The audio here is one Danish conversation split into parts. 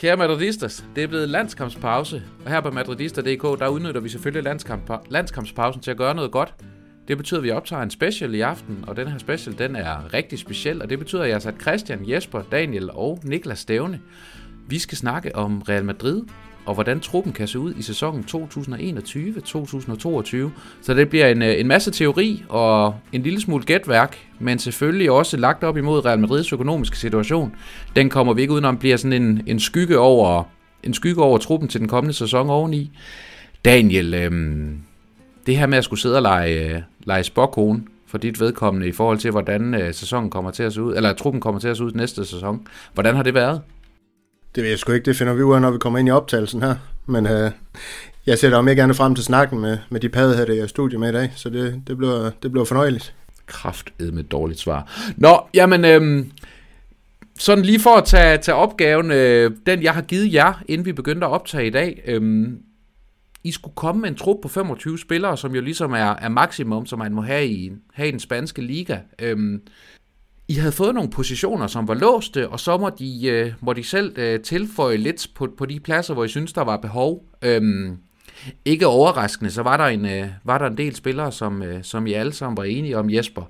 Kære madridistas, det er blevet landskampspause, og her på madridister.dk, der udnytter vi selvfølgelig landskamp, landskampspausen til at gøre noget godt. Det betyder, at vi optager en special i aften, og den her special, den er rigtig speciel, og det betyder, at jeg har sat Christian, Jesper, Daniel og Niklas Stævne. Vi skal snakke om Real Madrid, og hvordan truppen kan se ud i sæsonen 2021-2022. Så det bliver en, øh, en masse teori og en lille smule gætværk, men selvfølgelig også lagt op imod Real Madrids økonomiske situation. Den kommer vi ikke udenom, bliver sådan en, en skygge over en skygge over truppen til den kommende sæson oveni. Daniel, øhm, det her med at skulle sidde og lege, øh, lege spokkone for dit vedkommende i forhold til, hvordan øh, sæsonen kommer til at se ud, eller truppen kommer til at se ud næste sæson. Hvordan har det været? Det ved jeg sgu ikke, det finder vi ud af, når vi kommer ind i optagelsen her. Men øh, jeg ser om ikke gerne frem til snakken med, med de paddehatte, jeg er studie med i dag, så det, det, bliver, det bliver fornøjeligt. Kraft med dårligt svar. Nå, jamen, øh, sådan lige for at tage, tage opgaven, øh, den jeg har givet jer, inden vi begyndte at optage i dag. øh, I skulle komme med en trup på 25 spillere, som jo ligesom er, er maksimum, som man må have i, have i den spanske liga. Øhm, i havde fået nogle positioner, som var låste, øh, og så må de, øh, må de selv øh, tilføje lidt på, på de pladser, hvor I synes, der var behov. Øhm, ikke overraskende, så var der en, øh, var der en del spillere, som, øh, som I alle sammen var enige om, Jesper.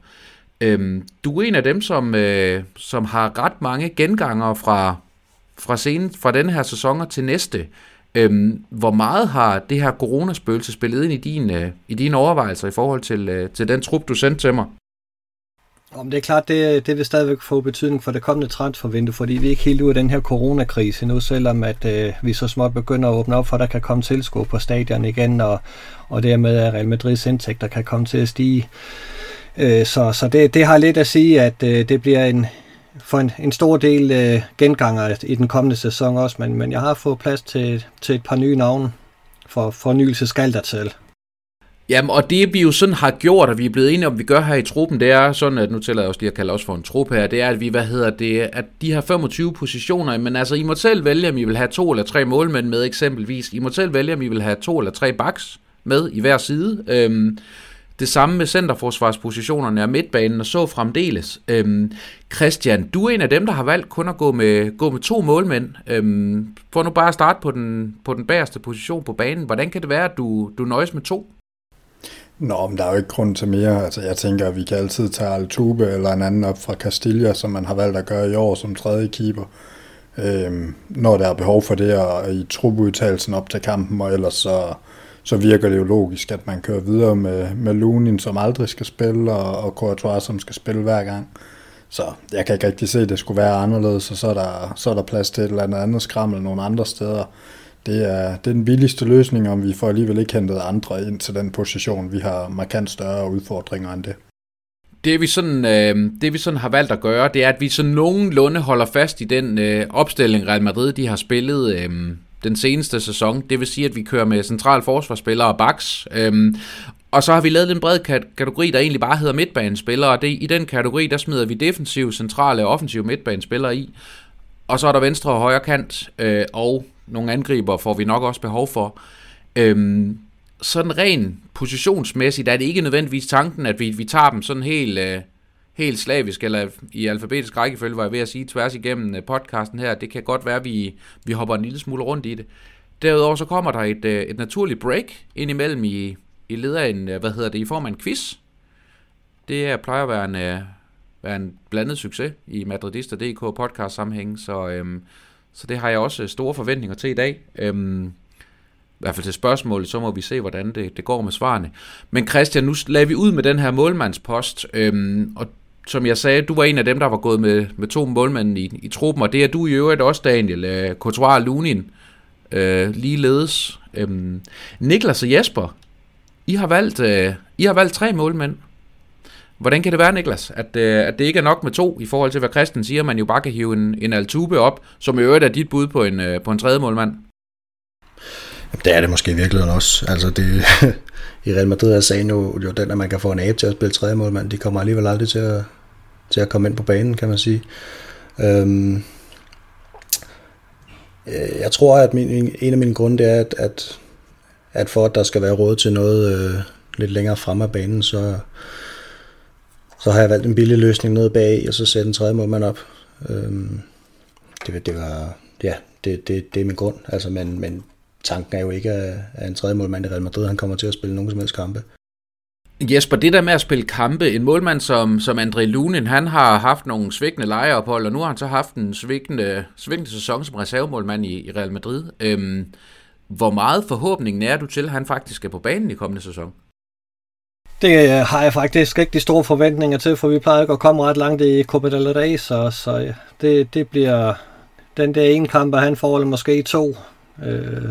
Øhm, du er en af dem, som, øh, som har ret mange genganger fra, fra, scenen, fra denne her sæson og til næste. Øhm, hvor meget har det her coronaspøgelse spillet ind i, din, øh, i dine overvejelser i forhold til, øh, til den trup, du sendte til mig? Om det er klart, det, det vil stadigvæk få betydning for det kommende transfervindue, fordi vi er ikke helt ude af den her coronakrise nu, selvom at øh, vi så småt begynder at åbne op for, at der kan komme tilskuer på stadion igen, og, og dermed at Real Madrids indtægter kan komme til at stige. Øh, så så det, det har lidt at sige, at øh, det bliver en, for en, en stor del øh, genganger i den kommende sæson også, men, men jeg har fået plads til, til et par nye navne, for fornyelse skal der til. Jamen, og det vi jo sådan har gjort, og vi er blevet enige om, vi gør her i truppen, det er sådan, at nu tæller jeg også lige at kalde os for en trup her, det er, at vi, hvad hedder det, at de har 25 positioner, men altså, I må selv vælge, om I vil have to eller tre målmænd med eksempelvis. I må selv vælge, om I vil have to eller tre backs med i hver side. Øhm, det samme med centerforsvarspositionerne og midtbanen og så fremdeles. Øhm, Christian, du er en af dem, der har valgt kun at gå med, gå med to målmænd. Øhm, for nu bare at starte på den, på den bagerste position på banen. Hvordan kan det være, at du, du nøjes med to? Nå, men der er jo ikke grund til mere. Altså, jeg tænker, at vi kan altid tage Altube eller en anden op fra Castilla, som man har valgt at gøre i år som tredje keeper. Øhm, når der er behov for det, og i trupudtagelsen op til kampen, og ellers så, så virker det jo logisk, at man kører videre med, med Lunin, som aldrig skal spille, og, og Courtois, som skal spille hver gang. Så jeg kan ikke rigtig se, at det skulle være anderledes, og så er der, så er der plads til et eller andet andet skrammel nogle andre steder det er, det er den billigste løsning, om vi får alligevel ikke hentet andre ind til den position. Vi har markant større udfordringer end det. Det vi, sådan, øh, det vi sådan har valgt at gøre, det er, at vi så nogenlunde holder fast i den øh, opstilling, Real Madrid de har spillet øh, den seneste sæson. Det vil sige, at vi kører med central forsvarsspillere og backs. Øh, og så har vi lavet en bred kategori, der egentlig bare hedder midtbanespillere, og det, i den kategori, der smider vi defensive, centrale og offensive midtbanespillere i. Og så er der venstre og højre kant, øh, og nogle angriber får vi nok også behov for. Øhm, sådan ren positionsmæssigt er det ikke nødvendigvis tanken, at vi, vi tager dem sådan helt, øh, helt slavisk, eller i alfabetisk rækkefølge, var jeg ved at sige, tværs igennem øh, podcasten her. Det kan godt være, at vi, vi hopper en lille smule rundt i det. Derudover så kommer der et, øh, et naturligt break ind imellem i, i leder en, øh, hvad hedder det, i form af en quiz. Det plejer at være en, øh, være en blandet succes i Madridista.dk podcast sammenhæng, så øhm, så det har jeg også øh, store forventninger til i dag. Øhm, i hvert fald til spørgsmålet, så må vi se, hvordan det, det går med svarene. Men Christian, nu lader vi ud med den her målmandspost, øhm, og som jeg sagde, du var en af dem, der var gået med, med to målmænd i, i truppen, og det er du i øvrigt også, Daniel. Øh, Courtois og Lunin, øh, ligeledes. Øhm, Niklas og Jesper, I har valgt, øh, I har valgt tre målmænd. Hvordan kan det være, Niklas, at, øh, at det ikke er nok med to, i forhold til hvad Christian siger, man jo bare kan hive en, en Altube op, som i øvrigt er dit bud på en, øh, på en tredje målmand? Det er det måske i virkeligheden også. Altså det, I Real Madrid er sagen jo, jo den, at man kan få en abe til at spille tredje målmand. De kommer alligevel aldrig til at, til at komme ind på banen, kan man sige. Øhm, øh, jeg tror, at min, en af mine grunde er, at, at at for at der skal være råd til noget øh, lidt længere frem af banen, så, så har jeg valgt en billig løsning nede bag, og så sætte en tredje målmand op. Øhm, det, det var, ja, det, det, det er min grund. Altså, men, men tanken er jo ikke, at en tredje målmand i Real Madrid, han kommer til at spille nogen som helst kampe. Jesper, det der med at spille kampe, en målmand som, som André Lunin, han har haft nogle svigtende lejeophold, og nu har han så haft en svigtende, svigtende sæson som reservemålmand i, i Real Madrid. Øhm, hvor meget forhåbning er du til, at han faktisk er på banen i kommende sæson? Det øh, har jeg faktisk ikke de store forventninger til, for vi plejer ikke at komme ret langt i Copa del Rey, så, så øh, det, det bliver den der ene kamp, han får, eller måske to. Øh,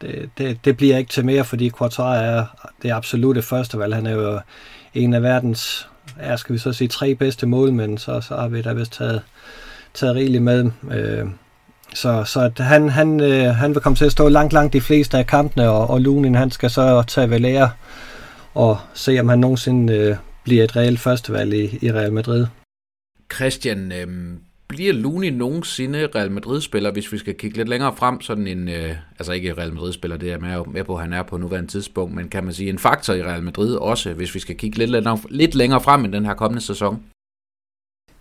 det, det, det bliver ikke til mere, fordi Courtois er det absolutte første valg. Han er jo en af verdens, ja, skal vi så sige, tre bedste målmænd, så, så har vi da vist taget, taget rigeligt med. Øh, så, så at han, han, øh, han vil komme til at stå langt, langt de fleste af kampene, og, og Lunin han skal så tage ved lære og se, om han nogensinde øh, bliver et reelt førstevalg i, i Real Madrid. Christian, øh, bliver Luni nogensinde Real Madrid-spiller, hvis vi skal kigge lidt længere frem, sådan en, øh, altså ikke Real Madrid-spiller, det er med, med på, at han er på nuværende tidspunkt, men kan man sige en faktor i Real Madrid også, hvis vi skal kigge lidt længere, lidt længere frem i den her kommende sæson?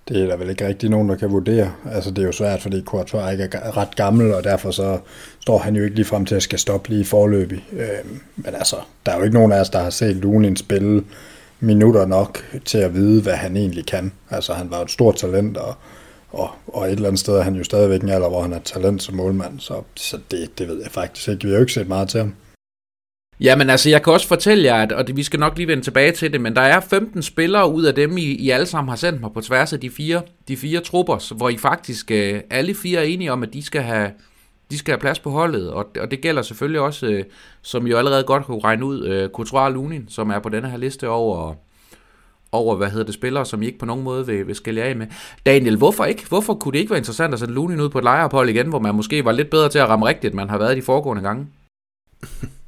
Det er der vel ikke rigtig nogen, der kan vurdere. Altså det er jo svært, fordi Courtois ikke er ret gammel, og derfor så står han jo ikke lige frem til at skal stoppe lige forløbig. Øh, men altså, der er jo ikke nogen af os, der har set Lunin spille minutter nok til at vide, hvad han egentlig kan. Altså han var et stort talent, og og, og et eller andet sted er han jo stadigvæk en alder, hvor han er talent som målmand, så, så det, det ved jeg faktisk ikke. Vi har jo ikke set meget til ham. Jamen altså, jeg kan også fortælle jer, at, og det, vi skal nok lige vende tilbage til det, men der er 15 spillere ud af dem, I, I alle sammen har sendt mig på tværs af de fire, de fire trupper, hvor I faktisk øh, alle fire er enige om, at de skal have, de skal have plads på holdet, og, og det gælder selvfølgelig også, øh, som I jo allerede godt kunne regne ud, øh, Courtois Lunin, som er på denne her liste over over, hvad hedder det, spillere, som I ikke på nogen måde vil, vil skælde af med. Daniel, hvorfor ikke? Hvorfor kunne det ikke være interessant at sætte Lunin ud på et lejeophold igen, hvor man måske var lidt bedre til at ramme rigtigt, end man har været de foregående gange?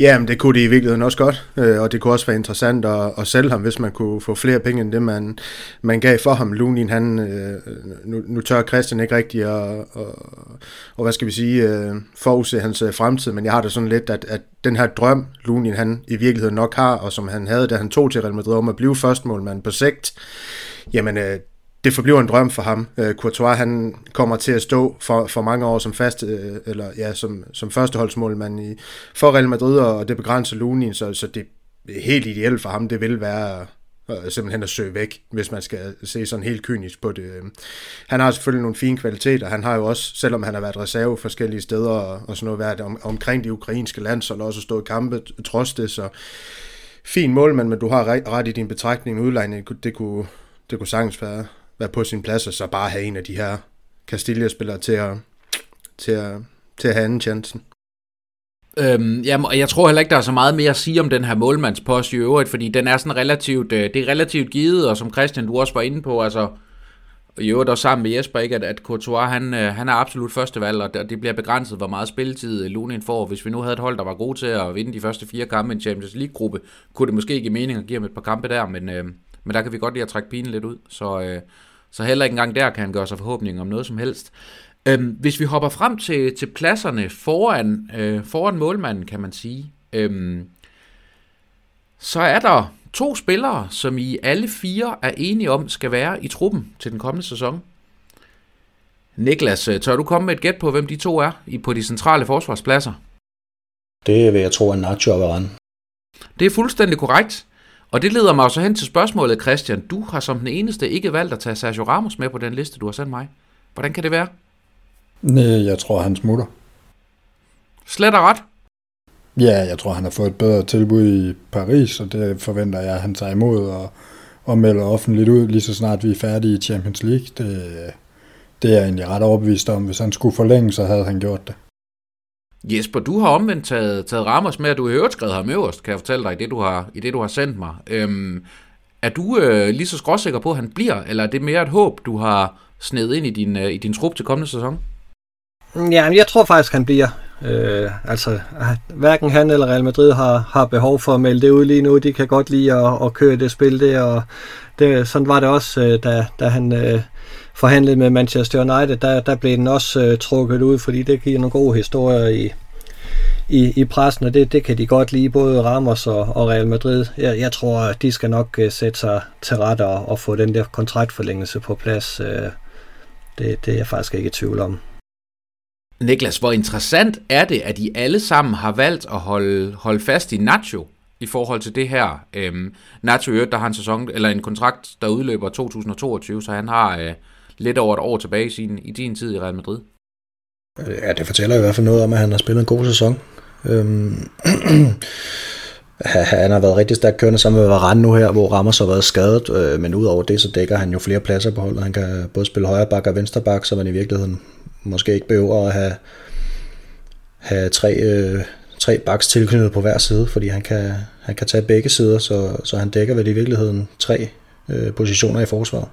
Ja, men det kunne de i virkeligheden også godt, øh, og det kunne også være interessant at, at sælge ham, hvis man kunne få flere penge end det, man, man gav for ham. Lunin, han, øh, nu, nu tør Christian ikke rigtig at, og, og hvad skal vi sige, øh, forudse hans øh, fremtid, men jeg har det sådan lidt, at, at den her drøm, Lunin han i virkeligheden nok har, og som han havde, da han tog til Real Madrid om at blive førstmålmand på sigt, jamen øh, det forbliver en drøm for ham. Uh, Courtois han kommer til at stå for, for mange år som fast uh, eller ja, som, som førsteholdsmålmand i for Real Madrid og det begrænser Lunin, så, så det er helt ideelt for ham. Det vil være uh, simpelthen at søge væk, hvis man skal se sådan helt kynisk på det. Han har selvfølgelig nogle fine kvaliteter. Han har jo også, selvom han har været reserve forskellige steder og, og sådan noget, været om, omkring de ukrainske landshold, også stået i kampe trods det, så fin målmand, men du har ret i din betragtning udlejning. Det kunne, det kunne sagtens være, være på sin plads, og så bare have en af de her Castilla-spillere til at, til at, til at have anden chancen. Øhm, jamen, og jeg tror heller ikke, der er så meget mere at sige om den her målmandspost i øvrigt, fordi den er sådan relativt, øh, det er relativt givet, og som Christian, du også var inde på, altså, i øvrigt også sammen med Jesper, ikke, at, at Courtois, han, øh, han er absolut første valg, og det bliver begrænset, hvor meget spilletid øh, Lunin får. Hvis vi nu havde et hold, der var god til at vinde de første fire kampe i en Champions League-gruppe, kunne det måske give mening at give ham et par kampe der, men, øh, men der kan vi godt lide at trække pinen lidt ud, så, øh, så heller ikke engang der kan han gøre sig forhåbninger om noget som helst. Øhm, hvis vi hopper frem til, til pladserne foran, øh, foran målmanden, kan man sige, øhm, så er der to spillere, som I alle fire er enige om skal være i truppen til den kommende sæson. Niklas, øh, tør du komme med et gæt på, hvem de to er i på de centrale forsvarspladser? Det vil jeg tro er Nacho og Varane. Det er fuldstændig korrekt. Og det leder mig også hen til spørgsmålet, Christian. Du har som den eneste ikke valgt at tage Sergio Ramos med på den liste, du har sendt mig. Hvordan kan det være? Nej, jeg tror, han smutter. Slet og ret? Ja, jeg tror, han har fået et bedre tilbud i Paris, og det forventer jeg, at han tager imod og, og melder offentligt ud, lige så snart vi er færdige i Champions League. Det, det er jeg egentlig ret overbevist om. Hvis han skulle forlænge, så havde han gjort det. Jesper, du har omvendt taget, taget Ramos med, at du har øvrigt skrevet ham øverst, kan jeg fortælle dig, i det du har, i det, du har sendt mig. Øhm, er du øh, lige så skråsikker på, at han bliver, eller er det mere et håb, du har snedet ind i din, øh, i din trup til kommende sæson? Ja, jeg tror faktisk, han bliver. Øh, altså, hverken han eller Real Madrid har, har behov for at melde det ud lige nu. De kan godt lide at, at køre det spil der, og det, sådan var det også, øh, da, da han øh, forhandlet med Manchester United. Der, der blev den også øh, trukket ud, fordi det giver nogle gode historier i, i, i pressen, og det, det kan de godt lide, både Ramos og, og Real Madrid. Jeg, jeg tror, at de skal nok øh, sætte sig til rette og, og få den der kontraktforlængelse på plads. Øh, det, det er jeg faktisk ikke i tvivl om. Niklas, hvor interessant er det, at I alle sammen har valgt at holde, holde fast i Nacho i forhold til det her. Øhm, Nacho der har en sæson, eller en kontrakt, der udløber 2022, så han har øh, lidt over et år tilbage i, sin, i din tid i Real Madrid. Øh, ja, det fortæller i hvert fald noget om, at han har spillet en god sæson. Øhm, han har været rigtig stærkt kørende sammen med Varane nu her, hvor Ramos har været skadet, øh, men udover det, så dækker han jo flere pladser på holdet. Han kan både spille højre bak og venstre bak, så man i virkeligheden måske ikke behøver at have, have tre, øh, tre baks tilknyttet på hver side, fordi han kan, han kan tage begge sider, så, så han dækker vel i virkeligheden tre øh, positioner i forsvaret.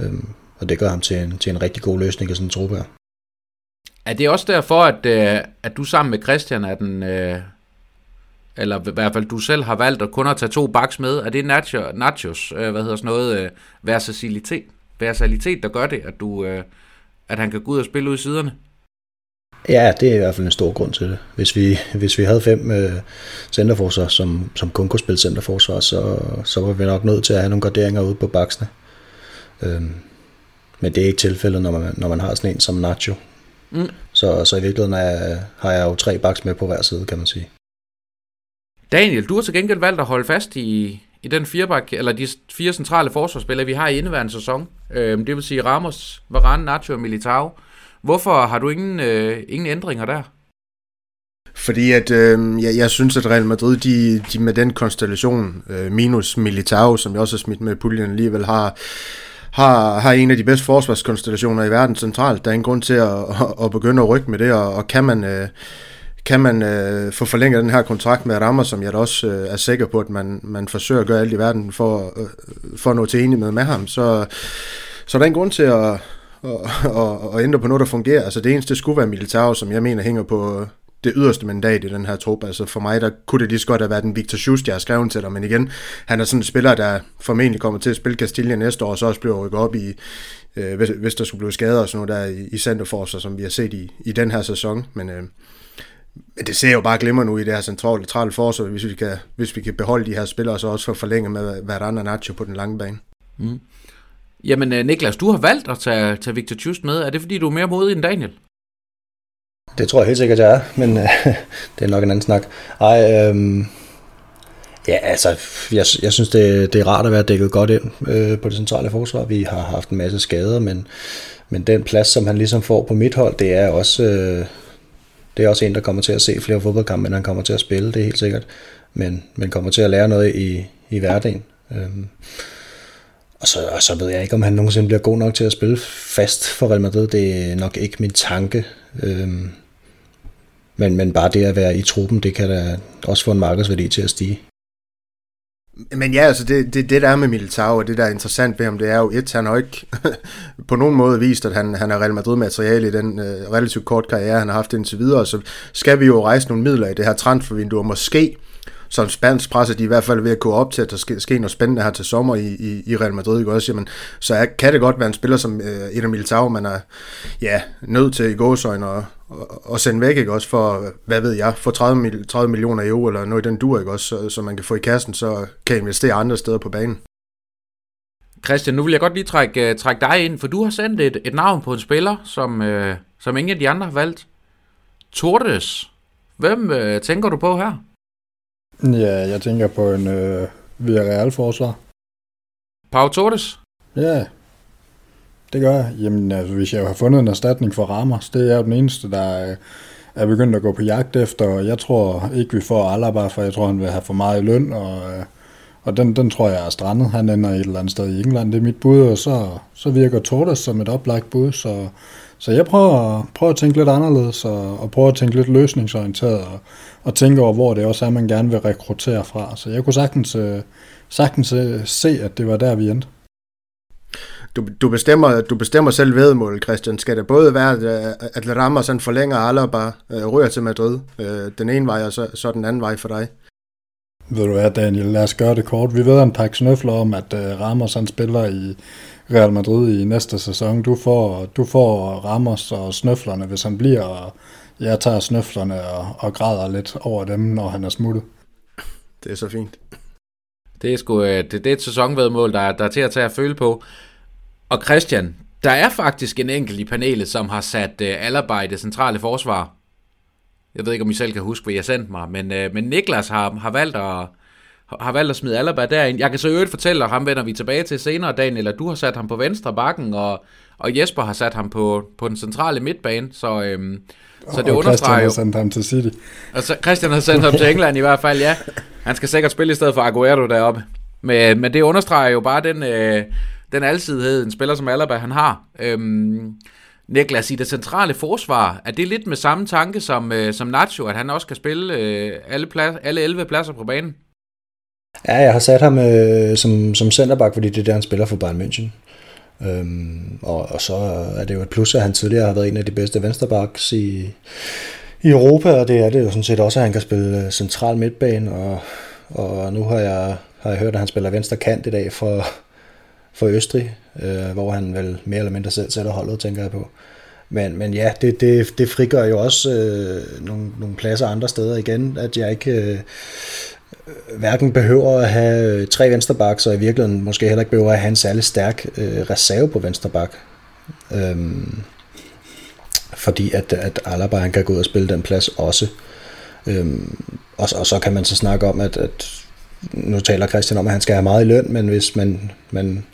Øhm, og det gør ham til en, til en rigtig god løsning i sådan en truppe her. Er det også derfor, at, øh, at du sammen med Christian er den, øh, eller i hvert fald du selv har valgt at kun at tage to baks med, er det nacho, nachos, øh, hvad hedder sådan noget, øh, versatilitet, versatilitet, der gør det, at du, øh, at han kan gå ud og spille ud i siderne? Ja, det er i hvert fald en stor grund til det. Hvis vi, hvis vi havde fem øh, centerforsvar, som, som kun kunne spille centerforsvar, så, så var vi nok nødt til at have nogle garderinger ude på baksene. Øhm, men det er ikke tilfældet, når man, når man har sådan en som Nacho. Mm. Så, så i virkeligheden er, har jeg jo tre baks med på hver side, kan man sige. Daniel, du har til gengæld valgt at holde fast i, i den firebak, eller de fire centrale forsvarsspillere, vi har i indeværende sæson. Øhm, det vil sige Ramos, Varane, Nacho og Militao. Hvorfor har du ingen, øh, ingen ændringer der? Fordi at øh, jeg, jeg synes, at Real Madrid, de, de med den konstellation, øh, minus Militao, som jeg også har smidt med i puljen alligevel, har, har, har en af de bedste forsvarskonstellationer i verden centralt. Der er ingen grund til at, at, at begynde at rykke med det, og, og kan man... Øh, kan man øh, få forlænget den her kontrakt med Rammer, som jeg da også øh, er sikker på, at man, man forsøger at gøre alt i verden for, øh, for at nå til enighed med ham, så, så der er en grund til at, at, at, at ændre på noget, der fungerer. Altså det eneste skulle være Militao, som jeg mener hænger på det yderste mandat i den her trup. Altså for mig, der kunne det lige så godt have været den Victor Schust, jeg har skrevet til dig, men igen, han er sådan en spiller, der formentlig kommer til at spille Castilla næste år, og så også bliver rykket op i, øh, hvis, hvis der skulle blive skader og sådan noget der i, i centerforser, som vi har set i, i den her sæson. Men øh, men det ser jo bare glimmer nu i det her centrale, centrale forsvar, hvis vi, kan, hvis vi kan beholde de her spillere, så også få forlænge med Varane og Nacho på den lange bane. Mm. Jamen øh, Niklas, du har valgt at tage, tage Victor Just med. Er det fordi, du er mere modig end Daniel? Det tror jeg helt sikkert, jeg er, men øh, det er nok en anden snak. Ej, øh, ja, altså, jeg, jeg synes, det, det er rart at være dækket godt ind øh, på det centrale forsvar. Vi har haft en masse skader, men, men den plads, som han ligesom får på mit hold, det er også... Øh, det er også en, der kommer til at se flere fodboldkampe, end han kommer til at spille, det er helt sikkert. Men, men kommer til at lære noget i, i hverdagen. Øhm, og, så, og så ved jeg ikke, om han nogensinde bliver god nok til at spille fast for Real Madrid. Det er nok ikke min tanke. Øhm, men, men bare det at være i truppen, det kan da også få en markedsværdi til at stige. Men ja, altså det, det, det der er med Militao, og det der er interessant ved ham, det er jo et, han har ikke på nogen måde vist, at han, han er Real Madrid-materiale i den øh, relativt kort karriere, han har haft indtil videre, så skal vi jo rejse nogle midler i det her transfervindue, og måske som spansk presse, de er i hvert fald ved at gå op til, at der skal ske noget spændende her til sommer i, i, i Real Madrid, ikke også? Jamen, så er, kan det godt være en spiller som øh, Eder Militao, man er ja, nødt til i gåsøjne og, og, og sende væk, ikke også, for, hvad ved jeg, for 30, 30 millioner euro eller noget i den dur, ikke også, så, så man kan få i kassen, så kan investere andre steder på banen. Christian, nu vil jeg godt lige trække, øh, trække dig ind, for du har sendt et, et navn på en spiller, som, øh, som ingen af de andre har valgt. Tordes. Hvem øh, tænker du på her? Ja, jeg tænker på en uh, Villarreal-forsvar. Pau Tordes? Ja, det gør jeg. Jamen, altså, hvis jeg har fundet en erstatning for Ramos, det er den eneste, der er begyndt at gå på jagt efter, og jeg tror ikke, vi får Alaba, for jeg tror, han vil have for meget i løn, og, øh, og den, den tror jeg er strandet. Han ender et eller andet sted i England, det er mit bud, og så, så virker Torres som et oplagt bud, så, så jeg prøver, prøver at tænke lidt anderledes, og, og prøver at tænke lidt løsningsorienteret, og, og tænke over, hvor det også er, man gerne vil rekruttere fra. Så jeg kunne sagtens, øh, sagtens se, at det var der, vi endte du, du, bestemmer, du bestemmer selv vedmål, Christian. Skal det både være, at Ramos han forlænger Alaba, øh, rører til Madrid, øh, den ene vej, og så, så den anden vej for dig? Ved du hvad, Daniel, lad os gøre det kort. Vi ved en pakke snøfler om, at uh, Ramos han spiller i Real Madrid i næste sæson. Du får, du får Ramos og snøflerne, hvis han bliver jeg tager snøflerne og, og græder lidt over dem, når han er smuttet. Det er så fint. Det er, sgu, øh, det, det er et sæsonvedmål, der, der er til at tage at føle på. Og Christian, der er faktisk en enkelt i panelet, som har sat uh, Alaba i det centrale forsvar. Jeg ved ikke, om I selv kan huske, hvad jeg sendte mig, men, uh, men Niklas har, har valgt at, har valgt at smide Alaba derind. Jeg kan så øvrigt fortælle, og ham vender vi tilbage til senere, Daniel, at du har sat ham på venstre bakken, og, og Jesper har sat ham på, på den centrale midtbane, så, øhm, så det og understreger Christian jo... har sendt ham til City. Og så Christian har sendt ham til England i hvert fald, ja. Han skal sikkert spille i stedet for Aguero deroppe. Men, men det understreger jo bare den, øh, den alsidighed, en spiller som Alaba, han har. Øhm, Niklas, i det centrale forsvar, er det lidt med samme tanke som, øh, som Nacho, at han også kan spille øh, alle, plads, alle 11 pladser på banen? Ja, jeg har sat ham øh, som, som centerback, fordi det er der, han spiller for Bayern München. Øhm, og, og så er det jo et plus, at han tidligere har været en af de bedste vensterbacks i, i Europa, og det er det jo sådan set også, at han kan spille øh, central midtbane, og, og nu har jeg, har jeg hørt, at han spiller venstre kant i dag for, for Østrig, øh, hvor han vel mere eller mindre selv sætter holdet, tænker jeg på. Men, men ja, det, det, det frigør jo også øh, nogle, nogle pladser andre steder igen, at jeg ikke øh, hverken behøver at have øh, tre vensterbaks, og i virkeligheden måske heller ikke behøver at have en særlig stærk øh, reserve på vensterbak. Øhm, fordi at, at Alaba han kan gå ud og spille den plads også. Øhm, og, og så kan man så snakke om, at, at nu taler Christian om, at han skal have meget i løn, men hvis man, man,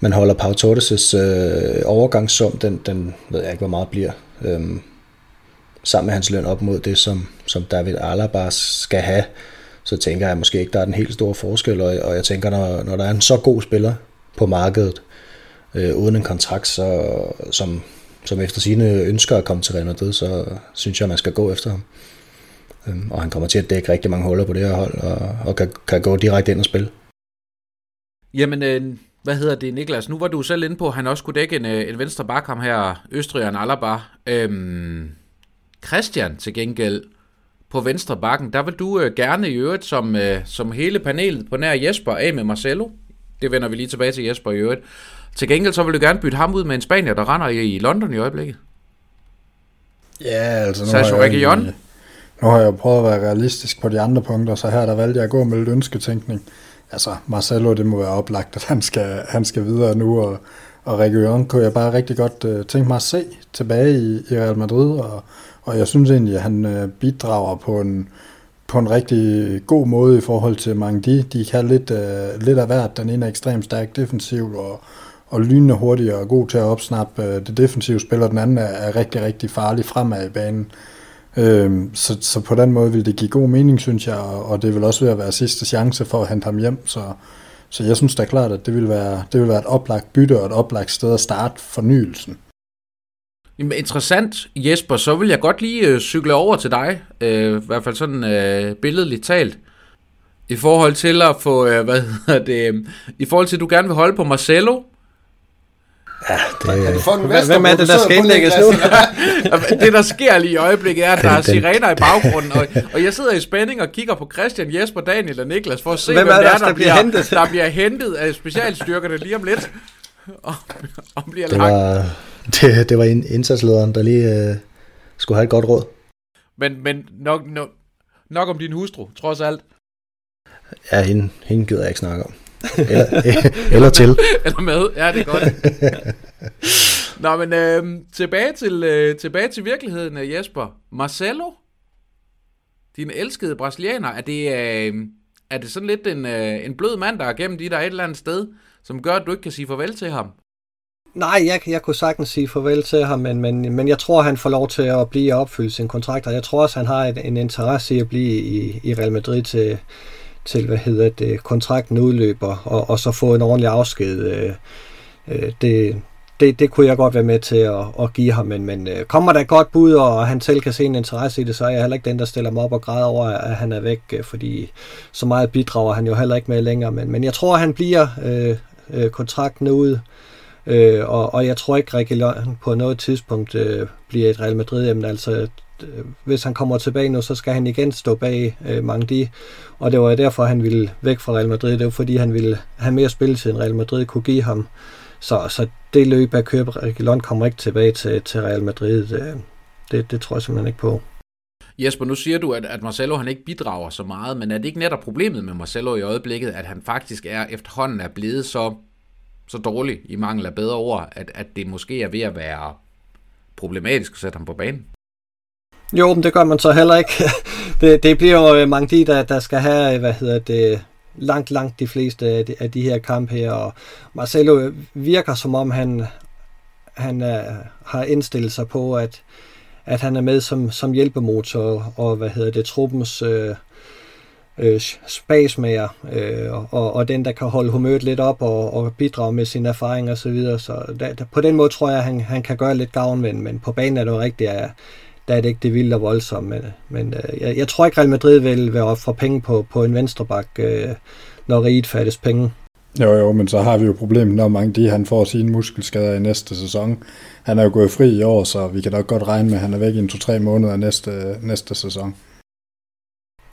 man holder Pau Torres' øh, overgangssum, den, den ved jeg ikke, hvor meget bliver, øhm, sammen med hans løn op mod det, som, som David Alaba skal have, så tænker jeg måske ikke, der er den helt store forskel, og, og jeg tænker, når, når der er en så god spiller på markedet, øh, uden en kontrakt, så, som, som efter sine ønsker at komme til Real Madrid, så synes jeg, man skal gå efter ham. Øhm, og han kommer til at dække rigtig mange huller på det her hold, og, og kan, kan gå direkte ind og spille. Jamen, øh, hvad hedder det, Niklas? Nu var du selv inde på, at han også kunne dække en, øh, en venstre bak, her, Østrigeren Alaba. Øhm, Christian til gengæld, på venstre bakken, der vil du øh, gerne i øvrigt, som, øh, som hele panelet på nær Jesper, af med Marcelo. Det vender vi lige tilbage til Jesper i øvrigt. Til gengæld så vil du gerne bytte ham ud med en spanier, der render i, i London i øjeblikket. Ja, altså nu Sergio har, jeg, Reguilon. egentlig- nu har jeg prøvet at være realistisk på de andre punkter, så her der valgte jeg at gå med lidt ønsketænkning. Altså, Marcelo, det må være oplagt, at han skal, han skal videre nu, og, og Reguilon kunne jeg bare rigtig godt uh, tænke mig at se tilbage i, i Real Madrid, og, og jeg synes egentlig, at han øh, bidrager på en, på en rigtig god måde i forhold til mange de. De kan lidt, uh, lidt af hvert. Den ene er ekstremt stærk defensiv, og, og lynende hurtig og god til at opsnappe uh, det defensive spil, og den anden er, er rigtig, rigtig farlig fremad i banen. Øhm, så, så på den måde vil det give god mening, synes jeg, og, og det vil også være, at være sidste chance for at hente ham hjem, så, så jeg synes da klart, at det vil, være, det vil være et oplagt bytte og et oplagt sted at starte fornyelsen. Jamen, interessant, Jesper. Så vil jeg godt lige øh, cykle over til dig, øh, i hvert fald sådan øh, billedligt talt, i forhold til at få, øh, hvad hedder det, øh, i forhold til, at du gerne vil holde på Marcelo. Ja, det, Hvem er det, der skal indlægges nu? det, der sker lige i øjeblikket, er, at der er sirener i baggrunden, og, og jeg sidder i spænding og kigger på Christian, Jesper, Daniel og Niklas, for at se, Hvem hvem, er det der, er, der der, bliver bliver, hentet? der bliver hentet af specialstyrkerne lige om lidt, og, og bliver det, lagt. var, det, det var ind- indsatslederen, der lige øh, skulle have et godt råd. Men, men nok, nok, nok om din hustru, trods alt. Ja, hende, hende gider jeg ikke snakke om. Eller, eller til. Eller med, ja, det er godt. Nå, men øh, tilbage, til, øh, tilbage til virkeligheden, øh, Jesper. Marcelo, din elskede brasilianer, er det, øh, er det sådan lidt en, øh, en blød mand, der er gennem de der et eller andet sted, som gør, at du ikke kan sige farvel til ham? Nej, jeg, jeg kunne sagtens sige farvel til ham, men, men, men jeg tror, han får lov til at blive og opfylde sin kontrakt, og jeg tror også, han har en, en interesse i at blive i, i Real Madrid til, til hvad hedder det, kontrakten udløber, og, og så få en ordentlig afsked. Øh, øh, det, det, det kunne jeg godt være med til at, at give ham, men, men øh, kommer der et godt bud, og han selv kan se en interesse i det, så er jeg heller ikke den, der stiller mig op og græder over, at han er væk, øh, fordi så meget bidrager han jo heller ikke med længere, men, men jeg tror, han bliver øh, øh, kontrakten ud, Øh, og, og jeg tror ikke, Reguilon på noget tidspunkt øh, bliver et Real Madrid. Jamen, altså, øh, hvis han kommer tilbage nu, så skal han igen stå bag øh, Mangdi. Og det var derfor, han ville væk fra Real Madrid. Det var fordi, han ville have mere spilletid, end Real Madrid kunne give ham. Så, så det løb af køb Reguilon kommer ikke tilbage til, til Real Madrid. Øh, Det, det tror jeg simpelthen ikke på. Jesper, nu siger du, at, at Marcelo han ikke bidrager så meget, men er det ikke netop problemet med Marcelo i øjeblikket, at han faktisk er efterhånden er blevet så, så dårlig i mangel af bedre ord, at, at det måske er ved at være problematisk at sætte ham på banen? Jo, men det gør man så heller ikke. det, det bliver jo øh, mange de, der, der skal have, øh, hvad hedder det, langt, langt de fleste af de, af de her kampe her, og Marcelo øh, virker som om han, han er, har indstillet sig på, at, at han er med som, som hjælpemotor, og hvad hedder det, truppens øh, øh, spasmager, øh, og, og den, der kan holde humøret lidt op og, og bidrage med sine erfaringer og Så, videre. så der, der, på den måde tror jeg, at han, han kan gøre lidt gavn, men, men på banen er det jo rigtigt, at der er det ikke det vilde og voldsomme. Men, men øh, jeg, jeg tror ikke, Real Madrid vil være op for penge på, på en venstreback, øh, når riget fattes penge. Jo, jo, men så har vi jo problemet, når mange de han får sine muskelskader i næste sæson. Han er jo gået fri i år, så vi kan nok godt regne med, at han er væk i en to-tre måneder næste, næste sæson.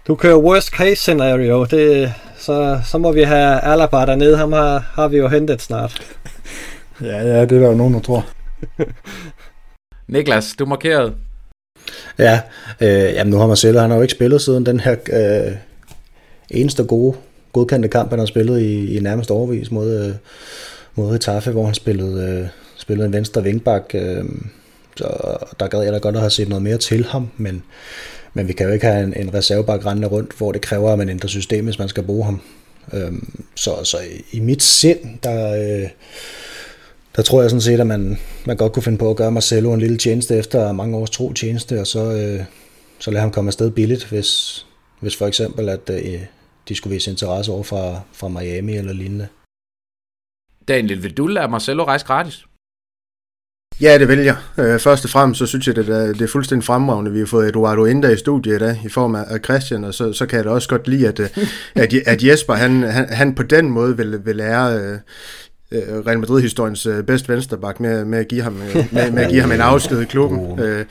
Du kører worst case scenario, det, så, så må vi have Alaba dernede, ham har, har vi jo hentet snart. ja, ja, det er der jo nogen, der tror. Niklas, du markerede. Ja, øh, jamen nu har Marcelo, han har jo ikke spillet siden den her øh, eneste gode godkendte kamp, han har spillet i, i nærmest overvis mod, øh, mod Etafe, hvor han spillede, øh, spillede en venstre vingbak. Øh, så der gad jeg da godt at have set noget mere til ham, men, men vi kan jo ikke have en, en reservebak rendende rundt, hvor det kræver, at man ændrer system, hvis man skal bruge ham. Øh, så, så i, i mit sind, der, øh, der tror jeg sådan set, at man, man godt kunne finde på at gøre Marcelo en lille tjeneste efter mange års tro tjeneste, og så, øh, så lade ham komme afsted billigt, hvis, hvis for eksempel, at øh, de skulle vise interesse over fra, fra Miami eller lignende. Daniel, vil du lade Marcelo rejse gratis? Ja, det vil jeg. Øh, først og fremmest, så synes jeg, at det er fuldstændig fremragende. Vi har fået Eduardo Inda i studiet i dag, i form af Christian, og så, så kan jeg da også godt lide, at, øh, at, at Jesper, han, han, han på den måde vil, vil lære øh, øh Real Madrid-historiens øh, bedste vensterbak med, med, at give ham, med, med at give ham en afsked i klubben. Uh.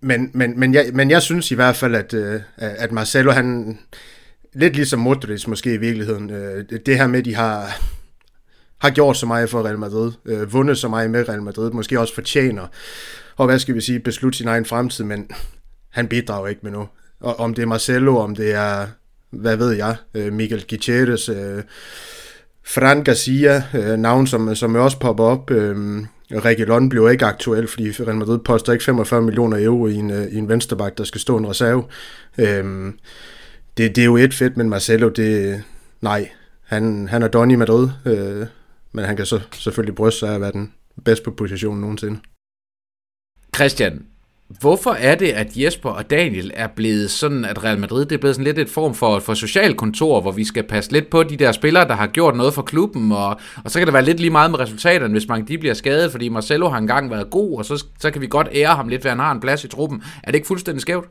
men, men, men, jeg, men jeg synes i hvert fald, at, at Marcelo, han, lidt ligesom Modric måske i virkeligheden. Øh, det her med, at de har, har gjort så meget for Real Madrid, øh, vundet så meget med Real Madrid, måske også fortjener, og hvad skal vi sige, beslutte sin egen fremtid, men han bidrager ikke med noget. Og om det er Marcelo, om det er, hvad ved jeg, øh, Miguel Gutierrez, øh, Fran Garcia, øh, navn som, som også popper op, øh, Reguilon blev ikke aktuel, fordi Real Madrid poster ikke 45 millioner euro i en, øh, i en vensterbak, der skal stå en reserve. Øhm, det, det er jo et fedt, men Marcelo, det, nej, han, han er Donny i Madrid, øh, men han kan så selvfølgelig bryste sig af at være den bedste på positionen nogensinde. Christian, hvorfor er det, at Jesper og Daniel er blevet sådan, at Real Madrid det er blevet sådan lidt et form for, for socialkontor, hvor vi skal passe lidt på de der spillere, der har gjort noget for klubben, og, og så kan det være lidt lige meget med resultaterne, hvis man de bliver skadet, fordi Marcelo har engang været god, og så, så kan vi godt ære ham lidt, ved han har en plads i truppen. Er det ikke fuldstændig skævt?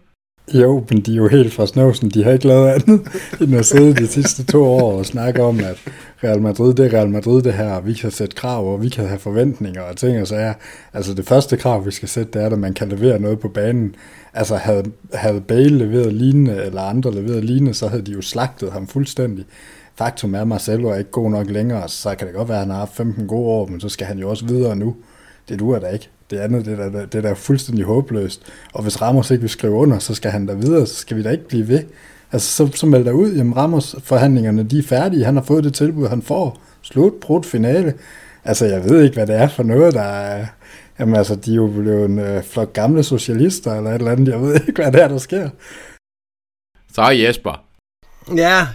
Jo, men de er jo helt fra snøvsen. De har ikke lavet andet end at sidde de sidste to år og snakke om, at Real Madrid, det er Real Madrid det her, vi kan sætte krav, og vi kan have forventninger og ting og sager. Altså det første krav, vi skal sætte, det er, at man kan levere noget på banen. Altså havde, havde Bale leveret lignende, eller andre leveret lignende, så havde de jo slagtet ham fuldstændig. Faktum er, at Marcelo er ikke god nok længere, så kan det godt være, at han har haft 15 gode år, men så skal han jo også videre nu. Det duer da ikke. Det andet, det er, da, det er da fuldstændig håbløst. Og hvis Ramos ikke vil skrive under, så skal han da videre, så skal vi da ikke blive ved. Altså, så, så meld dig ud, jamen Ramos forhandlingerne, de er færdige, han har fået det tilbud, han får. Slut, brudt, finale. Altså, jeg ved ikke, hvad det er for noget, der er... Jamen altså, de er jo blevet en øh, flok gamle socialister, eller et eller andet, jeg ved ikke, hvad det er, der sker. Så er Jesper. Ja,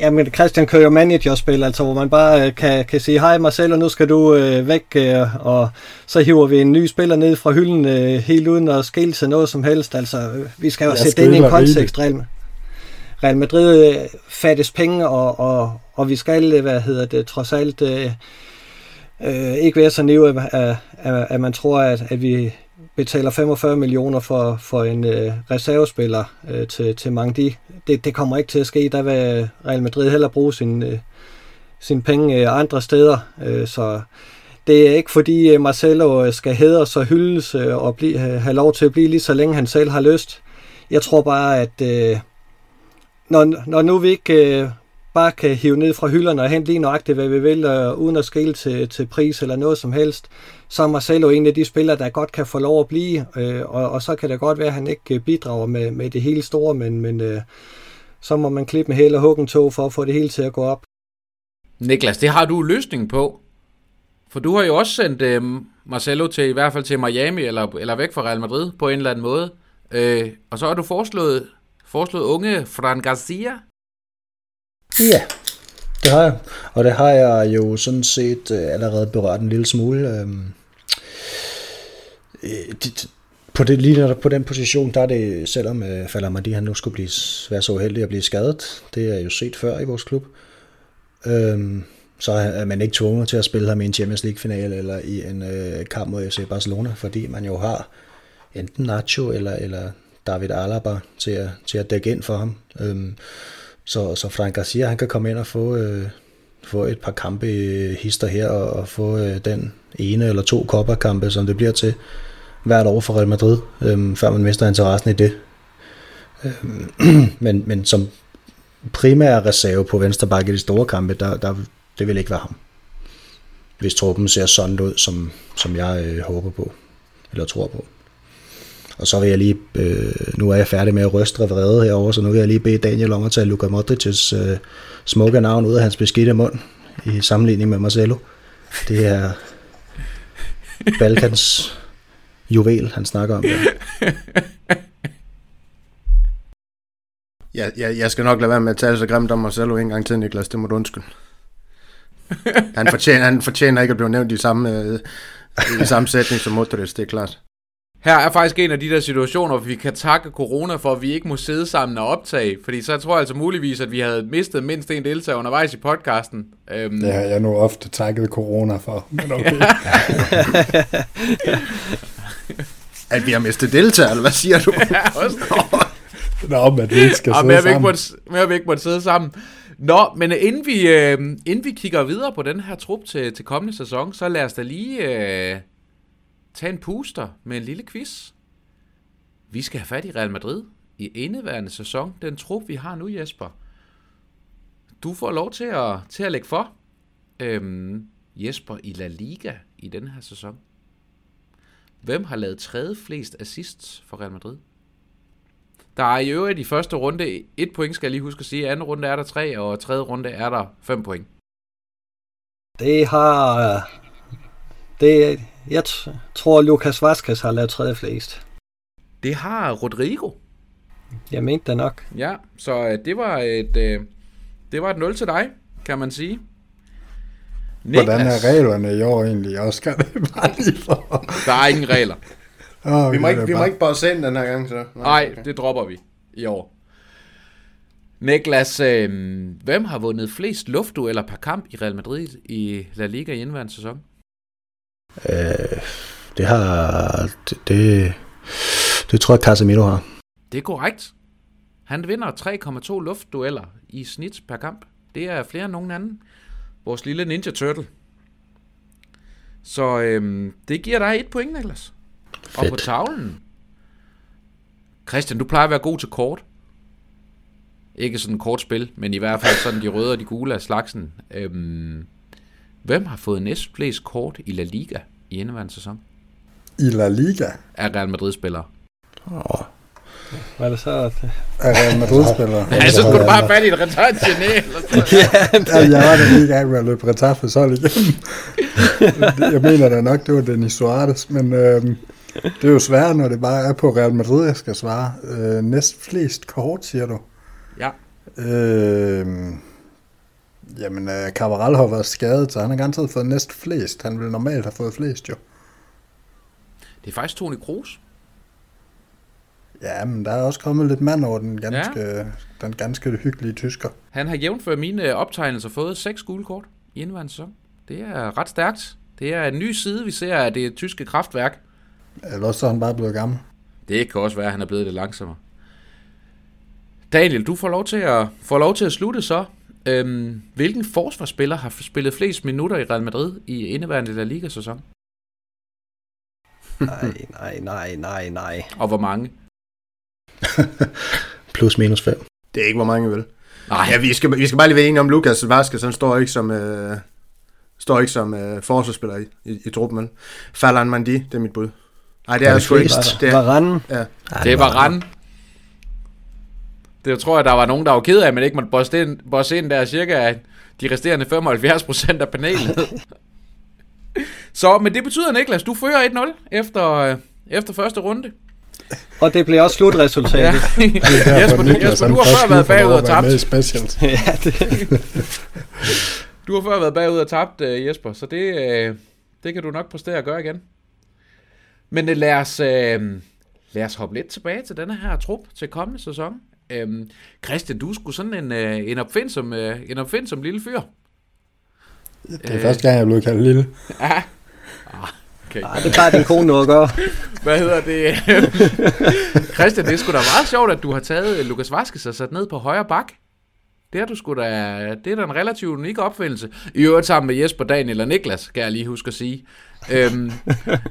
Ja, men Christian kører jo managerspil, altså hvor man bare øh, kan, kan sige, hej Marcelo, nu skal du øh, væk, øh, og så hiver vi en ny spiller ned fra hylden, øh, helt uden at skille til noget som helst. Altså, vi skal jo sætte det ind i en kontekst, Real, Real Madrid øh, fattes penge, og, og, og vi skal, øh, hvad hedder det, trods alt øh, øh, ikke være så neve, at, at, at man tror, at, at vi betaler 45 millioner for, for en øh, reservespiller øh, til, til Mangdi. Det, det kommer ikke til at ske. Der vil Real Madrid heller bruge sin, øh, sin penge øh, andre steder. Øh, så det er ikke fordi øh, Marcelo øh, skal hædres og hyldes øh, og blive, øh, have lov til at blive lige så længe han selv har lyst. Jeg tror bare, at øh, når, når nu vi ikke øh, bare kan hive ned fra hylderne og hente lige nøjagtigt, hvad vi vil, og uden at skille til, til pris eller noget som helst, så er Marcelo en af de spillere, der godt kan få lov at blive, øh, og, og så kan det godt være, at han ikke øh, bidrager med, med det hele store, men, men øh, så må man klippe med hele og hugge en tog for at få det hele til at gå op. Niklas, det har du løsning på. For du har jo også sendt øh, Marcelo til i hvert fald til Miami eller, eller væk fra Real Madrid på en eller anden måde. Øh, og så har du foreslået, foreslået unge Fran Garcia. Ja, det har jeg. Og det har jeg jo sådan set øh, allerede berørt en lille smule. Øhm, øh, det, på, det, lige på den position, der er det, selvom øh, Falamadi han nu skulle blive, være så uheldig at blive skadet, det er jo set før i vores klub, øhm, så er man ikke tvunget til at spille ham i en Champions League-final eller i en øh, kamp mod FC Barcelona, fordi man jo har enten Nacho eller, eller David Alaba til at, til at dække ind for ham. Øhm, så, så Frank Garcia, han kan komme ind og få, øh, få et par kampe hister her, og, og få øh, den ene eller to kopperkampe, som det bliver til hvert år for Real Madrid, øh, før man mister interessen i det. Øh, men, men som primær reserve på venstre bakke i de store kampe, der, der, det vil ikke være ham. Hvis truppen ser sådan ud, som, som jeg øh, håber på, eller tror på. Og så vil jeg lige, øh, nu er jeg færdig med at ryste vrede herover, så nu vil jeg lige bede Daniel om at tage Luka Modric's øh, smukke navn ud af hans beskidte mund, i sammenligning med Marcelo. Det er Balkans juvel, han snakker om. Ja. Ja, jeg, jeg skal nok lade være med at tale så grimt om Marcelo en gang til, Niklas. Det må du undskylde. Han fortjener, han fortjener ikke at blive nævnt i samme, øh, i samme sætning som Modric, det er klart. Her er faktisk en af de der situationer, hvor vi kan takke corona for, at vi ikke må sidde sammen og optage. Fordi så tror jeg altså muligvis, at vi havde mistet mindst en deltager undervejs i podcasten. Øhm. Det har jeg nu ofte takket corona for. Men okay. at vi har mistet deltager, eller hvad siger du? ja, også Nå, men vi ikke skal sidde sammen. Mere vi ikke måtte sidde sammen. Nå, men inden vi, øh, inden vi kigger videre på den her trup til, til kommende sæson, så lad os da lige øh, tage en puster med en lille quiz. Vi skal have fat i Real Madrid i indeværende sæson. Den trup, vi har nu, Jesper. Du får lov til at, til at lægge for. Øhm, Jesper i La Liga i den her sæson. Hvem har lavet tredje flest assists for Real Madrid? Der er i øvrigt i første runde et point, skal jeg lige huske at sige. Anden runde er der tre, og tredje runde er der fem point. Det har... Øh, det, jeg tror, Lukas Vazquez har lavet tredje flest. Det har Rodrigo. Jeg mente det nok. Ja, så øh, det var et, øh, det var et 0 til dig, kan man sige. Niklas. Hvordan er reglerne i år egentlig? Også kan det bare lige for... Der er ingen regler. Oh, vi, må ikke, vi må ikke bare sende den her gang, så. Nej, okay. det dropper vi i år. Niklas, øh, hvem har vundet flest luftdueller per kamp i Real Madrid i La Liga i indværende sæson? Øh, det har... Det, det, det tror jeg, Casemiro har. Det er korrekt. Han vinder 3,2 luftdueller i snit per kamp. Det er flere end nogen anden. Vores lille Ninja Turtle. Så øhm, det giver dig et point, Niklas. Fedt. Og på tavlen. Christian, du plejer at være god til kort. Ikke sådan kort spil, men i hvert fald sådan de røde og de gule af slagsen. Øhm, Hvem har fået næst flest kort i La Liga i indeværende sæson? I La Liga? Er Real Madrid-spillere. Åh. Hvad er det så? Er Real Madrid-spillere? ja, så skulle du bare have fat i et retard sådan ja, jeg var da lige i gang med at løbe retard for så igennem. jeg mener da nok, det var Denis Suarez, men øhm, det er jo svært, når det bare er på Real Madrid, jeg skal svare. Øh, næst flest kort, siger du? Ja. Øh, Jamen, uh, Cabral har været skadet, så han har garanteret fået næst flest. Han ville normalt have fået flest, jo. Det er faktisk Toni Kroos. Ja, men der er også kommet lidt mand over den ganske, ja. den ganske hyggelige tysker. Han har jævnført mine optegnelser fået seks gule kort i indværende sæson. Det er ret stærkt. Det er en ny side, vi ser af det tyske kraftværk. Eller også er han bare blevet gammel. Det kan også være, at han er blevet lidt langsommere. Daniel, du får lov til at, får lov til at slutte så. Øhm, hvilken forsvarsspiller har spillet flest minutter i Real Madrid i indeværende La Liga-sæson? nej, nej, nej, nej, nej. Og hvor mange? Plus minus 5. Det er ikke, hvor mange vel. Nej. Ja, vi skal, vi skal bare lige være enige om, Lukas Vaskes, han står ikke som, øh, står ikke som øh, forsvarsspiller i, i, i truppen, men Falan Mandi, det er mit bud. Nej, det er sgu ikke. Det er Varane. Ja. Det var Rand. Det tror jeg, der var nogen, der var ked af, men ikke måtte bosse ind, bosse ind der cirka de resterende 75% af panelet. Så, men det betyder, Niklas, du fører 1-0 efter, øh, efter første runde. Og det bliver også slutresultatet. Ja. Det er Jesper, Niklas, Jesper, du har før været bagud og tabt. med ja, det, Du har før været bagud og tabt, Jesper, så det, uh, det kan du nok præstere at gøre igen. Men uh, lad, os, lad os hoppe lidt tilbage til denne her trup til kommende sæson. Um, Christian, du skulle sådan en, uh, en, opfindsom, uh, en opfindsom lille fyr. Det er første gang, jeg er blevet kaldt lille. Ja. Ah, okay. ej, det plejer din kone nu at gøre. Hvad hedder det? Christian, det er sgu da meget sjovt, at du har taget Lukas Vaskes og sat ned på højre bak. Det er du sgu da, det er da en relativt unik opfindelse. I øvrigt sammen med Jesper, Daniel og Niklas, kan jeg lige huske at sige. Øhm,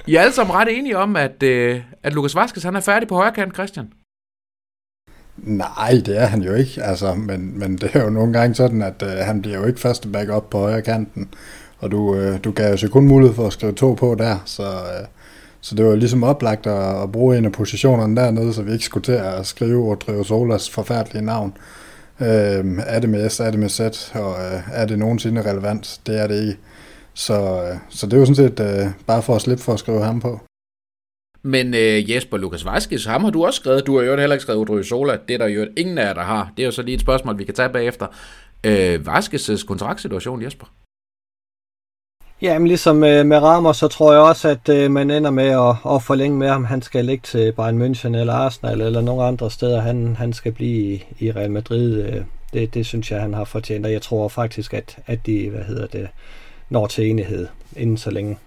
I er alle sammen ret enige om, at, øh, at Lukas Vaskes han er færdig på højre kant, Christian. Nej, det er han jo ikke, altså, men, men det er jo nogle gange sådan, at øh, han bliver jo ikke første backup på højre kanten, og du, øh, du gav jo så kun mulighed for at skrive to på der, så, øh, så det var ligesom oplagt at, at bruge en af positionerne dernede, så vi ikke skulle til at skrive og Solas forfærdelige navn. Øh, er det med S, er det med Z, og øh, er det nogensinde relevant? Det er det ikke. Så, øh, så det er jo sådan set øh, bare for at slippe for at skrive ham på. Men øh, Jesper Lukas Vaskes, ham har du også skrevet. Du har jo heller ikke skrevet Odrio Sola. Det er der jo ingen af jer, der har. Det er jo så lige et spørgsmål, vi kan tage bagefter. Øh, Vaskes' kontraktsituation, Jesper? Jamen ligesom øh, med Ramos, så tror jeg også, at øh, man ender med at, at forlænge med ham. Han skal ligge til Bayern München eller Arsenal eller nogle andre steder. Han, han skal blive i, i Real Madrid. Øh, det, det synes jeg, han har fortjent, og jeg tror faktisk, at, at de hvad hedder det, når til enighed inden så længe.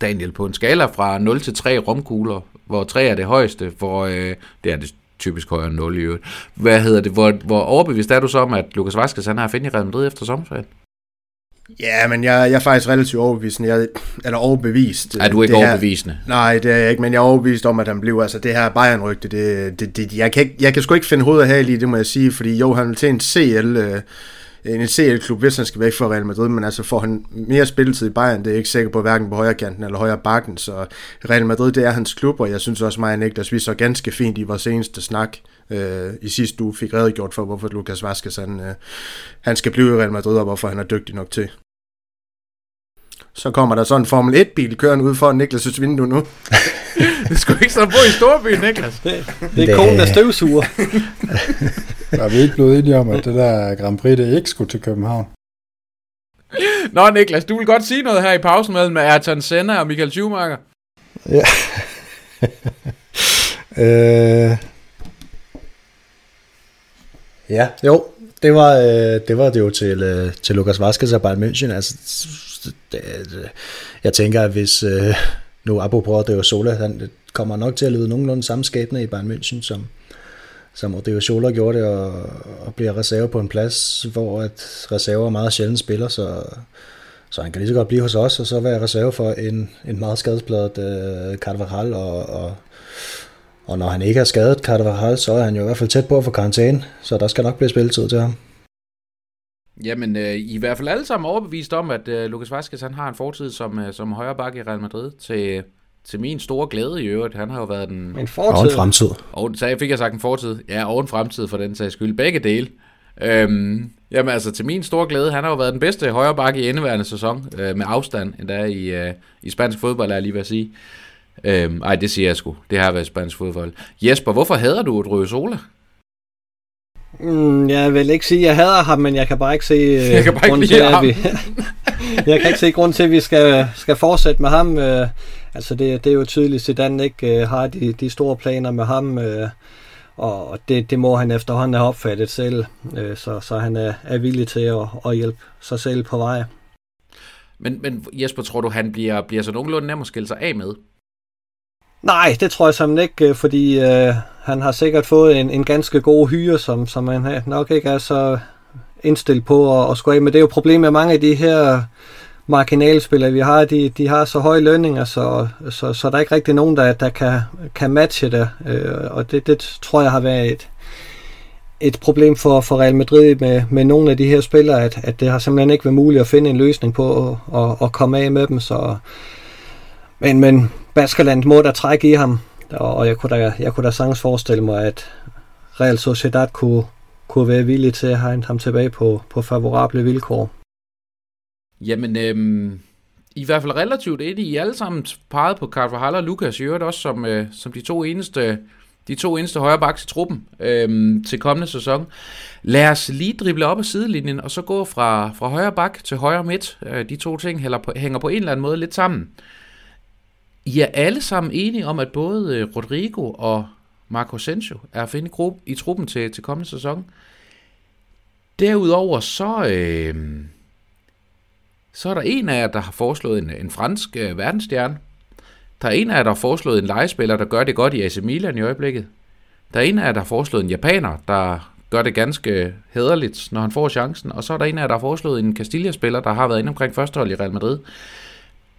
Daniel, på en skala fra 0 til 3 romkugler, hvor 3 er det højeste, hvor øh, det er det typisk højere end 0 i øvrigt. Hvad hedder det? Hvor, hvor overbevist er du så om, at Lukas Vaskes han har i Real Madrid efter sommerferien? Ja, men jeg, jeg er faktisk relativt overbevist. Jeg, eller overbevist. Er du ikke det her- overbevisende? Nej, det er jeg ikke, men jeg er overbevist om, at han bliver. Altså, det her Bayern-rygte, det, det, det, jeg, kan ikke, jeg kan sgu ikke finde hovedet af hal i, det må jeg sige, fordi jo, han vil til en CL, øh, Øh, en CL-klub, hvis han skal væk fra Real Madrid, men altså får han mere spilletid i Bayern, det er jeg ikke sikker på, hverken på højre kanten eller højre bakken, så Real Madrid, det er hans klub, og jeg synes også, mig og Niklas, vi så ganske fint i vores seneste snak øh, i sidste uge, fik redegjort for, hvorfor Lukas Vaskes, han, øh, han skal blive i Real Madrid, og hvorfor han er dygtig nok til. Så kommer der sådan en Formel 1-bil kørende ud for Niklas' vindue nu. Det skulle ikke sådan bo i storbyen, Niklas. Det, det er konen, der støvsuger. Der er vi ikke blevet enige om, at det der Grand Prix, det ikke skulle til København. Nå, Niklas, du vil godt sige noget her i pausen mellem Ayrton Senna og Michael Schumacher. Ja. øh, ja, jo, det var, øh, det var det jo til, øh, til Lukas Vazquez og Bayern München. Altså, Øh, jeg tænker, at hvis øh, nu apropos det Sola, han kommer nok til at lyde nogenlunde samme skæbne i Bayern München, som, som Odeo Sola gjorde det, og, og bliver reserve på en plads, hvor at reserver meget sjældent spiller, så, så han kan lige så godt blive hos os, og så være reserve for en, en meget skadespladet øh, Carvajal, og, og, og når han ikke er skadet Carvajal, så er han jo i hvert fald tæt på at få karantæne, så der skal nok blive spilletid til ham. Jamen, øh, I er i hvert fald alle sammen overbevist om, at øh, Lukas Vazquez han har en fortid som, øh, som højre bakke i Real Madrid. Til, til min store glæde i øvrigt. Han har jo været den... Men Og en fortid, fremtid. Og så fik jeg sagt en fortid. Ja, og en fremtid for den sags skyld. Begge dele. Øhm, jamen altså, til min store glæde, han har jo været den bedste højre bakke i indeværende sæson, øh, med afstand endda i, øh, i spansk fodbold, er jeg lige ved at sige. Øhm, ej, det siger jeg sgu. Det har været spansk fodbold. Jesper, hvorfor hader du Odrio Sola? Mm, jeg vil ikke sige, at jeg hader ham, men jeg kan bare ikke se øh, Jeg kan bare ikke grunden lide til, at vi, jeg kan ikke se grund til, at vi skal, skal fortsætte med ham. Øh, altså, det, det er jo tydeligt, at Zidane ikke øh, har de, de store planer med ham, øh, og det, det må han efterhånden have opfattet selv, øh, så, så han er, er villig til at, at hjælpe sig selv på vej. Men, men Jesper, tror du, han bliver, bliver så nogenlunde nem at skille sig af med? Nej, det tror jeg simpelthen ikke, øh, fordi øh, han har sikkert fået en, en ganske god hyre, som, som han nok ikke er så indstillet på at, at skulle af. Men det er jo problemet med mange af de her marginalspillere, vi har. De, de har så høje lønninger, så, så, så der er ikke rigtig nogen, der, der kan, kan matche det. Øh, og det, det tror jeg har været et, et problem for, for Real Madrid med, med nogle af de her spillere, at, at det har simpelthen ikke været muligt at finde en løsning på at, at, at komme af med dem. Så, men, men Baskerland må der trække i ham, og jeg kunne da, jeg kunne da sagtens forestille mig, at Real Sociedad kunne, kunne være villig til at hente ham tilbage på, på favorable vilkår. Jamen, øhm, i hvert fald relativt enige. I alle sammen peget på Carvajal og Lucas, i øvrigt også som, øh, som de to eneste de to eneste højre baks i truppen øhm, til kommende sæson. Lad os lige drible op ad sidelinjen, og så gå fra, fra højre bak til højre midt. Øh, de to ting hænger på, hænger på en eller anden måde lidt sammen. I er alle sammen enige om, at både øh, Rodrigo og Marco Sencho er at finde i, i truppen til, til kommende sæson. Derudover så, øh, så er der en af jer, der har foreslået en, en fransk øh, verdensstjerne. Der er en af jer, der har foreslået en legespiller, der gør det godt i AC Milan i øjeblikket. Der er en af jer, der har foreslået en japaner, der gør det ganske hederligt, når han får chancen. Og så er der en af jer, der har foreslået en Castilla-spiller, der har været inde omkring førstehold i Real Madrid.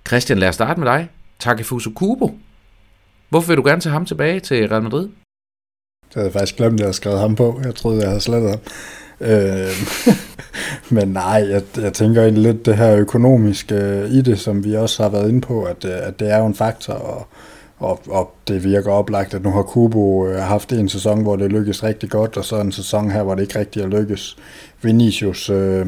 Christian, lad os starte med dig. Takefuso Kubo. Hvorfor vil du gerne tage ham tilbage til Real Madrid? Jeg havde faktisk glemt, at jeg havde skrevet ham på. Jeg troede, jeg havde slettet ham. Øh, men nej, jeg, jeg tænker egentlig lidt det her økonomiske øh, i det, som vi også har været inde på, at, øh, at det er jo en faktor, og, og, og det virker oplagt, at nu har Kubo øh, haft en sæson, hvor det lykkes rigtig godt, og så en sæson her, hvor det ikke rigtig er lykkes. Vinicius øh,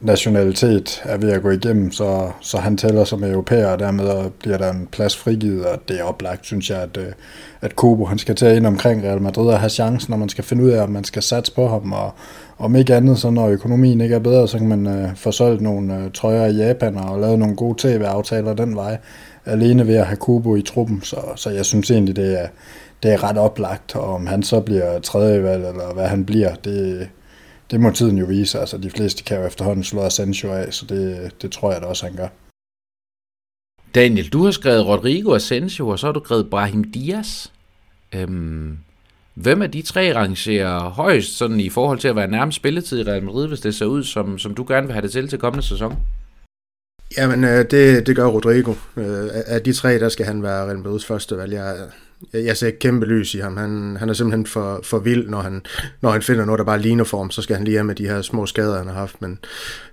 nationalitet er ved at gå igennem, så, så han tæller som europæer, og dermed bliver der en plads frigivet, og det er oplagt, synes jeg, at, øh, at Kubo han skal tage ind omkring Real Madrid og have chancen, når man skal finde ud af, om man skal satse på ham, og om ikke andet, så når økonomien ikke er bedre, så kan man øh, få solgt nogle øh, trøjer i Japan og lave nogle gode tv-aftaler den vej, alene ved at have Kubo i truppen, så, så jeg synes egentlig, det er, det er ret oplagt, og om han så bliver tredje valg, eller hvad han bliver, det, det må tiden jo vise. Altså, de fleste kan jo efterhånden slå Asensio af, så det, det tror jeg da også, han gør. Daniel, du har skrevet Rodrigo Asensio, og så har du skrevet Brahim Diaz. Øhm, hvem af de tre rangerer højst sådan i forhold til at være nærmest spilletid i Real Madrid, hvis det ser ud, som, som du gerne vil have det til til kommende sæson? Jamen, øh, det, det gør Rodrigo. Øh, af de tre, der skal han være Real Madrids første valg. Jeg, jeg, ser kæmpe lys i ham. Han, han er simpelthen for, for vild, når han, når han finder noget, der bare ligner form, så skal han lige have med de her små skader, han har haft. Men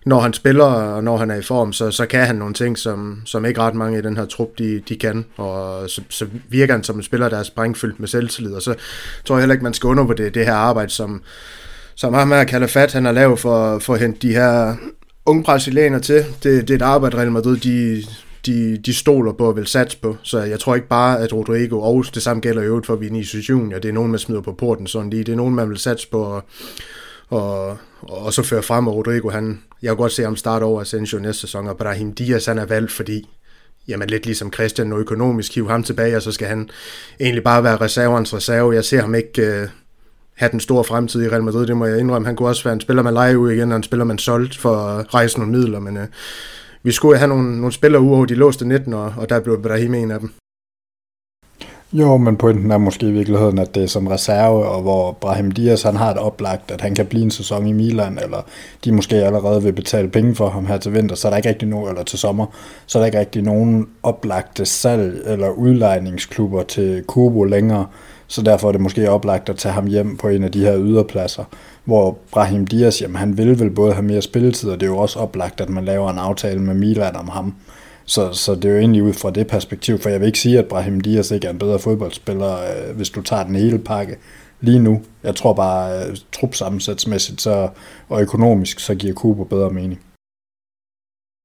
når han spiller, og når han er i form, så, så kan han nogle ting, som, som ikke ret mange i den her trup, de, de kan. Og så, så virker han som en spiller, der er sprængfyldt med selvtillid. Og så tror jeg heller ikke, man skal undervurdere det her arbejde, som, som ham her Calafat, han har lavet for, for at hente de her unge brasilianer til. Det, det er et arbejde, Real Madrid, de, de, de stoler på og vil satse på. Så jeg tror ikke bare, at Rodrigo, og det samme gælder i øvrigt for Vinicius Junior, det er nogen, man smider på porten sådan lige. Det er nogen, man vil satse på og, og, og så føre frem, og Rodrigo, han, jeg kan godt se ham starte over Asensio næste sæson, og Brahim Diaz, han er valgt, fordi jamen lidt ligesom Christian, noget økonomisk hive ham tilbage, og så skal han egentlig bare være reserverens reserve. Jeg ser ham ikke øh, have den store fremtid i Real Madrid, det må jeg indrømme. Han kunne også være en spiller, man leger ud igen, og en spiller, man solgt for at rejse nogle midler, men øh, vi skulle have nogle, nogle spillere ude over de låste 19, og, og der blev Brahim en af dem. Jo, men pointen er måske i virkeligheden, at det er som reserve, og hvor Brahim Dias han har et oplagt, at han kan blive en sæson i Milan, eller de måske allerede vil betale penge for ham her til vinter, så er der ikke rigtig nogen, eller til sommer, så er der ikke rigtig nogen oplagte salg eller udlejningsklubber til Kubo længere, så derfor er det måske oplagt at tage ham hjem på en af de her yderpladser hvor Brahim Dias, jamen han vil vel både have mere spilletid, og det er jo også oplagt, at man laver en aftale med Milan om ham. Så, så det er jo egentlig ud fra det perspektiv, for jeg vil ikke sige, at Brahim Dias ikke er en bedre fodboldspiller, øh, hvis du tager den hele pakke lige nu. Jeg tror bare, øh, trupsammensætsmæssigt så, og økonomisk, så giver Kubo bedre mening.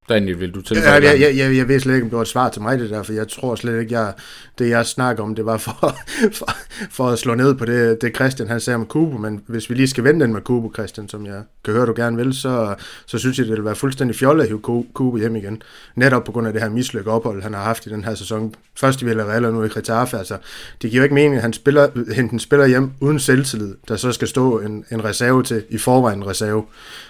Daniel, vil du tilføje? Ja, jeg, jeg, jeg, jeg ved slet ikke, om det var et svar til mig det der, for jeg tror slet ikke, jeg, det jeg snakker om, det var for, for, for at slå ned på det, det Christian han sagde om Kubo, men hvis vi lige skal vende den med Kubo, Christian, som jeg kan høre, du gerne vil, så, så synes jeg, det vil være fuldstændig fjollet at hive Kubo hjem igen. Netop på grund af det her mislykke ophold, han har haft i den her sæson. Først i Villarreal og nu i Getafe, altså. Det giver jo ikke mening, at han spiller, hente en spiller hjem uden selvtillid, der så skal stå en, en reserve til, i forvejen en reserve,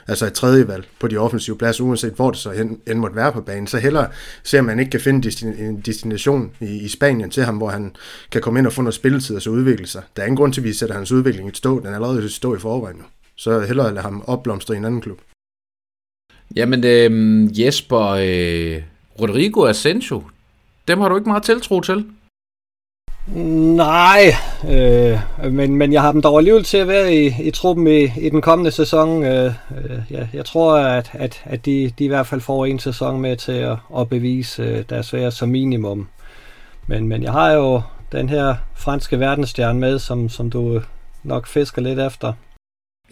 altså et tredje valg på de offensive pladser, uanset hvor det så hen, end måtte være på banen, så hellere ser man ikke kan finde en destination i, i Spanien til ham, hvor han kan komme ind og få noget spilletid og så udvikle sig. Der er ingen grund til, at vi sætter hans udvikling i stå. Den er allerede i stå i forvejen. Nu. Så hellere lade ham opblomstre i en anden klub. Jamen øh, Jesper, øh, Rodrigo Asensio, dem har du ikke meget tiltro til? Nej, øh, men, men jeg har dem dog alligevel til at være i, i truppen i, i den kommende sæson. Øh, øh, ja, jeg tror, at, at, at de, de i hvert fald får en sæson med til at, at bevise øh, deres værd som minimum. Men, men jeg har jo den her franske verdensstjerne med, som, som du nok fisker lidt efter.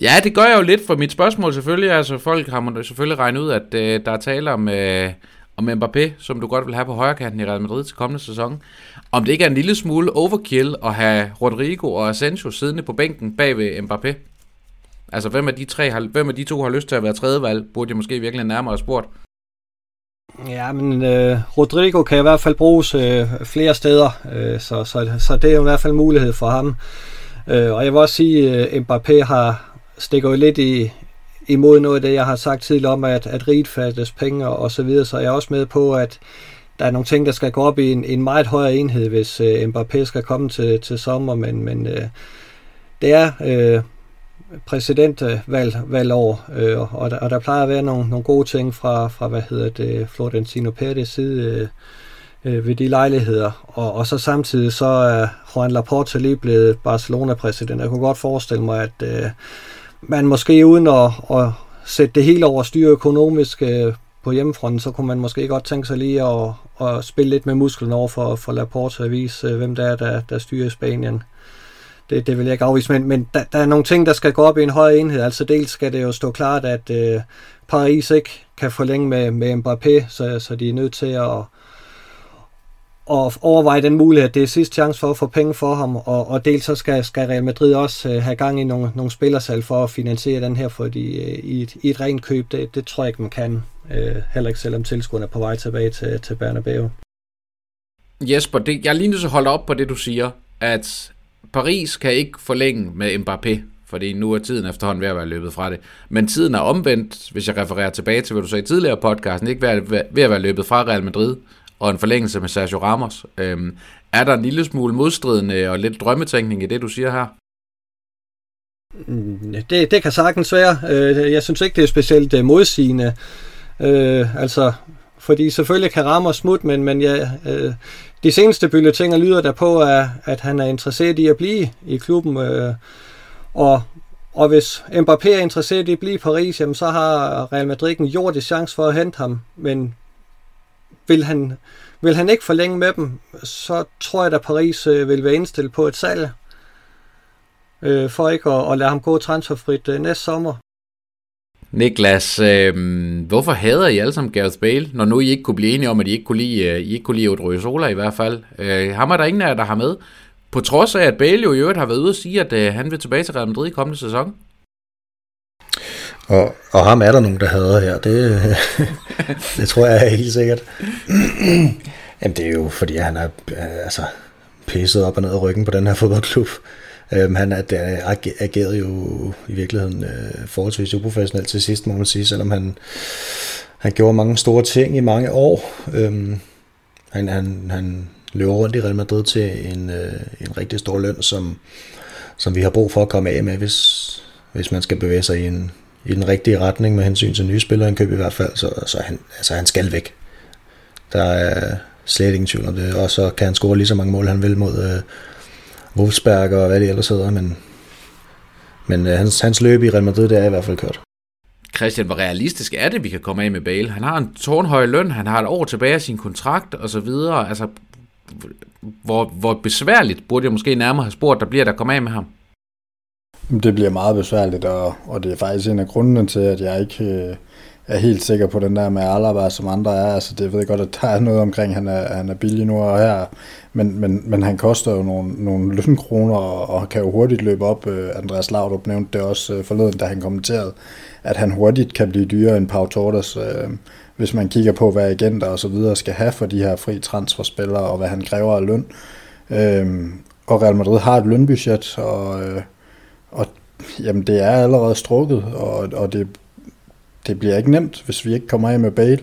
Ja, det gør jeg jo lidt for mit spørgsmål selvfølgelig. Altså, folk har selvfølgelig regnet ud, at øh, der er tale om, øh, om Mbappé, som du godt vil have på højre kanten i Real Madrid til kommende sæson. Om det ikke er en lille smule overkill at have Rodrigo og Asensio siddende på bænken bag ved Mbappé. Altså, hvem af de, tre har, hvem af de to har lyst til at være tredje valg, burde jeg måske virkelig nærmere have spurgt. Ja, men øh, Rodrigo kan i hvert fald bruges øh, flere steder, øh, så, så, så det er i hvert fald mulighed for ham. Øh, og jeg vil også sige, at øh, Mbappé har stikker jo lidt i, imod noget af det, jeg har sagt tidligere om, at, at riget fattes penge og så videre, så jeg er også med på, at der er nogle ting, der skal gå op i en, en meget højere enhed, hvis øh, Mbappé skal komme til, til sommer, men, men øh, det er øh, valgår øh, og, der, og der plejer at være nogle, nogle gode ting fra, fra hvad hedder det, Florentino Pérez side øh, øh, ved de lejligheder, og, og så samtidig så er Juan Laporte lige blevet Barcelona-præsident. Jeg kunne godt forestille mig, at øh, man måske uden at, at sætte det hele over styr økonomisk øh, på hjemmefronten, så kunne man måske godt tænke sig lige at, at spille lidt med musklen over for, for Laporte og vise, øh, hvem der er, der, der styrer Spanien. Det, det vil jeg ikke afvise, men, men der, der er nogle ting, der skal gå op i en høj enhed. Altså dels skal det jo stå klart, at øh, Paris ikke kan forlænge med, med Mbappé, så, så de er nødt til at, og overveje den mulighed, at det er sidste chance for at få penge for ham, og, og dels så skal, skal Real Madrid også øh, have gang i nogle, nogle spillersal for at finansiere den her, fordi øh, i, et, i et rent køb, det, det tror jeg ikke, man kan. Øh, heller ikke selvom tilskuerne er på vej tilbage til, til Bernabeu. Jesper, det, jeg er lige nødt til at holde op på det, du siger, at Paris kan ikke forlænge med Mbappé, fordi nu er tiden efterhånden ved at være løbet fra det. Men tiden er omvendt, hvis jeg refererer tilbage til, hvad du sagde tidligere i podcasten, ikke ved at, ved at være løbet fra Real Madrid og en forlængelse med Sergio Ramos. Øhm, er der en lille smule modstridende og lidt drømmetænkning i det, du siger her? Mm, det, det kan sagtens være. Øh, jeg synes ikke, det er specielt øh, modsigende. Øh, altså, fordi selvfølgelig kan Ramos smutte, men, men ja, øh, de seneste bulletiner lyder der på, at, at han er interesseret i at blive i klubben. og, og hvis Mbappé er interesseret i at blive i Paris, jamen, så har Real Madrid en jordisk chance for at hente ham. Men vil han, vil han ikke forlænge med dem, så tror jeg, at Paris øh, vil være indstillet på et salg, øh, for ikke at, at lade ham gå transferfrit øh, næste sommer. Niklas, øh, hvorfor hader I alle sammen Gareth Bale, når nu I ikke kunne blive enige om, at I ikke kunne lide, øh, I ikke kunne lide Odriozola i hvert fald? Øh, ham er der ingen af jer, der har med. På trods af, at Bale jo i øvrigt har været ude og sige, at øh, han vil tilbage til Real Madrid i kommende sæson. Og, og ham er der nogen, der hader her. Det, det tror jeg er helt sikkert. Jamen det er jo fordi, han er øh, altså, pisset op og ned af ryggen på den her fodboldklub. Øhm, han er, agerede jo i virkeligheden øh, forholdsvis uprofessionelt til sidst, må man sige, selvom han, han gjorde mange store ting i mange år. Øhm, han, han, han løber rundt i Real Madrid til en, øh, en rigtig stor løn, som, som vi har brug for at komme af med, hvis, hvis man skal bevæge sig i en, i den rigtige retning med hensyn til nye spillerindkøb køb i hvert fald, så, så han, altså, han skal væk. Der er slet ingen tvivl om det, og så kan han score lige så mange mål, han vil mod øh, Wolfsberg og hvad det ellers hedder, men, men øh, hans, hans løb i Real Madrid, det er i hvert fald kørt. Christian, hvor realistisk er det, vi kan komme af med Bale? Han har en tårnhøj løn, han har et år tilbage af sin kontrakt og så videre. Altså, hvor, hvor besværligt burde jeg måske nærmere have spurgt, der bliver der komme af med ham? Det bliver meget besværligt, og, og det er faktisk en af grundene til, at jeg ikke øh, er helt sikker på den der med Alaba, som andre er. Altså, det ved jeg godt, at der er noget omkring, han er, han er billig nu og her, men, men, men han koster jo nogle, nogle lønkroner, og, og kan jo hurtigt løbe op. Øh, Andreas Laudrup nævnte det også øh, forleden, da han kommenterede, at han hurtigt kan blive dyrere end Pau Torres, øh, hvis man kigger på, hvad agenter og så videre skal have for de her fri transferspillere, og hvad han kræver af løn. Øh, og Real Madrid har et lønbudget, og... Øh, og jamen, det er allerede strukket, og, og det, det bliver ikke nemt, hvis vi ikke kommer af med Bale.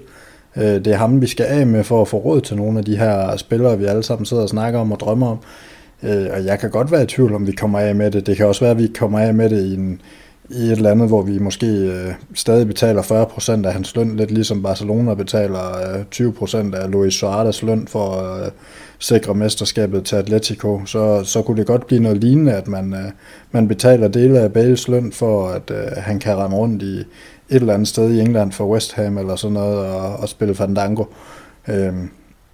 Øh, det er ham, vi skal af med for at få råd til nogle af de her spillere, vi alle sammen sidder og snakker om og drømmer om. Øh, og jeg kan godt være i tvivl, om vi kommer af med det. Det kan også være, at vi kommer af med det i en, i et eller andet, hvor vi måske øh, stadig betaler 40% af hans løn, lidt ligesom Barcelona betaler øh, 20% af Luis Suarez løn for øh, sikre mesterskabet til Atletico, så, så kunne det godt blive noget lignende, at man, øh, man betaler dele af Bales løn for, at øh, han kan ramme rundt i et eller andet sted i England for West Ham eller sådan noget og, og spille Fandango. Øh,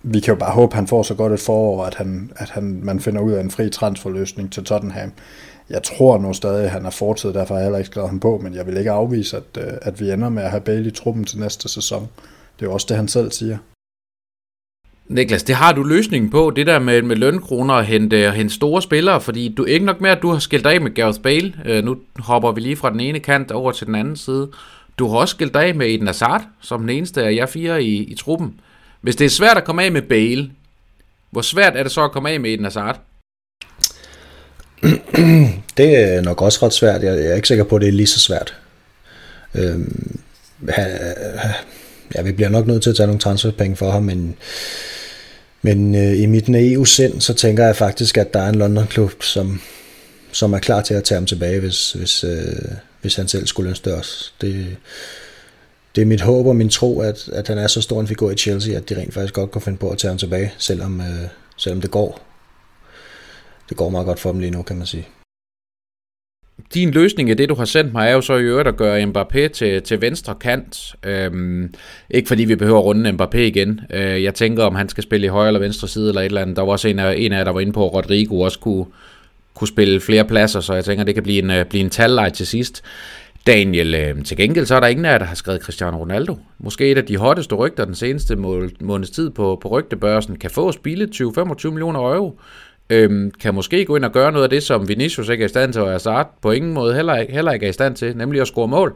vi kan jo bare håbe, at han får så godt et forår, at, han, at han, man finder ud af en fri transferløsning til Tottenham. Jeg tror nu stadig, at han er fortid, derfor har jeg heller ikke skrevet ham på, men jeg vil ikke afvise, at, øh, at vi ender med at have Bale i truppen til næste sæson. Det er jo også det, han selv siger. Niklas, det har du løsningen på, det der med, med lønkroner og hente, hente store spillere, fordi du ikke nok med, at du har skilt af med Gareth Bale. øh, nu hopper vi lige fra den ene kant over til den anden side. Du har også skilt af med Eden Hazard, som den eneste af jer fire i, i truppen. Hvis det er svært at komme af med Bale, hvor svært er det så at komme af med Eden Hazard? det er nok også ret svært. Jeg er ikke sikker på, at det er lige så svært. Øhm, ja, vi bliver nok nødt til at tage nogle transferpenge for ham, men, men øh, i mit naive sind, så tænker jeg faktisk, at der er en London-klub, som, som er klar til at tage ham tilbage, hvis, hvis, øh, hvis han selv skulle ønske det også. Det, det er mit håb og min tro, at, at han er så stor en figur i Chelsea, at de rent faktisk godt kan finde på at tage ham tilbage, selvom, øh, selvom det går. Det går meget godt for dem lige nu, kan man sige. Din løsning af det, du har sendt mig, er jo så i øvrigt at gøre Mbappé til, til venstre kant. Øhm, ikke fordi vi behøver at runde Mbappé igen. Øh, jeg tænker, om han skal spille i højre eller venstre side eller et eller andet. Der var også en af, en af jer, der var inde på, at Rodrigo også kunne, kunne spille flere pladser, så jeg tænker, det kan blive en, øh, blive en talleg til sidst. Daniel, øh, til gengæld så er der ingen af jer, der har skrevet Cristiano Ronaldo. Måske et af de hotteste rygter den seneste måneds tid på, på rygtebørsen, kan få spille 20-25 millioner euro. Øhm, kan måske gå ind og gøre noget af det, som Vinicius ikke er i stand til, og Hazard på ingen måde heller, heller ikke er i stand til, nemlig at score mål.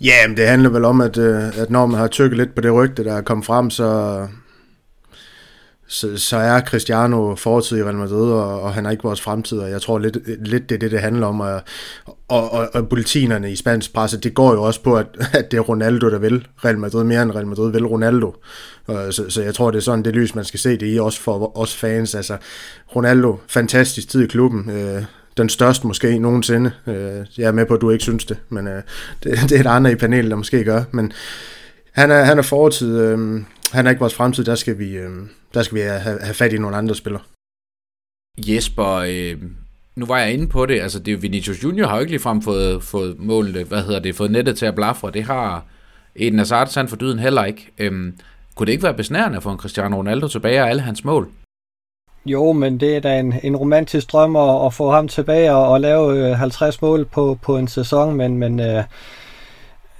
Ja, men det handler vel om, at, øh, at når man har tykket lidt på det rygte, der er kommet frem, så, så, så er Cristiano fortid i Real Madrid, og, og han er ikke vores fremtid, og jeg tror lidt, lidt det er det, det handler om. Og, og, og, og bulletinerne i spansk presse, det går jo også på, at, at det er Ronaldo, der vil Real Madrid mere end Real Madrid vil Ronaldo. Så, så jeg tror, det er sådan det lys, man skal se det i, også for os fans. Altså, Ronaldo, fantastisk tid i klubben, øh, den største måske nogensinde. Øh, jeg er med på, at du ikke synes det, men øh, det, det er et andet i panelet, der måske gør. Men han er, han er fortid, øh, han er ikke vores fremtid, der skal vi, øh, der skal vi have, have fat i nogle andre spillere. Jesper, øh, nu var jeg inde på det, altså det er Vinicius Junior har jo ikke ligefrem fået, fået målet, hvad hedder det, fået nettet til at blafre, det har Eden Hazard sand for dyden heller ikke. Øhm, kunne det ikke være besnærende at få en Cristiano Ronaldo tilbage og alle hans mål? Jo, men det er da en, en romantisk drøm at, at få ham tilbage og, og lave 50 øh, mål på, på en sæson, men, men øh,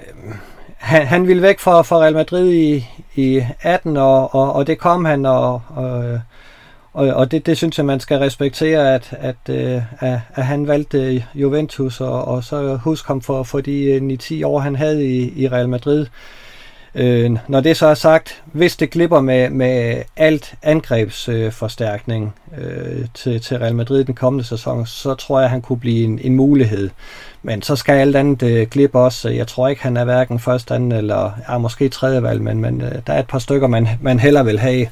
øh, han, han ville væk fra, fra Real Madrid i, i 18, og, og, og det kom han, og, og, og, og det, det synes jeg, man skal respektere, at, at, øh, at, at han valgte Juventus, og, og så husk ham for, for de øh, 9-10 år, han havde i, i Real Madrid. Øh, når det så er sagt, hvis det glipper med, med alt angrebsforstærkning øh, til, til Real Madrid den kommende sæson, så tror jeg, at han kunne blive en, en mulighed. Men så skal alt andet øh, glippe også. Jeg tror ikke, han er hverken første, anden eller ja, måske tredje valg, men, men øh, der er et par stykker, man, man heller vil have.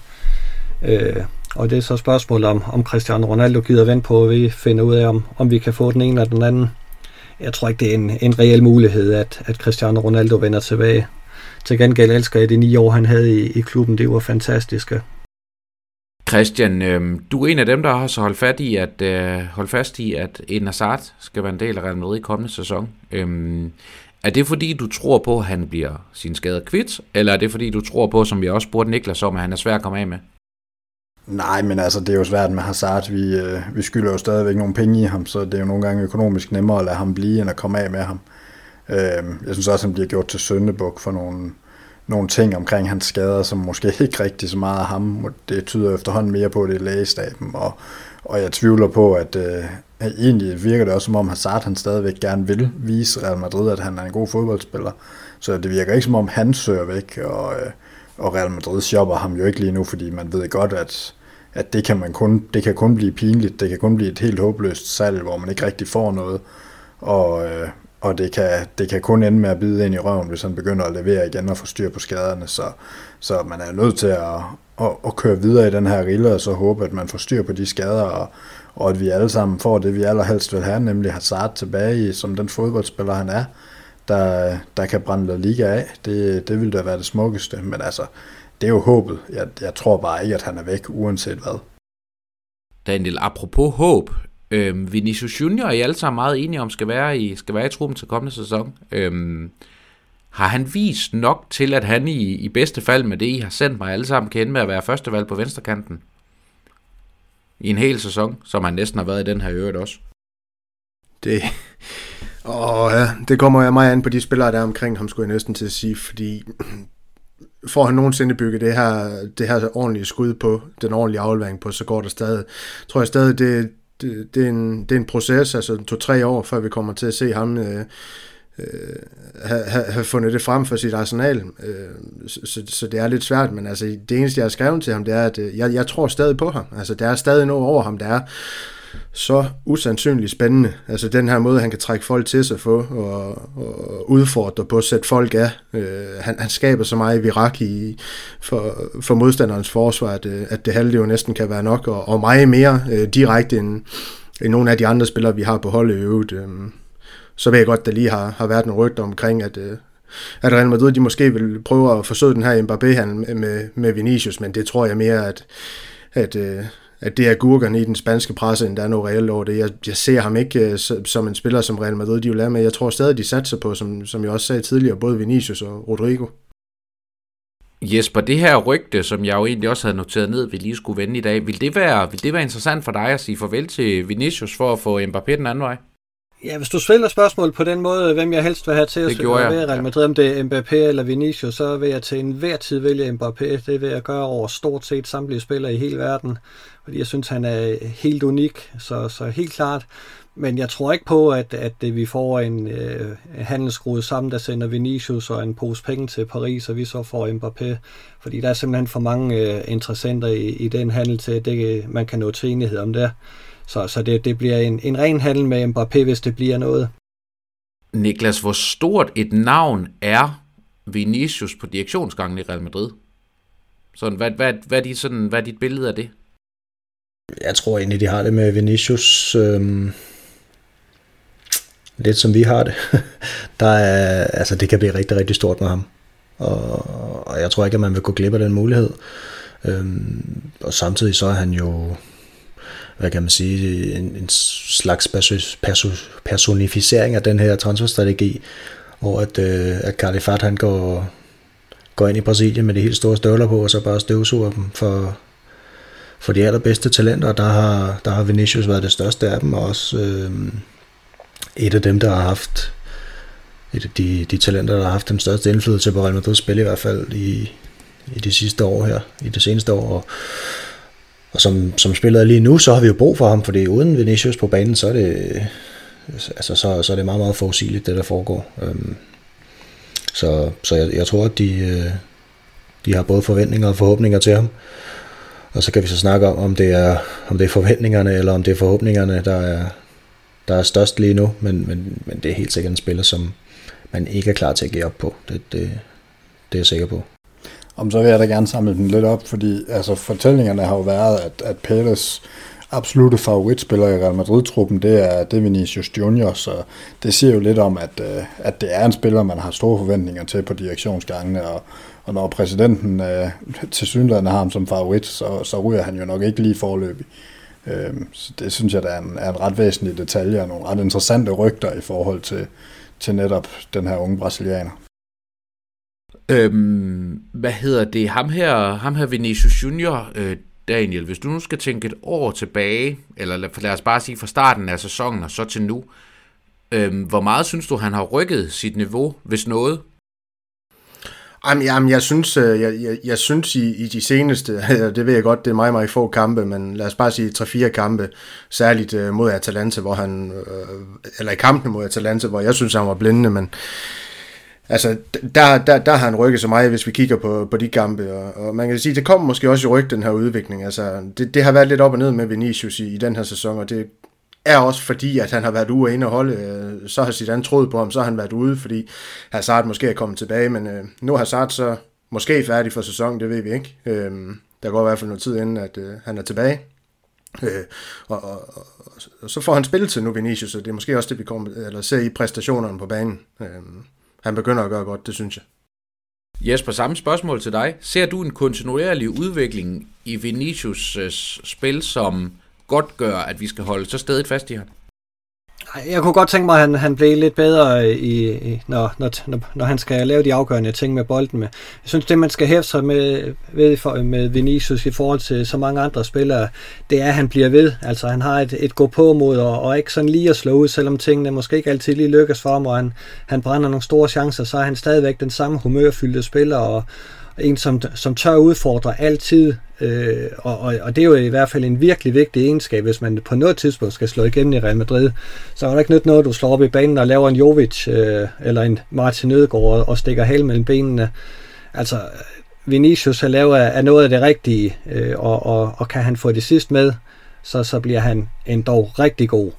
Øh, og det er så spørgsmålet om, om Cristiano Ronaldo gider vente på, at vi finder ud af, om, om vi kan få den ene eller den anden. Jeg tror ikke, det er en, en reel mulighed, at, at Cristiano Ronaldo vender tilbage. Til gengæld elsker jeg de ni år, han havde i, i klubben. Det var fantastiske. Christian, øh, du er en af dem, der har så holdt, fat i, at, øh, holdt fast i, at Eden Hazard skal være en del af Real Madrid i kommende sæson. Øh, er det fordi, du tror på, at han bliver sin skade kvidt, eller er det fordi, du tror på, som vi også spurgte Niklas om, at han er svær at komme af med? Nej, men altså, det er jo svært med Hazard. Vi, øh, vi skylder jo stadigvæk nogle penge i ham, så det er jo nogle gange økonomisk nemmere at lade ham blive, end at komme af med ham. Øh, Øhm, jeg synes også, han bliver gjort til søndebuk for nogle, nogle ting omkring hans skader, som måske ikke rigtig så meget af ham. Det tyder efterhånden mere på, at det er lægestaben, og, og jeg tvivler på, at, øh, at egentlig virker det også som om Hazard han stadigvæk gerne vil vise Real Madrid, at han er en god fodboldspiller. Så det virker ikke som om han søger væk, og, øh, og Real Madrid shopper ham jo ikke lige nu, fordi man ved godt, at, at det, kan man kun, det kan kun blive pinligt, det kan kun blive et helt håbløst salg, hvor man ikke rigtig får noget. Og, øh, og det kan, det kan kun ende med at bide ind i røven, hvis han begynder at levere igen og få styr på skaderne. Så, så man er nødt til at, at, at køre videre i den her rille, og så håbe, at man får styr på de skader, og, og at vi alle sammen får det, vi allerhelst vil have, nemlig Hazard tilbage i, som den fodboldspiller han er, der, der kan brænde La Liga af. Det, det ville da være det smukkeste, men altså, det er jo håbet. Jeg, jeg tror bare ikke, at han er væk, uanset hvad. Daniel, apropos håb, øhm, Vinicius Junior er I alle sammen meget enige om, skal være i, skal være i truppen til kommende sæson. Øhm, har han vist nok til, at han i, i bedste fald med det, I har sendt mig alle sammen, kan med at være førstevalg på venstrekanten? I en hel sæson, som han næsten har været i den her øvrigt også. Det, åh, ja, det kommer jeg meget an på de spillere, der er omkring ham, skulle jeg næsten til at sige, fordi får han nogensinde bygget det her, det her ordentlige skud på, den ordentlige aflevering på, så går der stadig, tror jeg stadig, det, det, det, er, en, det er en proces, altså to-tre år, før vi kommer til at se ham øh, øh, have, have fundet det frem for sit arsenal. Øh, så, så det er lidt svært, men altså det eneste, jeg har skrevet til ham, det er, at øh, jeg, jeg tror stadig på ham. Altså der er stadig noget over ham, der er så usandsynligt spændende. Altså den her måde, han kan trække folk til sig på og, og udfordre på at sætte folk af. Øh, han, han skaber så meget virak i, for, for modstanderens forsvar, at, øh, at det halve jo næsten kan være nok, og, og meget mere øh, direkte end, end nogle af de andre spillere, vi har på holdet i øvrigt. Øh, så ved jeg godt, der lige har, har været nogle rygter omkring, at, øh, at Real Madrid de måske vil prøve at forsøge den her Mbappé med, med Vinicius, men det tror jeg mere, at, at, øh, at det er gurkerne i den spanske presse, end der er noget reelt over det. Jeg, jeg ser ham ikke uh, som en spiller, som Real Madrid de vil have med. Jeg tror stadig, de satser på, som, som jeg også sagde tidligere, både Vinicius og Rodrigo. Jesper, det her rygte, som jeg jo egentlig også havde noteret ned, vi lige skulle vende i dag, vil det være, vil det være interessant for dig at sige farvel til Vinicius for at få Mbappé den anden vej? Ja, hvis du stiller spørgsmål på den måde, hvem jeg helst vil have til at ved Real Madrid, om det er Mbappé eller Vinicius, så vil jeg til enhver tid vælge Mbappé. Det vil jeg gøre over stort set samtlige spillere i hele verden, fordi jeg synes, han er helt unik, så, så helt klart. Men jeg tror ikke på, at, at vi får en øh, handelsskruet sammen, der sender Vinicius og en pose penge til Paris, og vi så får Mbappé. Fordi der er simpelthen for mange øh, interessenter i, i den handel til, at det, man kan nå til enighed om det. Så, så det, det bliver en, en ren handel med Mbappé, hvis det bliver noget. Niklas, hvor stort et navn er Vinicius på direktionsgangen i Real Madrid? Sådan, hvad, hvad, hvad, er dit, sådan, hvad er dit billede af det? Jeg tror egentlig, de har det med Vinicius øhm, lidt som vi har det. Der er, altså, det kan blive rigtig, rigtig stort med ham. Og, og jeg tror ikke, at man vil gå glip af den mulighed. Øhm, og samtidig så er han jo hvad kan man sige, en, en slags perso, personificering af den her transferstrategi, hvor at, øh, at Califat han går, går ind i Brasilien med de helt store støvler på, og så bare støvsuger dem for, for de allerbedste talenter, der har, der har Vinicius været det største af dem, og også øh, et af dem, der har haft et af de, de talenter, der har haft den største indflydelse på Real Madrid's spil i hvert fald i, i de sidste år her, i det seneste år, og og som, som spiller lige nu, så har vi jo brug for ham, fordi uden Vinicius på banen, så er det, altså, så, så er det meget, meget forudsigeligt, det der foregår. Øhm, så så jeg, jeg tror, at de, øh, de har både forventninger og forhåbninger til ham. Og så kan vi så snakke om, om det er, om det er forventningerne, eller om det er forhåbningerne, der er, der er størst lige nu. Men, men, men det er helt sikkert en spiller, som man ikke er klar til at give op på. Det, det, det er jeg sikker på. Om så vil jeg da gerne samle den lidt op, fordi altså, fortællingerne har jo været, at, at Pérez absolute favoritspiller i Real Madrid-truppen, det er, det er Vinicius Junior, så det siger jo lidt om, at, øh, at det er en spiller, man har store forventninger til på direktionsgangene, og, og når præsidenten øh, til synligheden har ham som favorit, så, så ryger han jo nok ikke lige forløbig. Øh, så det synes jeg, der er en, er en ret væsentlig detalje, og nogle ret interessante rygter i forhold til, til netop den her unge brasilianer. Øhm, hvad hedder det? Ham her, ham her Vinicius Junior, øh, Daniel, hvis du nu skal tænke et år tilbage, eller lad, lad os bare sige fra starten af sæsonen og så til nu, øhm, hvor meget synes du, han har rykket sit niveau, hvis noget? Jamen, jamen jeg synes, øh, jeg, jeg, jeg synes i, i de seneste, det ved jeg godt, det er meget, meget få kampe, men lad os bare sige 3-4 kampe, særligt øh, mod Atalanta, hvor han, øh, eller i kampen mod Atalanta, hvor jeg synes, han var blindende, men Altså, der, der, der har han rykket så meget, hvis vi kigger på, på de kampe, og, og man kan sige, det kommer måske også i ryg, den her udvikling. Altså, det, det har været lidt op og ned med Vinicius i, i den her sæson, og det er også fordi, at han har været ude og inde og holde, øh, så har Zidane troet på ham, så har han været ude, fordi Hazard måske er kommet tilbage, men øh, nu har Hazard så måske færdig for sæsonen, det ved vi ikke. Øh, der går i hvert fald noget tid inden, at øh, han er tilbage. Øh, og, og, og, og, så får han spilletid nu, Vinicius, og det er måske også det, vi kommer, eller ser i præstationerne på banen. Øh, han begynder at gøre godt, det synes jeg. Jesper, samme spørgsmål til dig. Ser du en kontinuerlig udvikling i Vinicius' spil, som godt gør, at vi skal holde så stedet fast i ham? Jeg kunne godt tænke mig, at han, han blev lidt bedre, i, i, når, når, når han skal lave de afgørende ting med bolden. Med. Jeg synes, det man skal hæfte sig med, ved, for, med Vinicius i forhold til så mange andre spillere, det er, at han bliver ved. Altså han har et, et gå på mod, og, og ikke sådan lige at slå ud, selvom tingene måske ikke altid lige lykkes for ham, og han, han brænder nogle store chancer, så er han stadigvæk den samme humørfyldte spiller, og, en, som, som tør udfordre altid, øh, og, og, og det er jo i hvert fald en virkelig vigtig egenskab, hvis man på noget tidspunkt skal slå igennem i Real Madrid. Så er der ikke nyt noget, du slår op i banen og laver en Jovic øh, eller en Martin Ødegaard og, og stikker halen mellem benene. Altså, Vinicius har lavet af noget af det rigtige, øh, og, og, og kan han få det sidst med, så, så bliver han endda rigtig god.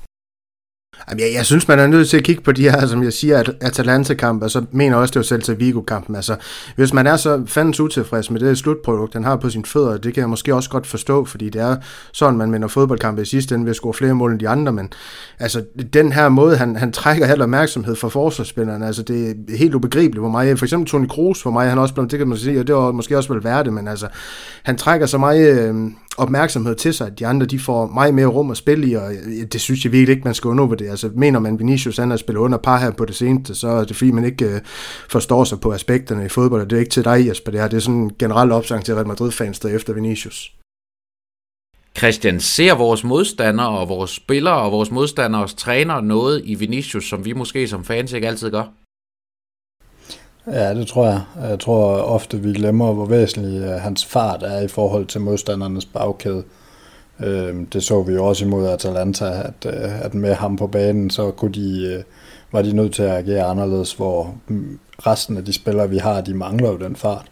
Jamen, jeg, jeg synes, man er nødt til at kigge på de her, som jeg siger, at Atalanta-kamp, og så mener også, det var selv til Vigo-kampen. Altså, hvis man er så fandens utilfreds med det slutprodukt, han har på sine fødder, det kan jeg måske også godt forstå, fordi det er sådan, man minder fodboldkampe i sidste ende ved at score flere mål end de andre, men altså, den her måde, han, han trækker helt opmærksomhed fra forsvarsspillerne, altså, det er helt ubegribeligt, hvor meget, for eksempel Toni Kroos, hvor meget han også blev, det kan man sige, og det var måske også vel værd det, men altså, han trækker så meget øh, opmærksomhed til sig, at de andre, de får meget mere rum at spille i, og det synes jeg virkelig ikke, man skal undervurdere det. Altså, mener man Vinicius, han har spillet under par her på det seneste, så er det fordi, man ikke øh, forstår sig på aspekterne i fodbold, og det er ikke til dig, Jesper, det her. Det er sådan en generel opsang til Real Madrid-fans, der efter Vinicius. Christian, ser vores modstandere og vores spillere og vores modstanderes træner noget i Vinicius, som vi måske som fans ikke altid gør? Ja, det tror jeg. Jeg tror ofte, vi glemmer, hvor væsentlig øh, hans fart er i forhold til modstandernes bagkæde. Øhm, det så vi jo også imod Atalanta, at, øh, at med ham på banen, så kunne de, øh, var de nødt til at agere anderledes, hvor mm, resten af de spillere, vi har, de mangler jo den fart.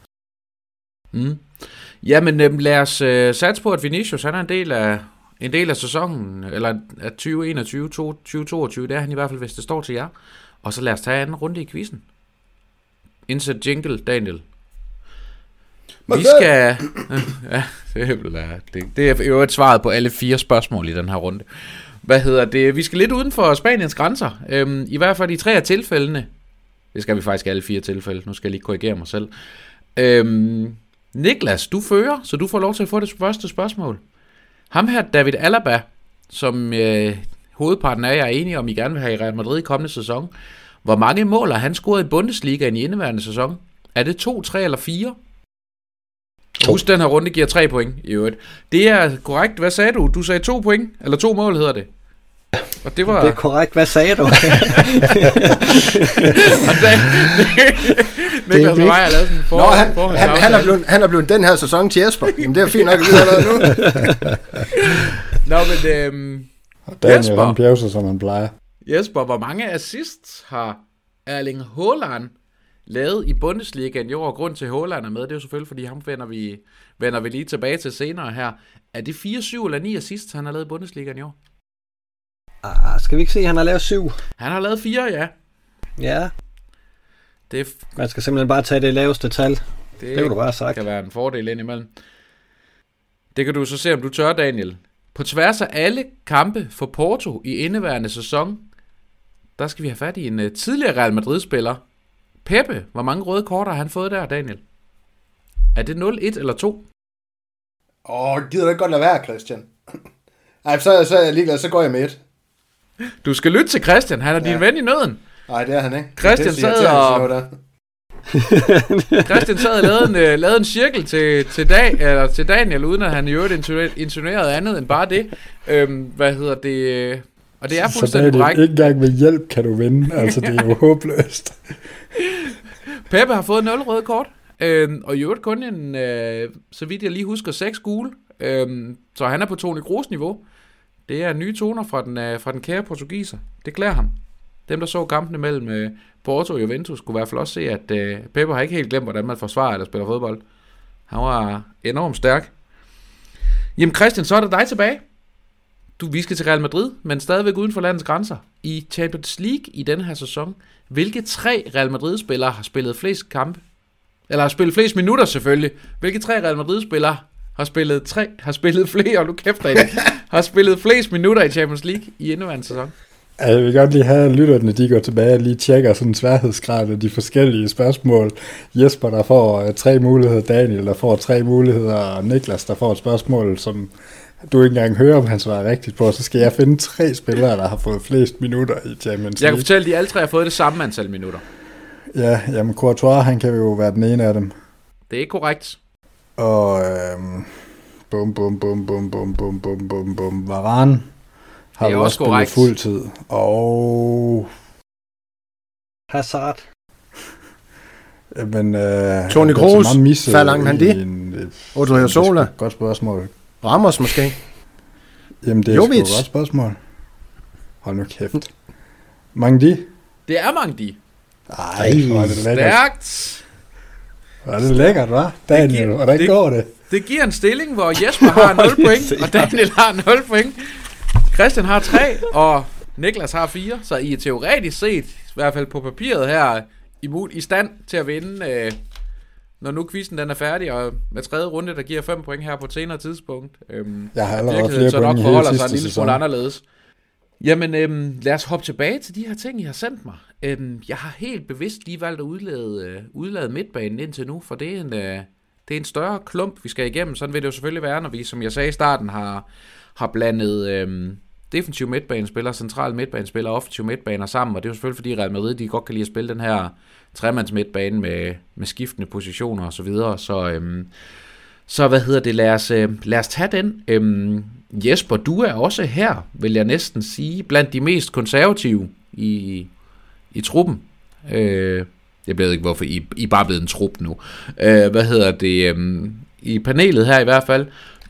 Mm. Jamen øhm, lad os øh, satse på, at Vinicius han er en del af, en del af sæsonen, eller af 2021, 2022, det er han i hvert fald, hvis det står til jer. Og så lad os tage anden runde i quizzen. Indsæt jingle, Daniel. Vi skal... Ja, det er, det, det er jo et svaret på alle fire spørgsmål i den her runde. Hvad hedder det? Vi skal lidt uden for Spaniens grænser. Øhm, I hvert fald i tre af tilfældene. Det skal vi faktisk alle fire tilfælde. Nu skal jeg lige korrigere mig selv. Øhm, Niklas, du fører, så du får lov til at få det første spørgsmål. Ham her, David Alaba, som øh, hovedparten af jer er enige om, I gerne vil have i Real Madrid i kommende sæson. Hvor mange mål har han scoret i Bundesligaen i indeværende sæson? Er det to, tre eller fire? To. Husk, den her runde giver tre point i øvrigt. Det er korrekt. Hvad sagde du? Du sagde to point, eller to mål hedder det. Og det var... Det er korrekt. Hvad sagde du? og det, Niklas og mig har lavet sådan en for, Nå, han, for, han, han, er blevet, han er blevet den her sæson til Jesper. Jamen, det er fint nok, at vi har nu. Nå, men øhm, Daniel, Jesper, han bjerger som han plejer. Jesper, hvor mange assists har Erling Haaland lavet i Bundesligaen i år? Grund til, at Haaland er med, det er jo selvfølgelig, fordi ham vender vi, vender vi lige tilbage til senere her. Er det 4, 7 eller 9 assists, han har lavet i Bundesligaen i år? Ah, skal vi ikke se, han har lavet 7? Han har lavet 4, ja. Ja. Det er Man skal simpelthen bare tage det laveste tal. Det, det kan du bare have sagt. kan være en fordel indimellem. Det kan du så se, om du tør, Daniel. På tværs af alle kampe for Porto i indeværende sæson, der skal vi have fat i en uh, tidligere Real Madrid-spiller. Peppe, hvor mange røde kort har han fået der, Daniel? Er det 0, 1 eller 2? Åh, oh, gider du ikke godt lade være, Christian? Ej, så, så er jeg ligeglad, så går jeg med et. Du skal lytte til Christian, han er ja. din ven i nøden. Nej, det er han ikke. Christian sad og... Christian sad og lavede en, uh, lavede en cirkel til, til, dag, eller til Daniel, uden at han i øvrigt insinuerede andet end bare det. Øhm, hvad hedder det? Og det er fuldstændig Så Daniel, ikke engang med hjælp kan du vinde. Altså, det er jo håbløst. Peppe har fået 0 røde kort. Øhm, og i øvrigt kun en, øh, så vidt jeg lige husker, 6 gule. Øhm, så han er på Toni Kroos niveau. Det er nye toner fra den, øh, fra den kære portugiser. Det klæder ham. Dem, der så kampene mellem øh, Porto og Juventus, kunne i hvert fald også se, at øh, Peppe har ikke helt glemt, hvordan man forsvarer eller spiller fodbold. Han var enormt stærk. Jamen Christian, så er det dig tilbage. Du, vi skal til Real Madrid, men stadigvæk uden for landets grænser. I Champions League i denne her sæson, hvilke tre Real Madrid-spillere har spillet flest kampe? Eller har spillet flest minutter selvfølgelig. Hvilke tre Real Madrid-spillere har spillet tre, har spillet flere, og nu kæft dig har spillet flest minutter i Champions League i indeværende sæson? Ja, jeg vil godt lige have, at lytterne de går tilbage og lige tjekker sådan sværhedsgrad af de forskellige spørgsmål. Jesper, der får uh, tre muligheder, Daniel, der får tre muligheder, og Niklas, der får et spørgsmål, som du ikke engang hører, om han svarer rigtigt på. Så skal jeg finde tre spillere, der har fået flest minutter i Champions League. Jeg kan fortælle, at de alle tre har fået det samme antal minutter. Ja, jamen Courtois, han kan jo være den ene af dem. Det er ikke korrekt. Og øhm, bum, bum, bum, bum, bum, bum, bum, bum, bum. Varane har Det er jo også også spillet fuld tid. Og... Hazard. Men, øh, Toni Benzema Kroos, en, øh, Odriozola. det er sgu et Godt spørgsmål. Ramos måske. Jamen, det er sgu et Jovic. godt spørgsmål. Hold nu kæft. Mange de? Det er mange de. Ej, hvor er det lækkert. Stærkt. Hvor er det lækkert, hva'? Daniel, Det- hvordan det- går det? Det giver en stilling, hvor Jesper har 0 point, og Daniel har 0 point. Christian har 3, og Niklas har 4. Så I er teoretisk set, i hvert fald på papiret her, i, mul- i stand til at vinde, øh, når nu quizzen den er færdig, og med tredje runde, der giver 5 point her på et senere tidspunkt. Øhm, Jeg har allerede flere så nok forholder sig en lille smule anderledes. Jamen, øhm, lad os hoppe tilbage til de her ting, I har sendt mig. Øhm, jeg har helt bevidst lige valgt at udlade, øh, udlade midtbanen indtil nu, for det er en, øh, det er en større klump, vi skal igennem. Sådan vil det jo selvfølgelig være, når vi, som jeg sagde i starten, har, har blandet øhm, defensiv midtbanespiller, central midtbanespiller og offensiv midtbaner sammen. Og det er jo selvfølgelig, fordi Real Madrid de godt kan lide at spille den her tremands midtbane med, med skiftende positioner osv. Så, videre. så, øhm, så hvad hedder det, lad os, øh, lad os tage den. Øhm, Jesper, du er også her, vil jeg næsten sige, blandt de mest konservative i, i truppen. Øh, jeg ved ikke, hvorfor I, I er bare blevet en trup nu. Øh, hvad hedder det? Øhm, I panelet her i hvert fald.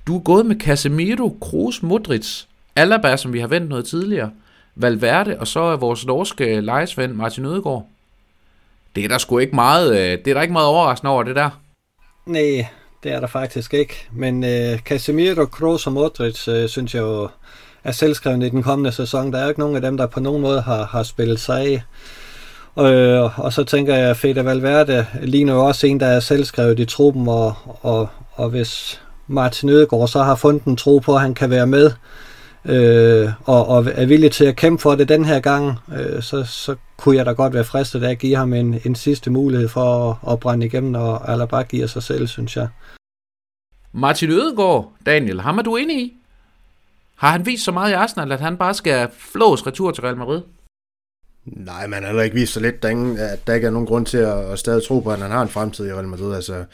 Du er gået med Casemiro, Kroos, Modric, Alaba, som vi har vendt noget tidligere, Valverde, og så er vores norske lejesven Martin Ødegaard. Det er der sgu ikke meget, øh, det er der ikke meget overraskende over det der. Nej, det er der faktisk ikke. Men øh, Casemiro, Kroos og Modric, øh, synes jeg jo er selvskrevne i den kommende sæson. Der er jo ikke nogen af dem, der på nogen måde har, har spillet sig af. Øh, og så tænker jeg, at Fede Valverde ligner jo også en, der er selvskrevet i truppen, og, og, og hvis Martin Ødegaard så har fundet en tro på, at han kan være med, øh, og, og er villig til at kæmpe for det den her gang, øh, så, så kunne jeg da godt være fristet af at give ham en, en sidste mulighed for at, at brænde igennem, når Alaba giver sig selv, synes jeg. Martin Ødegaard, Daniel, ham er du enig i? Har han vist så meget i Arsenal, at han bare skal flås retur til Real Madrid? Nej, man har heller ikke vist så lidt, der ingen, at der ikke er nogen grund til at, at stadig tro på, at han har en fremtid i Real Madrid. Altså,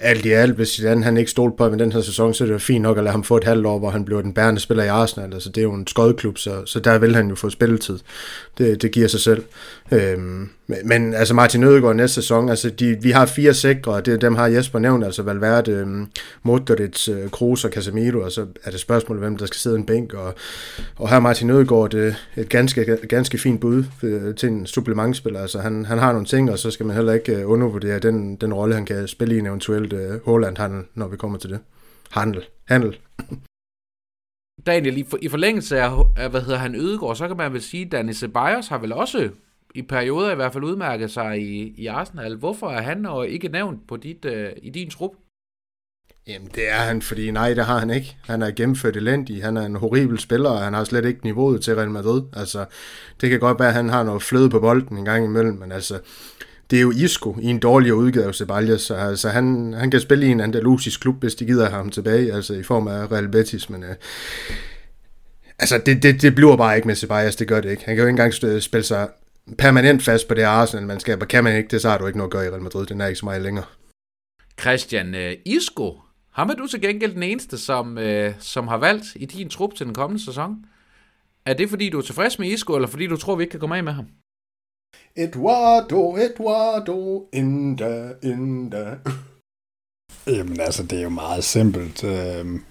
alt i alt, hvis Zidane han ikke stolte på ham i den her sæson, så er det jo fint nok at lade ham få et halvt år, hvor han bliver den bærende spiller i Arsenal. Altså, det er jo en skodklub, så, så der vil han jo få spilletid. Det, det giver sig selv. Øhm, men, altså Martin Ødegaard næste sæson, altså de, vi har fire sikre, og det, dem har Jesper nævnt, altså Valverde, øhm, Modric, øh, Kroos og Casemiro, og så er det spørgsmål, hvem der skal sidde en bænk, og, og her Martin Ødegaard det, et ganske, ganske fint bud øh, til en supplementspiller, altså han, han har nogle ting, og så skal man heller ikke øh, undervurdere den, den rolle, han kan spille i en eventuelt øh, Holland-handel, når vi kommer til det. Handel. Handel. Daniel, i, for, i forlængelse af, af, hvad hedder han, Ødegaard, så kan man vel sige, at Danny Ceballos har vel også i perioder i hvert fald udmærket sig i, i Arsenal. Hvorfor er han og ikke nævnt på dit, øh, i din trup? Jamen, det er han, fordi nej, det har han ikke. Han er gennemført elendig, han er en horribel spiller, og han har slet ikke niveauet til Real Madrid. Altså, det kan godt være, at han har noget fløde på bolden en gang imellem, men altså, det er jo Isco i en dårligere udgave af Ceballos, så altså, han, han kan spille i en andalusisk klub, hvis de gider ham tilbage, altså i form af Real Betis, men øh, altså, det, det, det bliver bare ikke med Ceballos, det gør det ikke. Han kan jo ikke engang spille sig permanent fast på det Arsenal-mandskab, og kan man ikke det, så har du ikke noget at gøre i Real Madrid, den er ikke så meget længere. Christian øh, Isco, ham er du til gengæld den eneste, som, øh, som har valgt i din trup til den kommende sæson. Er det fordi, du er tilfreds med Isco, eller fordi du tror, vi ikke kan komme af med ham? Eduardo, Eduardo, Inda, Inda. Jamen altså, det er jo meget simpelt. Øhm,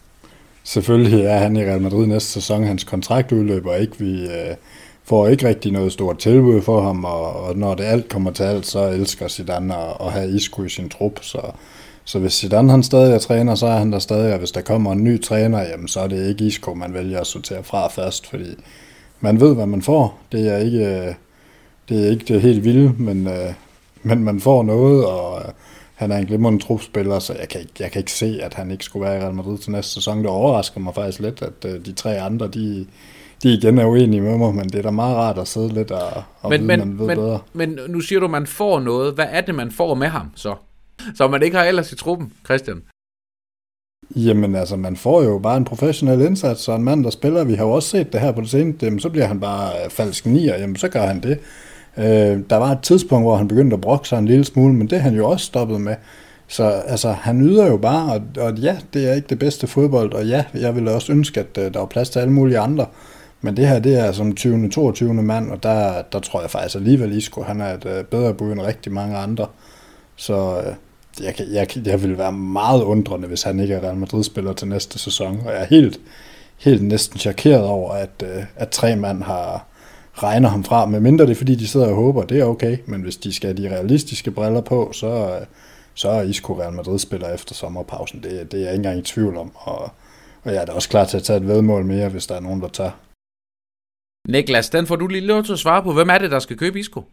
selvfølgelig er han i Real Madrid næste sæson, hans kontrakt udløber ikke. Vi øh, får ikke rigtig noget stort tilbud for ham, og, og når det alt kommer til alt, så elsker Zidane at, at have Isco i sin trup. Så, så hvis Zidane han stadig er træner, så er han der stadig, og hvis der kommer en ny træner, jamen så er det ikke Isco, man vælger at sortere fra først, fordi man ved, hvad man får. Det er ikke, øh, det, er ikke det helt vilde, men, øh, men man får noget, og øh, han er en glimrende trupspiller, så jeg kan, ikke, jeg kan ikke se, at han ikke skulle være i Real Madrid til næste sæson. Det overrasker mig faktisk lidt, at de tre andre, de, de igen er uenige med mig, men det er da meget rart at sidde lidt og, og men, vide, men, man ved men, bedre. Men nu siger du, at man får noget. Hvad er det, man får med ham så? Så man ikke har ellers i truppen, Christian? Jamen altså, man får jo bare en professionel indsats, og en mand, der spiller, vi har jo også set det her på det seneste, jamen, så bliver han bare øh, falsk nier, jamen så gør han det. Øh, der var et tidspunkt, hvor han begyndte at brokke sig en lille smule, men det er han jo også stoppet med. Så altså, han yder jo bare, og, og ja, det er ikke det bedste fodbold, og ja, jeg ville også ønske, at uh, der var plads til alle mulige andre. Men det her, det er som 20. 22. mand, og der, der tror jeg faktisk alligevel, Isco, han er et øh, bedre bud end rigtig mange andre. Så øh, jeg, kan, jeg, jeg vil være meget undrende, hvis han ikke er Real Madrid-spiller til næste sæson. Og jeg er helt, helt næsten chokeret over, at, øh, at tre mand har regner ham fra, medmindre det er fordi, de sidder og håber, det er okay. Men hvis de skal have de realistiske briller på, så, så er Isco Real Madrid-spiller efter sommerpausen. Det, det er jeg ikke engang i tvivl om. Og, og jeg er da også klar til at tage et vedmål mere, hvis der er nogen, der tager. Niklas, den får du lige lov til at svare på. Hvem er det, der skal købe Isco?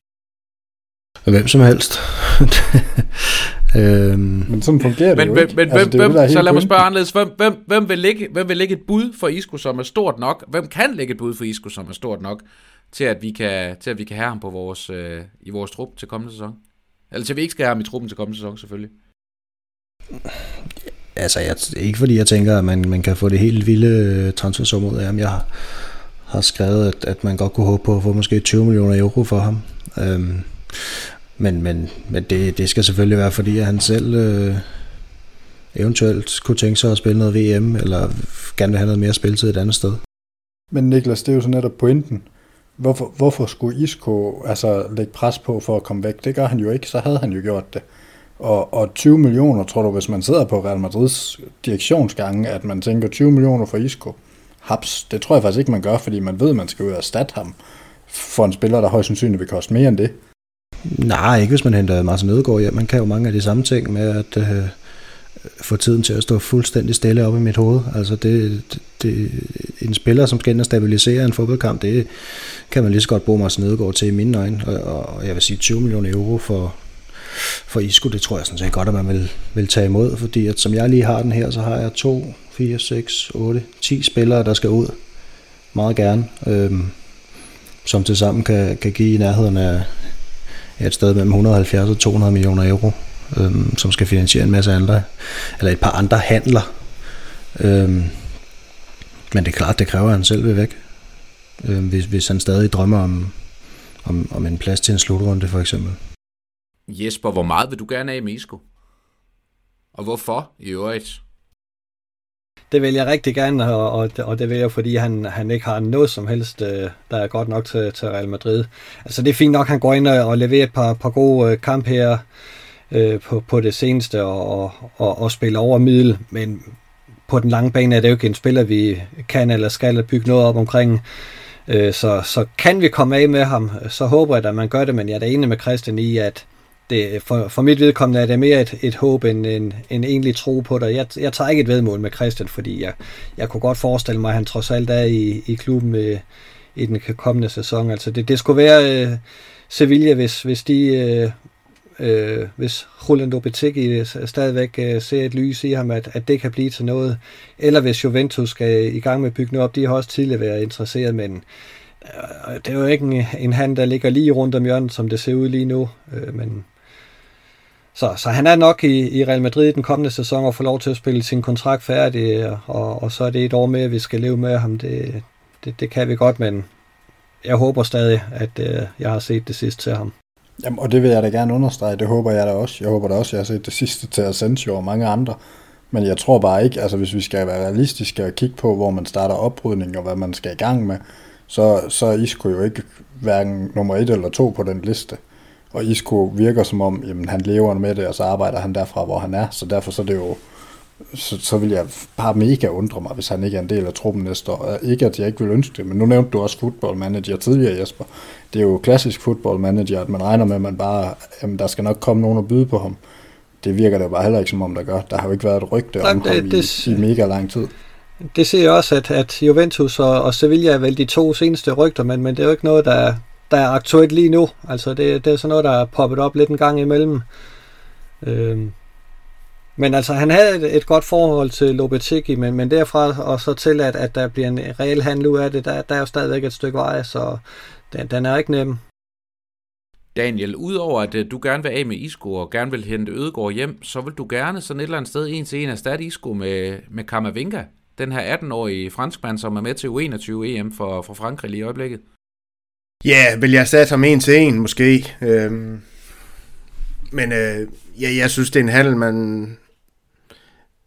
Hvem som helst. øhm. Men sådan fungerer det men, jo men, ikke. Men, altså, hvem, hvem, så lad mig spørge anderledes. Hvem, hvem, hvem, vil lægge, hvem vil lægge et bud for Isco, som er stort nok? Hvem kan lægge et bud for Isco, som er stort nok, til at vi kan, til at vi kan have ham på vores, øh, i vores trup til kommende sæson? Eller til at vi ikke skal have ham i truppen til kommende sæson, selvfølgelig. Altså, jeg, ikke fordi jeg tænker, at man, man kan få det helt vilde øh, transfersum ud af ham. Jeg har, skrevet, at, at man godt kunne håbe på at få måske 20 millioner euro for ham. Øhm, men men, men det, det skal selvfølgelig være, fordi at han selv øh, eventuelt kunne tænke sig at spille noget VM, eller gerne vil have noget mere spilletid et andet sted. Men Niklas, det er jo så netop pointen. Hvorfor, hvorfor skulle Isco altså, lægge pres på for at komme væk? Det gør han jo ikke, så havde han jo gjort det. Og, og 20 millioner, tror du, hvis man sidder på Real Madrids direktionsgange, at man tænker 20 millioner for Isco? Haps, det tror jeg faktisk ikke, man gør, fordi man ved, at man skal ud og erstatte ham for en spiller, der højst sandsynligt vil koste mere end det. Nej, ikke hvis man henter Martin Ødegaard hjem. Man kan jo mange af de samme ting med at øh, få tiden til at stå fuldstændig stille op i mit hoved. Altså det, det, det, en spiller, som skal ind og stabilisere en fodboldkamp, det kan man lige så godt bruge Martin Ødegaard til i mine øjne. Og, og jeg vil sige 20 millioner euro for, for Isco, det tror jeg sådan set godt, at man vil, vil tage imod, fordi at som jeg lige har den her, så har jeg to 4, 6, 8, 10 spillere, der skal ud. Meget gerne. Øhm, som til sammen kan, kan give i nærheden af et sted mellem 170 og 200 millioner euro, øhm, som skal finansiere en masse andre, eller et par andre handler. Øhm, men det er klart, det kræver, at han selv vil væk. Øhm, hvis, hvis han stadig drømmer om, om, om en plads til en slutrunde, for eksempel. Jesper, hvor meget vil du gerne have med Isco? Og hvorfor i øvrigt? Det vil jeg rigtig gerne, og, og, og det vil jeg, fordi han, han ikke har noget som helst, øh, der er godt nok til, til Real Madrid. Altså det er fint nok, at han går ind og, og leverer et par, par gode øh, kampe her øh, på, på det seneste og, og, og, og spiller over middel, men på den lange bane er det jo ikke en spiller, vi kan eller skal bygge noget op omkring. Øh, så, så kan vi komme af med ham, så håber jeg, at man gør det, men jeg er da enig med Christian i, at det, for, for mit vedkommende er det mere et, et håb end en, en egentlig tro på det. Jeg, jeg tager ikke et vedmål med Christian, fordi jeg, jeg kunne godt forestille mig, at han trods alt er i, i klubben med, i den kommende sæson. Altså det, det skulle være øh, Sevilla, hvis, hvis de... Øh, øh, hvis Rolando Lopetegui øh, stadigvæk øh, ser et lys i ham, at, at det kan blive til noget. Eller hvis Juventus skal i gang med at bygge noget op, de har også tidligere været interesseret, men øh, det er jo ikke en, en hand, der ligger lige rundt om hjørnet, som det ser ud lige nu. Øh, men så, så han er nok i, i Real Madrid i den kommende sæson og får lov til at spille sin kontrakt færdig, og, og så er det et år med, vi skal leve med ham. Det, det, det kan vi godt, men jeg håber stadig, at øh, jeg har set det sidste til ham. Jamen, og det vil jeg da gerne understrege. Det håber jeg da også. Jeg håber da også, at jeg har set det sidste til Asensio og mange andre. Men jeg tror bare ikke, altså hvis vi skal være realistiske og kigge på, hvor man starter oprydning og hvad man skal i gang med, så, så er Isco jo ikke hverken nummer et eller to på den liste. Og Isco virker som om, jamen, han lever med det, og så arbejder han derfra, hvor han er. Så derfor så er det jo, så, så vil jeg bare mega undre mig, hvis han ikke er en del af truppen næste år. Ikke at jeg ikke vil ønske det, men nu nævnte du også football manager tidligere, Jesper. Det er jo klassisk football manager, at man regner med, at man bare, jamen, der skal nok komme nogen og byde på ham. Det virker det bare heller ikke som om, der gør. Der har jo ikke været et rygte om det, ham det, i, i mega lang tid. Det ser jeg også, at, at Juventus og, og Sevilla er vel de to seneste rygter, men, men det er jo ikke noget, der, der er aktuelt lige nu. Altså det, det er sådan noget, der er poppet op lidt en gang imellem. Øhm. men altså, han havde et, et godt forhold til Lopetegi, men, men derfra og så til, at, at der bliver en reel handel ud af det, der, der er jo stadigvæk et stykke vej, så den, den er ikke nem. Daniel, udover at øh, du gerne vil af med Isco og gerne vil hente Ødegård hjem, så vil du gerne sådan et eller andet sted en til en erstatte Isco med, med Kamavinga, den her 18-årige franskmand, som er med til U21 EM for, for Frankrig lige i øjeblikket. Ja, yeah, vil jeg sætte ham en til en måske. Øhm, men øh, ja, jeg synes, det er en handel, man,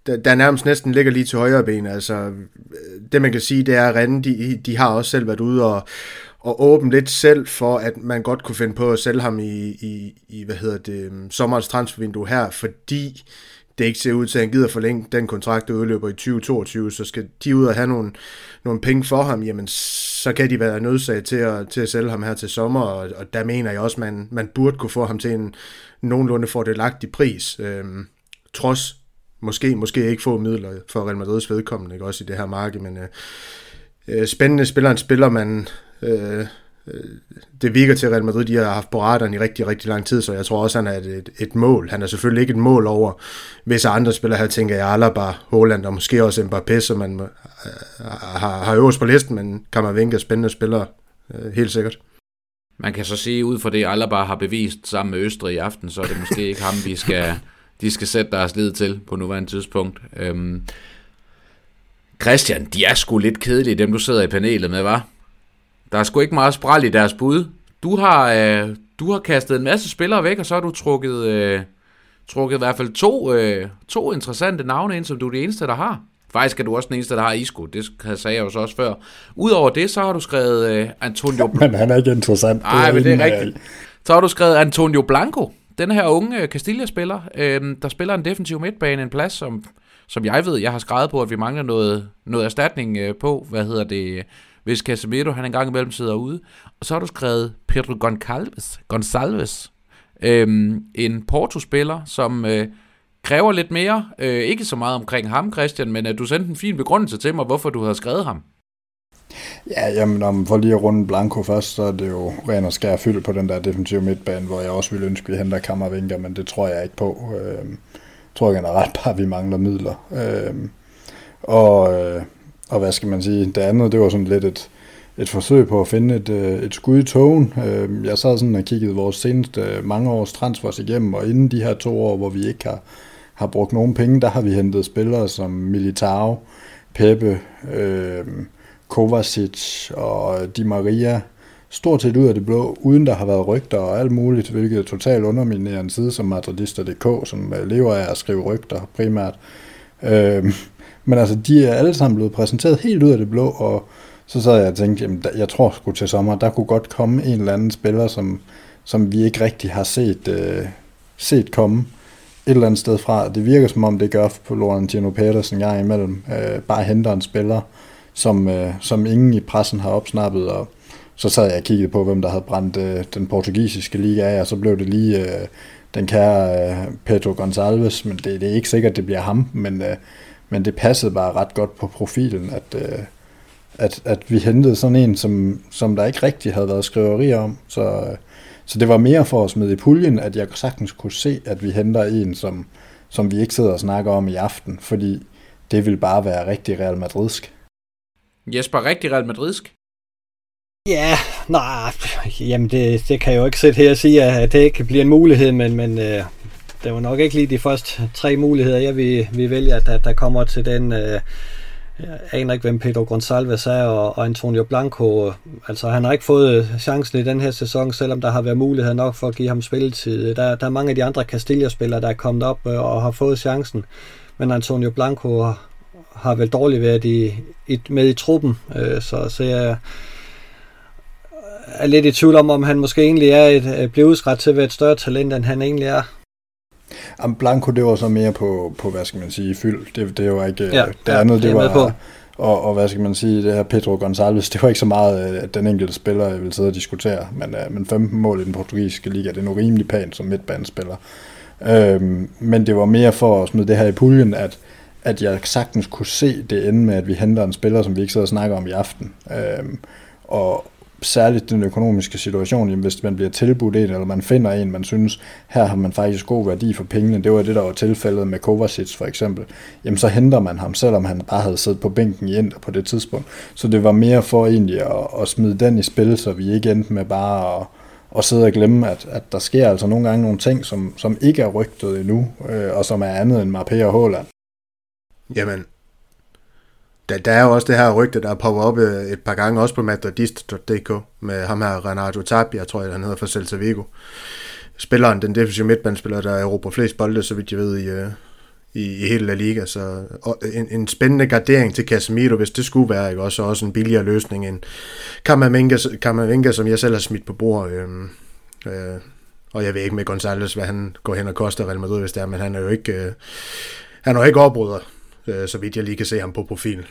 der, der nærmest næsten ligger lige til højre ben. Altså, øh, det man kan sige, det er, at Rennes, de, de har også selv været ude og, og åbne lidt selv for, at man godt kunne finde på at sælge ham i, i, i hvad hedder det, øh, sommerens transfervindue her, fordi det ikke ser ud til, at han gider forlænge den kontrakt, der udløber i 2022, så skal de ud og have nogle, nogle penge for ham, jamen så kan de være nødsaget til at, til at sælge ham her til sommer, og, og der mener jeg også, at man, man burde kunne få ham til en nogenlunde fordelagtig pris, øhm, trods måske, måske ikke få midler for Real Madrids vedkommende, ikke? også i det her marked, men øh, øh spændende spiller en spiller, man øh, Øh, det virker til Real Madrid, de har haft på radaren i rigtig, rigtig lang tid, så jeg tror også, han er et, et, et mål. Han er selvfølgelig ikke et mål over visse andre spillere. Her tænker jeg Alaba, Holland og måske også Mbappé, som man øh, har, har øverst på listen, men Kammervenka er spændende spillere, øh, helt sikkert. Man kan så sige, ud fra det Alaba har bevist sammen med Østrig i aften, så er det måske ikke ham, vi skal, de skal sætte deres lid til på nuværende tidspunkt. Øhm, Christian, de er sgu lidt kedelige, dem du sidder i panelet med, var? Der er sgu ikke meget spral i deres bud. Du har, øh, du har kastet en masse spillere væk, og så har du trukket, øh, trukket i hvert fald to, øh, to interessante navne ind, som du er det eneste, der har. Faktisk er du også den eneste, der har Isco. Det sagde jeg jo så også før. Udover det, så har du skrevet øh, Antonio... Men han er ikke interessant. Nej, men det er rigtigt. Så har du skrevet Antonio Blanco. Den her unge Castilla-spiller, øh, der spiller en defensiv midtbane, en plads, som, som jeg ved, jeg har skrevet på, at vi mangler noget, noget erstatning øh, på. Hvad hedder det? Hvis Casemiro han engang imellem sidder ude. Og så har du skrevet Pedro Gonçalves, Gonçalves øhm, en Porto-spiller, som øh, kræver lidt mere. Øh, ikke så meget omkring ham, Christian, men at du sendte en fin begrundelse til mig, hvorfor du har skrevet ham. Ja, jamen, om for lige at runde Blanco først, så er det jo ren og skær fyld på den der defensive midtbane, hvor jeg også ville ønske, at vi henter Kammervinker, men det tror jeg ikke på. Øh, jeg tror generelt bare, at vi mangler midler. Øh, og øh, og hvad skal man sige, det andet, det var sådan lidt et, et forsøg på at finde et, øh, et skud i togen. Øhm, jeg sad sådan og kiggede vores seneste øh, mange års transfers igennem, og inden de her to år, hvor vi ikke har, har brugt nogen penge, der har vi hentet spillere som Militao, Pepe, øh, Kovacic og Di Maria, stort set ud af det blå, uden der har været rygter og alt muligt, hvilket er totalt underminerer en side som Madridista.dk, som øh, lever af at skrive rygter primært. Øh, men altså, de er alle sammen blevet præsenteret helt ud af det blå, og så sad jeg og tænkte, jamen, jeg tror sgu til sommer, der kunne godt komme en eller anden spiller, som, som vi ikke rigtig har set, øh, set komme et eller andet sted fra. Det virker som om, det gør på Laurentino Peters gang imellem. Øh, bare henter en spiller, som, øh, som ingen i pressen har opsnappet, og så sad jeg og kiggede på, hvem der havde brændt øh, den portugisiske liga af, og så blev det lige øh, den kære øh, Pedro Gonçalves, men det, det er ikke sikkert, det bliver ham, men øh, men det passede bare ret godt på profilen, at, øh, at, at vi hentede sådan en, som, som der ikke rigtig havde været skriverier om. Så, øh, så det var mere for at smide i puljen, at jeg sagtens kunne se, at vi henter en, som, som vi ikke sidder og snakker om i aften, fordi det vil bare være rigtig Real Madridsk. Jesper, rigtig Real Madridsk? Ja, nej, jamen det, det kan jeg jo ikke sætte her og sige, at det ikke bliver en mulighed, men, men øh, det var nok ikke lige de første tre muligheder, jeg vil, vil vælge, at der, der kommer til den. Øh, jeg aner ikke, hvem Pedro Gonçalves er, og, og Antonio Blanco. Altså, han har ikke fået chancen i den her sæson, selvom der har været mulighed nok for at give ham spilletid. Der, der er mange af de andre Castilla-spillere, der er kommet op øh, og har fået chancen. Men Antonio Blanco har, vel dårligt været i, i, med i truppen, øh, så, så jeg er lidt i tvivl om, om han måske egentlig er et, blevet udsret til at være et større talent, end han egentlig er. Am Blanco, det var så mere på, på hvad skal man sige, fyld. Det, det var ikke, ja, det andet, det, det var, på. Og, og hvad skal man sige, det her Pedro Gonçalves, det var ikke så meget at den enkelte spiller, jeg vil sidde og diskutere, men, uh, men 15 mål i den portugisiske liga, det er nu rimelig pænt som midtbanespiller. Øhm, men det var mere for at smide det her i puljen, at, at jeg sagtens kunne se det ende med, at vi henter en spiller, som vi ikke sidder og snakker om i aften. Øhm, og særligt den økonomiske situation, jamen, hvis man bliver tilbudt en, eller man finder en, man synes, her har man faktisk god værdi for pengene, det var det, der var tilfældet med Kovacic for eksempel, jamen så henter man ham, selvom han bare havde siddet på bænken i Inter på det tidspunkt. Så det var mere for egentlig at, at smide den i spil, så vi ikke endte med bare at, at sidde og glemme, at, at der sker altså nogle gange nogle ting, som, som ikke er rygtet endnu, øh, og som er andet end Marpé og Håland. Jamen, der, der er jo også det her rygte, der popper op øh, et par gange, også på madridist.dk, med ham her Renato Tapia, tror jeg, han hedder fra Celta Vigo. Spilleren, den defensive midtbandspiller, der erobrer flest bolde, så vidt jeg ved, i, øh, i, i hele La Liga. Så en, en spændende gardering til Casemiro, hvis det skulle være, ikke? Også, også en billigere løsning end Kamavinga, Kamavinga som jeg selv har smidt på bord. Øh, øh, og jeg ved ikke med Gonzalez, hvad han går hen og koster Real Madrid, hvis det er, men han er jo ikke, øh, han er jo ikke opbryder, øh, så vidt jeg lige kan se ham på profil.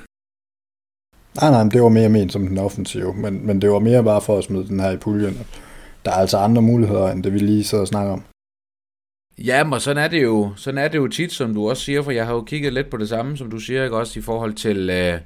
Nej, nej, det var mere ment som den offensive, men, men det var mere bare for at smide den her i puljen. Der er altså andre muligheder, end det vi lige sidder og snakker om. Ja, men sådan er det jo, sådan er det jo tit, som du også siger, for jeg har jo kigget lidt på det samme, som du siger, ikke også i forhold til, øh,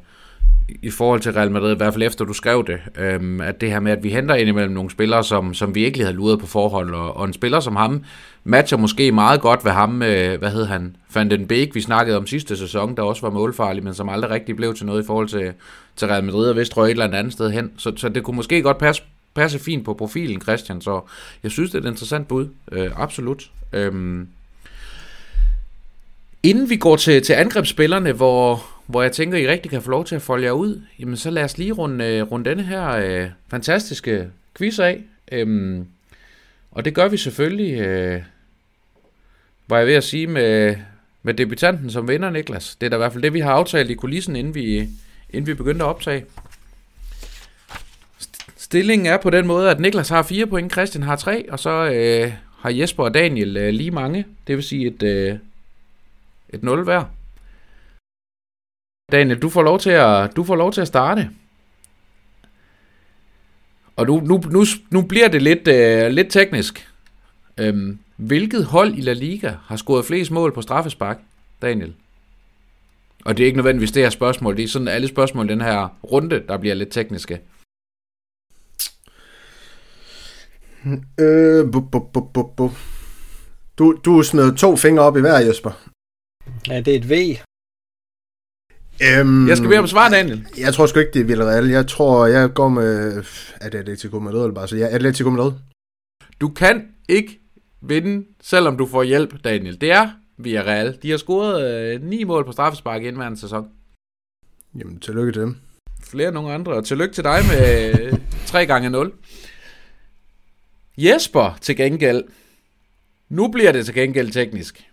i forhold til Real Madrid, i hvert fald efter du skrev det, øhm, at det her med, at vi henter ind imellem nogle spillere, som, som vi ikke havde luret på forhold, og, og en spiller som ham, matcher måske meget godt ved ham, øh, hvad hed han, Van den Beek, vi snakkede om sidste sæson, der også var målfarlig, men som aldrig rigtig blev til noget i forhold til, til Real Madrid, og vist røg et eller andet sted hen, så, så det kunne måske godt passe, passe fint på profilen, Christian, så jeg synes, det er et interessant bud, øh, absolut. Øhm. Inden vi går til, til angrebsspillerne, hvor, hvor jeg tænker, I rigtig kan få lov til at folde jer ud, jamen så lad os lige runde, øh, runde denne her øh, fantastiske quiz af. Øhm, og det gør vi selvfølgelig, øh, var jeg ved at sige, med, med debutanten som vinder, Niklas. Det er da i hvert fald det, vi har aftalt i kulissen, inden vi, inden vi begyndte at optage. Stillingen er på den måde, at Niklas har 4 point, Christian har 3, og så øh, har Jesper og Daniel øh, lige mange. Det vil sige et, øh, et 0 hver. Daniel, du får lov til at, du får lov til at starte. Og nu, nu, nu, nu bliver det lidt, øh, lidt teknisk. Øhm, hvilket hold i La Liga har scoret flest mål på straffespark, Daniel? Og det er ikke nødvendigvis det her spørgsmål, det er sådan alle spørgsmål i den her runde, der bliver lidt tekniske. Øh, bu, bu, bu, bu, bu. Du, du smed to fingre op i hver, Jesper. Ja, det er et V. Øhm, Jeg skal bede om svar, Daniel. Jeg tror sgu ikke, det er Villarreal. Jeg tror, jeg går med... Er det Atletico Madrid eller bare så? Ja, Atletico Madrid. Du kan ikke vinde, selvom du får hjælp, Daniel. Det er Villarreal. De har scoret øh, 9 mål på straffespark i indværende sæson. Jamen, tillykke til dem. Flere end nogle andre. Og tillykke til dig med øh, 3 gange 0. Jesper til gengæld. Nu bliver det til gengæld teknisk.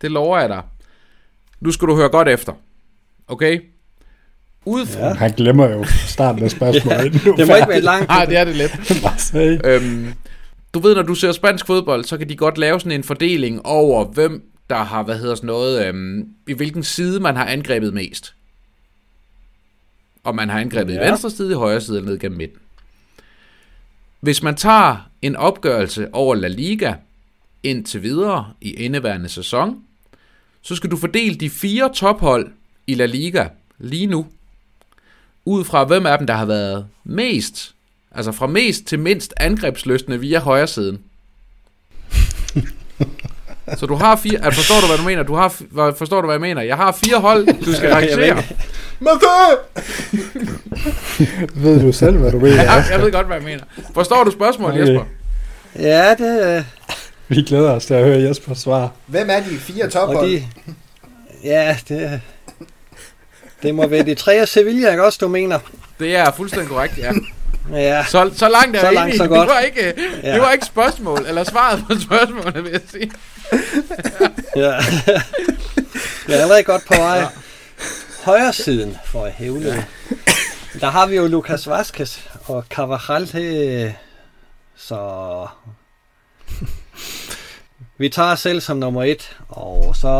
Det lover jeg dig. Nu skal du høre godt efter. Okay? Ud fra... Ja. Han glemmer jo starten af spørgsmålet. Ja, er det må ikke være langt. Nej, det er det let. Øhm, du ved, når du ser spansk fodbold, så kan de godt lave sådan en fordeling over, hvem der har, hvad hedder sådan noget, øhm, i hvilken side man har angrebet mest. Om man har angrebet ja. i venstre side, i højre side eller ned gennem midten. Hvis man tager en opgørelse over La Liga indtil videre i indeværende sæson, så skal du fordele de fire tophold i La Liga lige nu, ud fra hvem af dem, der har været mest, altså fra mest til mindst angrebsløsende via højre siden. Så du har fire, altså forstår du, hvad du mener? Du har, forstår du, hvad jeg mener? Jeg har fire hold, du skal rangere. ved- Mathieu! Ved du selv, hvad du mener? Ja, jeg ved godt, hvad jeg mener. Forstår du spørgsmålet, Okay. Jesper? Ja, det, Vi glæder os til at høre Jesper svar. Hvem er de fire tophold? de, ja, det, det må være de tre af Sevilla, ikke også, du mener? Det er fuldstændig korrekt, ja. Ja, Så, så langt er Så langt, så godt. Det var, ikke, Ja. det var ikke spørgsmål, eller svaret på spørgsmålet, vil jeg sige. ja. Jeg er allerede godt på vej. Højre siden, for helvede. Der har vi jo Lucas Vazquez og Carvajal. Så vi tager os selv som nummer et, og så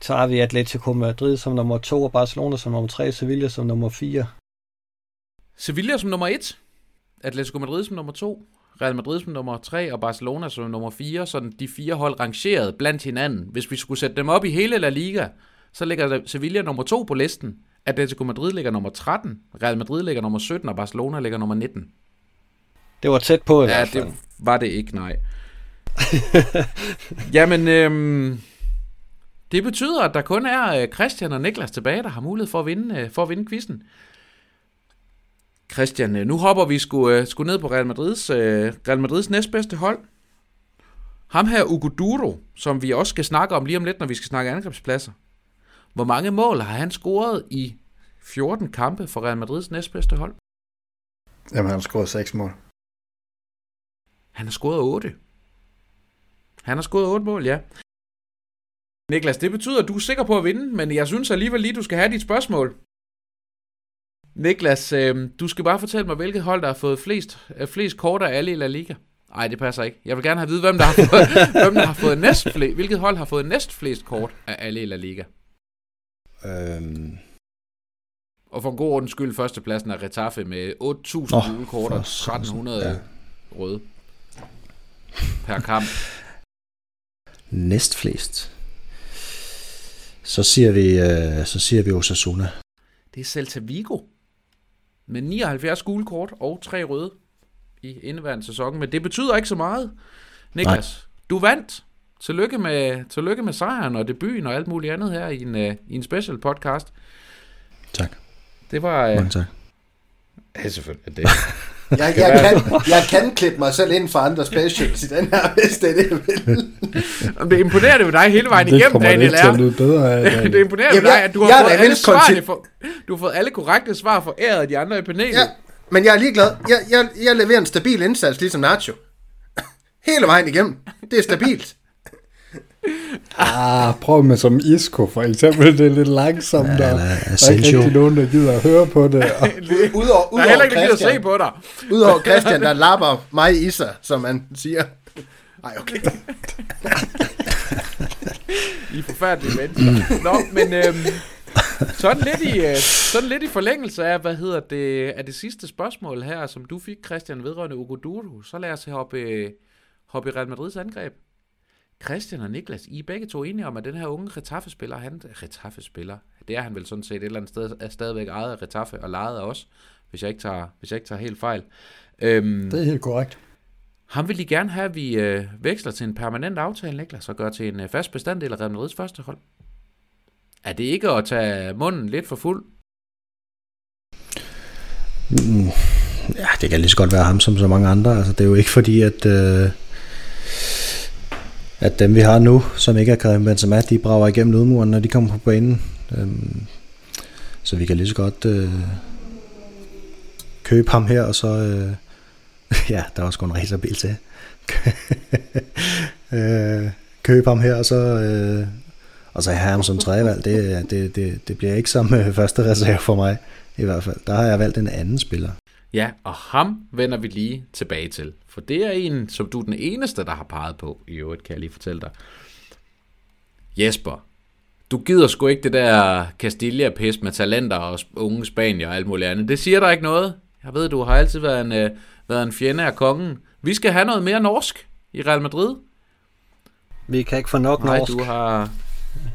tager vi Atletico Madrid som nummer to, og Barcelona som nummer tre, Sevilla som nummer fire. Sevilla som nummer 1, Atletico Madrid som nummer 2, Real Madrid som nummer 3 og Barcelona som nummer 4, sådan de fire hold rangeret blandt hinanden. Hvis vi skulle sætte dem op i hele La Liga, så ligger Sevilla nummer 2 på listen, Atletico Madrid ligger nummer 13, Real Madrid ligger nummer 17, og Barcelona ligger nummer 19. Det var tæt på i Ja, hvert fald. det var det ikke, nej. Jamen, øhm, det betyder, at der kun er øh, Christian og Niklas tilbage, der har mulighed for at vinde, øh, for at vinde quizzen. Christian, øh, nu hopper vi sgu, sgu ned på Real Madrids, Real Madrids næstbedste hold. Ham her, Uguduro, som vi også skal snakke om lige om lidt, når vi skal snakke angrebspladser. Hvor mange mål har han scoret i 14 kampe for Real Madrids næstbedste hold? Jamen, han har scoret 6 mål. Han har scoret 8. Han har scoret 8 mål, ja. Niklas, det betyder, at du er sikker på at vinde, men jeg synes alligevel lige, du skal have dit spørgsmål. Niklas, øh, du skal bare fortælle mig, hvilket hold, der har fået flest, øh, flest kort af alle i La Liga. Nej, det passer ikke. Jeg vil gerne have at vide, hvem der har fået, hvem der har fået næst flest, hvilket hold har fået næst flest kort af alle i La Liga. Øhm, Og for en god ordens skyld, førstepladsen er Retaffe med 8.000 Åh, gule kort og for sådan, 1.300 ja. røde per kamp. næst flest. Så siger vi, øh, så siger vi Osasuna. Det er Celta Vigo med 79 gule kort og 3 røde i indeværende sæson. Men det betyder ikke så meget. Niklas, Nej. du vandt. Tillykke med, tillykke med sejren og debuten og alt muligt andet her i en, uh, i en special podcast. Tak. Det var... Uh, Mange tak. Ja, selvfølgelig. Det. Jeg, jeg, kan, jeg kan klippe mig selv ind for andre specials i den her, hvis det er det, jeg vil. Det imponerer det jo dig hele vejen Det igennem, kommer det Daniel ikke til er. at lyde bedre af. det imponerer Jamen, dig, at du har jeg fået alle svarene for, du har fået alle korrekte svar for æret af de andre i panelet. Ja, men jeg er ligeglad. Jeg, jeg, jeg leverer en stabil indsats, ligesom Nacho. Hele vejen igennem. Det er stabilt. Ah, prøv med som Isco for eksempel. Det er lidt langsomt, ja, der, eller der er ikke rigtig nogen, der gider at høre på det. Og, Udover, Der er heller udover, ikke, der gider at se på dig. udover Christian, der lapper mig i sig, som man siger. Ej, okay. I er forfærdelige mennesker. Nå, men øhm, sådan, lidt i, øh, sådan lidt i forlængelse af, hvad hedder det, af det sidste spørgsmål her, som du fik, Christian, vedrørende Ugoduru, så lad os hoppe, øh, hoppe i Real Madrids angreb. Christian og Niklas, I er begge to enige om, at den her unge Retaffe-spiller, han, Retaffe-spiller, det er han vel sådan set et eller andet sted, er stadigvæk ejet af Retaffe og lejet af os, hvis jeg ikke tager, hvis jeg ikke tager helt fejl. Øhm, det er helt korrekt. ham vil de gerne have, at vi øh, veksler til en permanent aftale, Niklas, og gør til en øh, fast bestanddel af Real Madrids første hold. Er det ikke at tage munden lidt for fuld? Mm, ja, det kan lige så godt være ham som så mange andre. Altså, det er jo ikke fordi, at, øh, at dem vi har nu, som ikke er Karim Benzema, de brager igennem lydmuren, når de kommer på banen. Øhm, så vi kan lige så godt øh, købe ham her, og så... Øh, ja, der er også en racerbil til. øh, købe ham her, og så... Øh, og så have ham som tredjevalg, det, det, det, det bliver ikke som øh, første reserve for mig, i hvert fald. Der har jeg valgt en anden spiller. Ja, og ham vender vi lige tilbage til. For det er en, som du er den eneste, der har peget på. I øvrigt kan jeg lige fortælle dig. Jesper, du gider sgu ikke det der Castilla-pis med talenter og unge spanier og alt muligt andet. Det siger der ikke noget. Jeg ved, du har altid været en, øh, været en fjende af kongen. Vi skal have noget mere norsk i Real Madrid. Vi kan ikke få nok Nej, norsk. du har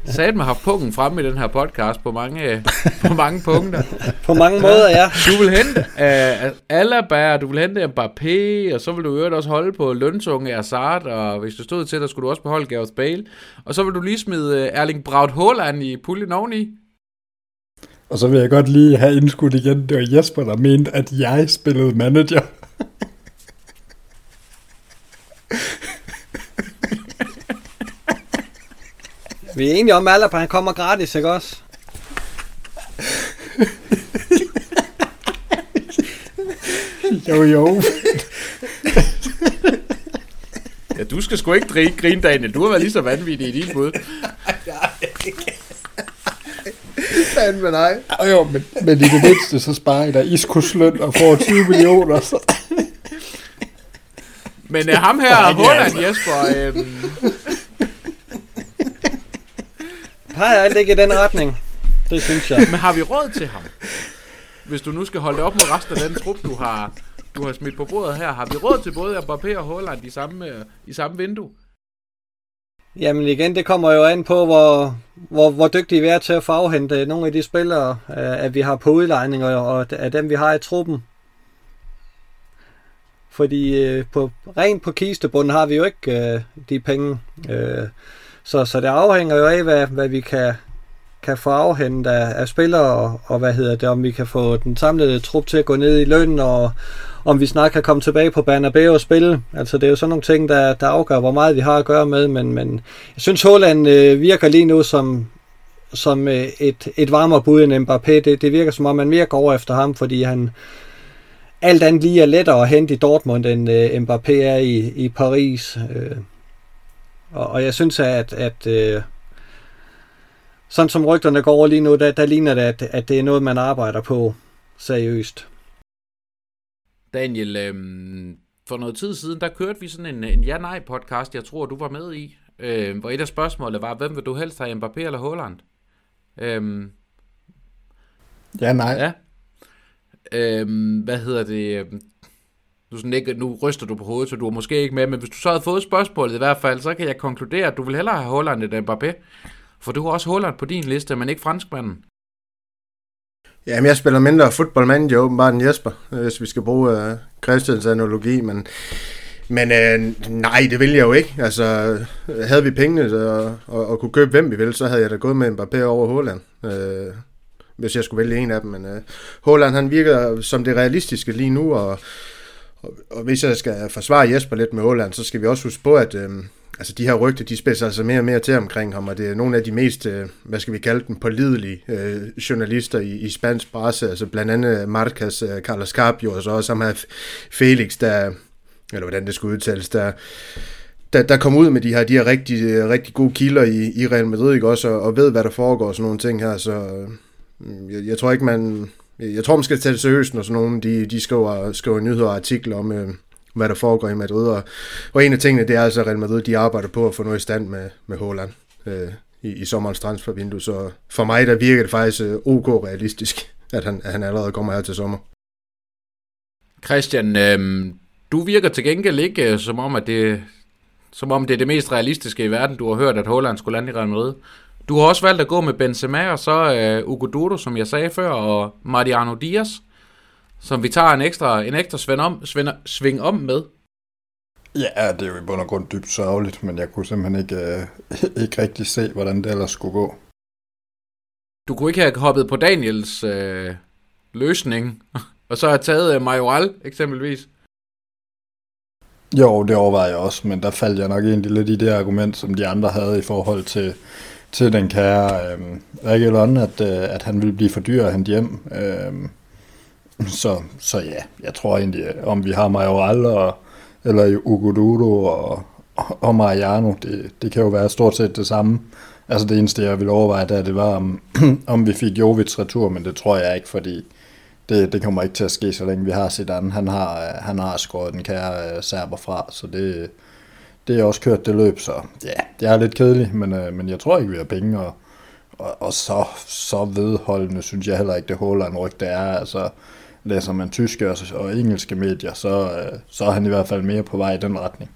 sat mig haft pungen fremme i den her podcast på mange, på mange punkter. På mange måder, ja. Du vil hente uh, Alaba, du vil hente Mbappé, og så vil du øvrigt også holde på løntunge Hazard, og hvis du stod til, der skulle du også beholde Gareth Bale. Og så vil du lige smide uh, Erling Braut Haaland i puljen oveni. Og så vil jeg godt lige have indskudt igen, det var Jesper, der mente, at jeg spillede manager. Vi er enige om, at Alaba han kommer gratis, ikke også? Jo, jo. Ja, du skal sgu ikke grine, grine Daniel. Du har været lige så vanvittig i din bud. Fanden med dig. Jo, jo, men, men i det mindste, så sparer I der Iskos løn og får 20 millioner. Så. Men uh, ham her, Haaland Jesper, øhm, Peger alt ikke i den retning. Det synes jeg. men har vi råd til ham? Hvis du nu skal holde det op mod resten af den trup, du har, du har smidt på bordet her, har vi råd til både Mbappé og Haaland i samme, øh, i samme vindue? Jamen igen, det kommer jo an på, hvor, hvor, hvor dygtige vi er til at få afhente nogle af de spillere, at vi har på udlejning, og af dem, vi har i truppen. Fordi øh, på, rent på kistebunden har vi jo ikke øh, de penge. Øh, så, så det afhænger jo af, hvad, hvad vi kan, kan få afhentet af, af spillere, og, og hvad hedder det, om vi kan få den samlede trup til at gå ned i løn, og om vi snart kan komme tilbage på Bernabeu og spille. Altså det er jo sådan nogle ting, der, der afgør, hvor meget vi har at gøre med, men, men jeg synes, Holland øh, virker lige nu som, som øh, et, et varmere bud end Mbappé. Det, det virker som om, man mere går efter ham, fordi han alt andet lige er lettere at hente i Dortmund, end øh, Mbappé er i, i Paris. Øh, og, og jeg synes, at, at øh, sådan som rygterne går over lige nu, der, der ligner det, at, at det er noget, man arbejder på seriøst. Daniel, øh, for noget tid siden, der kørte vi sådan en, en ja-nej-podcast, jeg tror, du var med i, øh, hvor et af spørgsmålene var, hvem vil du helst have, Mbappé eller Haaland? Øh, ja, nej. Ja. Øh, hvad hedder det? Du sådan ikke, nu ryster du på hovedet, så du er måske ikke med, men hvis du så havde fået spørgsmålet i hvert fald, så kan jeg konkludere, at du vil hellere have Holland end Mbappé. For du har også Holland på din liste, men ikke franskmanden. Jamen, jeg spiller mindre fodboldmand, jo åbenbart end Jesper, øh, hvis vi skal bruge øh, Christians analogi, men, men øh, nej, det vil jeg jo ikke. Altså, havde vi pengene og, og, og kunne købe hvem vi ville, så havde jeg da gået med Mbappé over Holland. Øh, hvis jeg skulle vælge en af dem, men øh, Holland han virker som det realistiske lige nu, og, og, og hvis jeg skal forsvare Jesper lidt med Åland, så skal vi også huske på, at øh, altså de her rygter, de spidser altså mere og mere til omkring ham, og det er nogle af de mest, øh, hvad skal vi kalde dem, pålidelige øh, journalister i, i spansk presse, altså blandt andet Marcas, øh, Carlos Capio, og så også ham her Felix, der, eller hvordan det skulle udtales, der, der, der kom ud med de her, de her rigtig, rigtig gode kilder i, i Real Madrid, ikke også, og, og ved, hvad der foregår og sådan nogle ting her, så øh, jeg, jeg tror ikke, man, Øh, jeg tror, man skal tage det seriøst, når sådan nogle, de, de skriver, skriver nyheder og artikler om, øh, hvad der foregår i Madrid. Og, og en af tingene, det er altså, at Real Madrid de arbejder på at få noget i stand med, med Holland øh, i, i sommerens transfervindue. Så for mig, der virker det faktisk øh, ok realistisk, at han, at han allerede kommer her til sommer. Christian, øh, du virker til gengæld ikke øh, som om, at det, som om det er det mest realistiske i verden, du har hørt, at Holland skulle lande i Real Madrid. Du har også valgt at gå med Benzema og så øh, Ugo Dodo, som jeg sagde før, og Mariano Diaz som vi tager en ekstra, en ekstra sving, om, sving, sving om med. Ja, det er jo i bund og grund dybt sørgeligt, men jeg kunne simpelthen ikke, øh, ikke rigtig se, hvordan det ellers skulle gå. Du kunne ikke have hoppet på Daniels øh, løsning, og så have taget øh, Majoral eksempelvis? Jo, det overvejer jeg også, men der faldt jeg nok egentlig lidt i det argument, som de andre havde i forhold til, til den kære øh, Reguilon, at, øh, at han ville blive for dyr at hente hjem. Øh, så, så ja, jeg tror egentlig, om vi har Majoral og, eller Ugodudo og, og Mariano, det, det kan jo være stort set det samme. Altså det eneste, jeg ville overveje, der, det var, om, om vi fik Jovic retur, men det tror jeg ikke, fordi det, det kommer ikke til at ske, så længe vi har Zidane. Han har, øh, han har skåret den kære uh, serber fra, så det, det er også kørt det løb, så ja, det er lidt kedeligt, men, øh, men jeg tror ikke, vi har penge, og, og, og så, så vedholdende synes jeg heller ikke, det holder en ryg, det er. Altså, læser man tyske og engelske medier, så, øh, så er han i hvert fald mere på vej i den retning.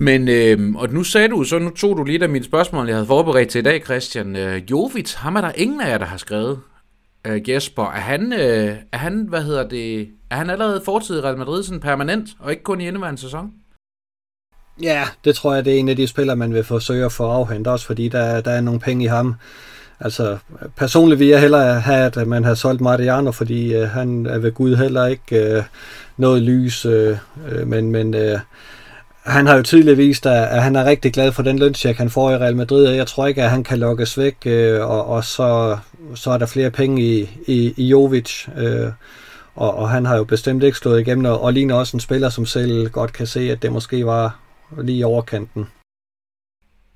Men, øh, og nu sagde du, så nu tog du lige af mine spørgsmål, jeg havde forberedt til i dag, Christian. Øh, Jovic, ham er der ingen af jer, der har skrevet. Øh, Jesper, er han, øh, er han, hvad hedder det, er han allerede fortid i Real Madrid sådan permanent, og ikke kun i indeværende sæson? Ja, det tror jeg, det er en af de spillere, man vil forsøge at få afhentet, også fordi der, der er nogle penge i ham. Altså, personligt vil jeg hellere have, at man har solgt Mariano, fordi øh, han er ved Gud heller ikke øh, noget lys, øh, øh, men, men øh, han har jo tidligere vist, at, at han er rigtig glad for den løncheck, han får i Real Madrid, og jeg tror ikke, at han kan lokkes væk, øh, og, og så, så er der flere penge i, i, i Jovic, øh, og, og han har jo bestemt ikke slået igennem, og, og ligner også en spiller, som selv godt kan se, at det måske var lige overkanten.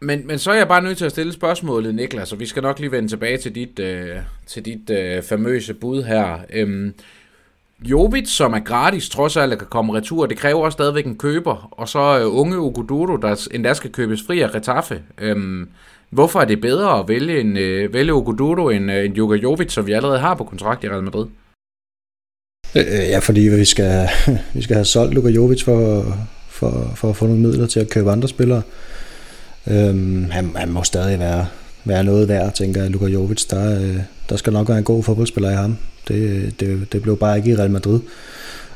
Men, men så er jeg bare nødt til at stille spørgsmålet, Niklas, og vi skal nok lige vende tilbage til dit, øh, til dit øh, famøse bud her. Øhm, Jovic, som er gratis, trods alt kan komme retur, det kræver også stadigvæk en køber, og så øh, unge Ugododo, der endda skal købes fri af Retaffe. Øhm, hvorfor er det bedre at vælge, en, øh, vælge Ugododo end, øh, end Joga Jovic, som vi allerede har på kontrakt i Real Madrid? Øh, øh ja, fordi vi skal, vi skal have solgt Luka Jovic for, for, for at få nogle midler til at købe andre spillere. Øhm, han, han må stadig være, være noget værd, tænker jeg, Luka Jovic. Der, øh, der skal nok være en god fodboldspiller i ham. Det, det, det blev bare ikke i Real Madrid.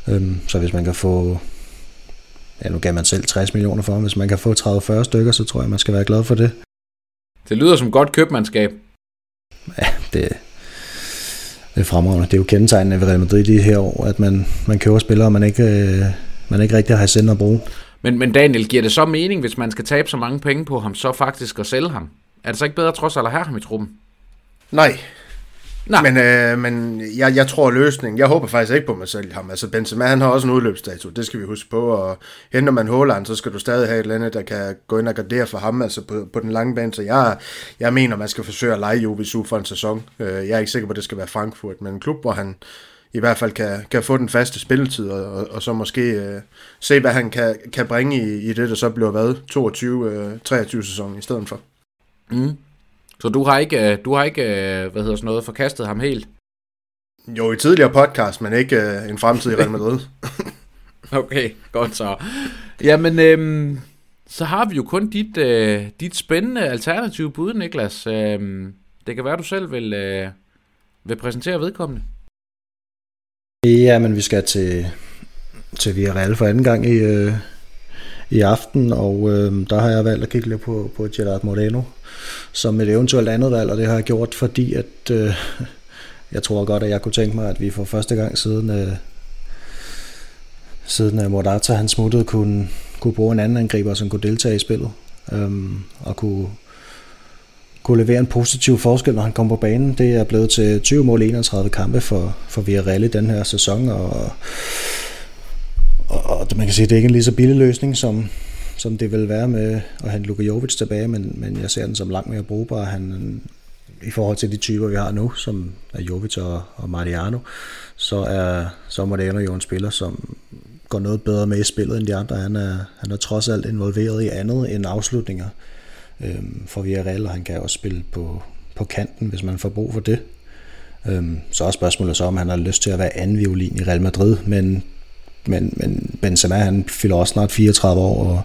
Øhm, så hvis man kan få, ja nu gav man selv 60 millioner for ham, hvis man kan få 30-40 stykker, så tror jeg, man skal være glad for det. Det lyder som godt købmandskab. Ja, det, det er fremragende. Det er jo kendetegnende ved Real Madrid i de her år, at man, man køber spillere, man ikke, øh, man ikke rigtig har i at bruge. Men, men Daniel, giver det så mening, hvis man skal tabe så mange penge på ham, så faktisk at sælge ham? Er det så ikke bedre trods alt at have ham i truppen? Nej. Nej. Men, øh, men jeg, jeg tror løsningen, jeg håber faktisk ikke på mig selv ham. Altså Benzema, han har også en udløbsdato, det skal vi huske på. Og henter man Haaland, så skal du stadig have et eller andet, der kan gå ind og gardere for ham, altså på, på den lange bane. Så jeg, jeg mener, man skal forsøge at lege ud for en sæson. Øh, jeg er ikke sikker på, at det skal være Frankfurt, men en klub, hvor han i hvert fald kan, kan få den faste spilletid, og, og, og så måske øh, se, hvad han kan, kan bringe i, i det, der så bliver hvad, 22-23 øh, sæson i stedet for. Mm. Så du har ikke, øh, du har ikke øh, hvad hedder sådan noget, forkastet ham helt? Jo, i tidligere podcast, men ikke uh, en fremtid i Real Madrid. okay, godt så. Jamen, øhm, så har vi jo kun dit, øh, dit spændende alternative bud, Niklas. Øhm, det kan være, du selv vil, øh, vil præsentere vedkommende. Ja, men vi skal til, til Villarreal for anden gang i, øh, i aften, og øh, der har jeg valgt at kigge lidt på, på Gerard Moreno som et eventuelt andet valg, og det har jeg gjort, fordi at øh, jeg tror godt, at jeg kunne tænke mig, at vi for første gang siden, øh, siden øh, Morata han smuttede, kunne, kunne bruge en anden angriber, som kunne deltage i spillet, øh, og kunne, kunne levere en positiv forskel, når han kom på banen. Det er blevet til 20 mål 31 kampe for, for Villarreal i den her sæson, og og, og man kan sige, at det er ikke en lige så billig løsning, som, som det vil være med at have Luka Jovic tilbage, men, men jeg ser den som langt mere brugbar. Han, I forhold til de typer, vi har nu, som er Jovic og, og Mariano, så er, så er Modeno jo en spiller, som går noget bedre med i spillet end de andre. Han er, han er trods alt involveret i andet end afslutninger øhm, for Villarreal, og han kan også spille på, på kanten, hvis man får brug for det. Øhm, så er spørgsmålet så, om han har lyst til at være anden violin i Real Madrid, men men, men Benzema han fylder også snart 34 år, og,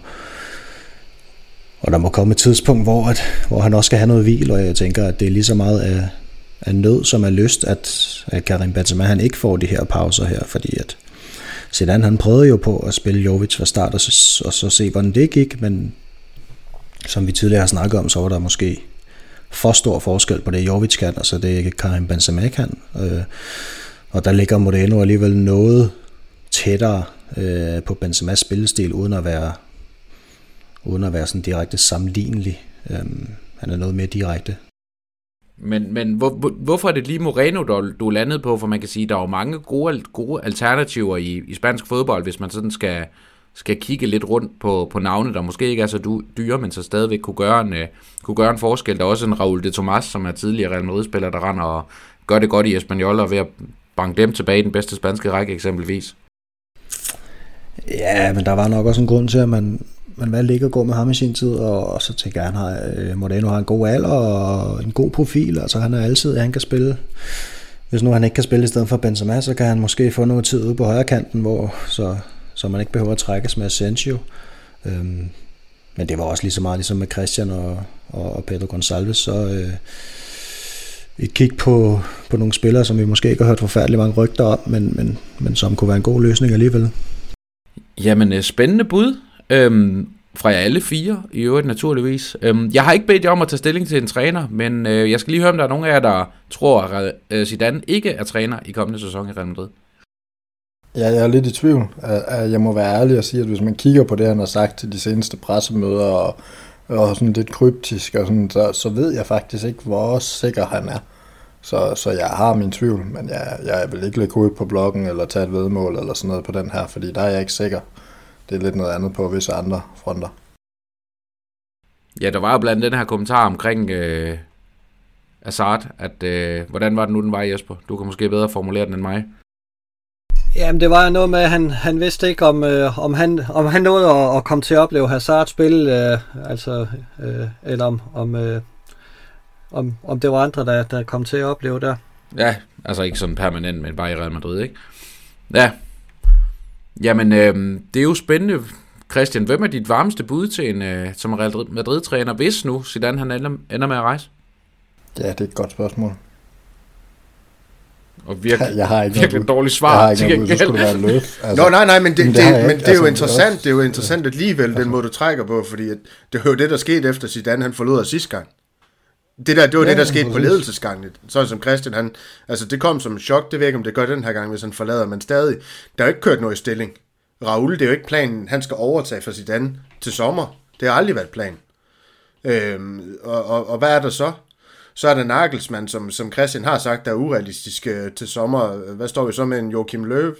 og der må komme et tidspunkt, hvor, at, hvor han også skal have noget hvil, og jeg tænker, at det er lige så meget af, af nød, som er lyst, at, at Karim Benzema han ikke får de her pauser her, fordi at Zidane han prøvede jo på at spille Jovic fra start, og så, og så se, hvordan det gik, men som vi tidligere har snakket om, så var der måske for stor forskel på det, Jovic kan, og så det Karim Benzema kan. Øh, og der ligger Moreno alligevel noget tættere øh, på Benzema's spillestil, uden at være, uden at være sådan direkte sammenlignelig. Øh, han er noget mere direkte. Men, men hvor, hvor, hvorfor er det lige Moreno, du, du landede på? For man kan sige, der er jo mange gode, gode alternativer i, i spansk fodbold, hvis man sådan skal, skal kigge lidt rundt på, på navne, der måske ikke er så dyre, men så stadigvæk kunne gøre en, øh, kunne gøre en forskel. Der er også en Raul de Tomas, som er tidligere Real Madrid-spiller, der render og gør det godt i Espanyol, og ved at banke dem tilbage i den bedste spanske række eksempelvis. Ja, men der var nok også en grund til, at man, man valgte ikke at gå med ham i sin tid, og, og så tænker jeg, at han har, øh, Moreno har en god alder og en god profil, altså han er altid, at han kan spille. Hvis nu han ikke kan spille i stedet for Benzema, så kan han måske få noget tid ude på højre kanten, hvor, så, så man ikke behøver at trækkes med Asensio. Øhm, men det var også lige så meget ligesom med Christian og, og, og Pedro Gonçalves, så øh, et kig på, på nogle spillere, som vi måske ikke har hørt forfærdelig mange rygter om, men, men, men som kunne være en god løsning alligevel. Jamen, øh, spændende bud. Øhm, fra jer alle fire, i øvrigt naturligvis. Øhm, jeg har ikke bedt jer om at tage stilling til en træner, men øh, jeg skal lige høre, om der er nogen af jer, der tror, at øh, Zidane ikke er træner i kommende sæson i Real Madrid. Ja, jeg er lidt i tvivl. Jeg må være ærlig og sige, at hvis man kigger på det, han har sagt til de seneste pressemøder, og, og sådan lidt kryptisk, og sådan, så, så ved jeg faktisk ikke, hvor sikker han er. Så, så jeg har min tvivl, men jeg, jeg vil ikke lægge ud på bloggen eller tage et vedmål eller sådan noget på den her, fordi der er jeg ikke sikker. Det er lidt noget andet på visse andre fronter. Ja, der var jo blandt den her kommentar omkring øh, Assad, at øh, hvordan var det nu, den var, Jesper? Du kan måske bedre formulere den end mig. Jamen, det var noget med, at han, han vidste ikke, om, øh, om, han, om han nåede at, at komme til at opleve Hazard spille, øh, altså, øh, eller om, om øh, om, om det var andre, der, der kom til at opleve der. Ja, altså ikke sådan permanent, men bare i Real Madrid, ikke? Ja. Jamen, øh, det er jo spændende. Christian, hvem er dit varmeste bud til en øh, som Real Madrid-træner, hvis nu Zidane han ender, ender med at rejse? Ja, det er et godt spørgsmål. Og virkelig, jeg har ikke virkelig dårligt svar. Jeg har ikke noget, så skulle det være løb. Altså, Nå, nej, nej, men det, men det, det, men det er jo altså, interessant, også, det er jo interessant alligevel, altså, den måde du trækker på, fordi at, det var jo det, der skete efter Zidane, han forlod os sidste gang. Det der, det var ja, det, der skete på ledelsesgangen. Sådan som Christian, han, altså det kom som en chok, det ved ikke, om det gør den her gang, hvis han forlader, men stadig, der er jo ikke kørt noget i stilling. Raul, det er jo ikke planen, han skal overtage for Zidane til sommer. Det har aldrig været planen. Øhm, og, og, og hvad er der så? Så er der Nagelsmann, som, som Christian har sagt, der er urealistisk øh, til sommer. Hvad står vi så med en Joachim Løv?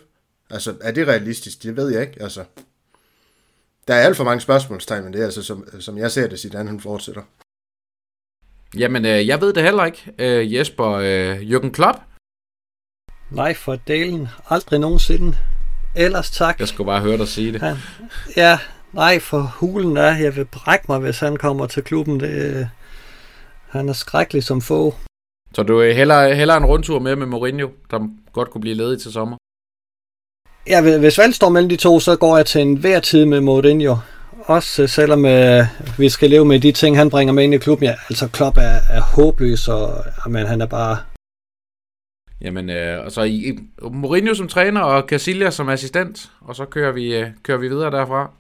Altså, er det realistisk? Det ved jeg ikke. Altså, der er alt for mange spørgsmålstegn, men det er altså, som, som jeg ser det, Zidane han fortsætter. Jamen, øh, jeg ved det heller ikke. Øh, Jesper, øh, Jürgen Klopp? Nej, for delen. Aldrig nogensinde. Ellers tak. Jeg skulle bare høre dig sige det. Han, ja, nej, for hulen er, jeg vil brække mig, hvis han kommer til klubben. Det, han er skrækkelig som få. Så du er heller, heller en rundtur med med Mourinho, der godt kunne blive ledig til sommer? Ja, hvis valget står mellem de to, så går jeg til en hver tid med Mourinho. Også selvom øh, vi skal leve med de ting, han bringer med ind i klubben. Ja, altså Klopp er, er håbløs, og jamen, han er bare... Jamen, øh, og så i, Mourinho som træner, og Casillas som assistent, og så kører vi, øh, kører vi videre derfra.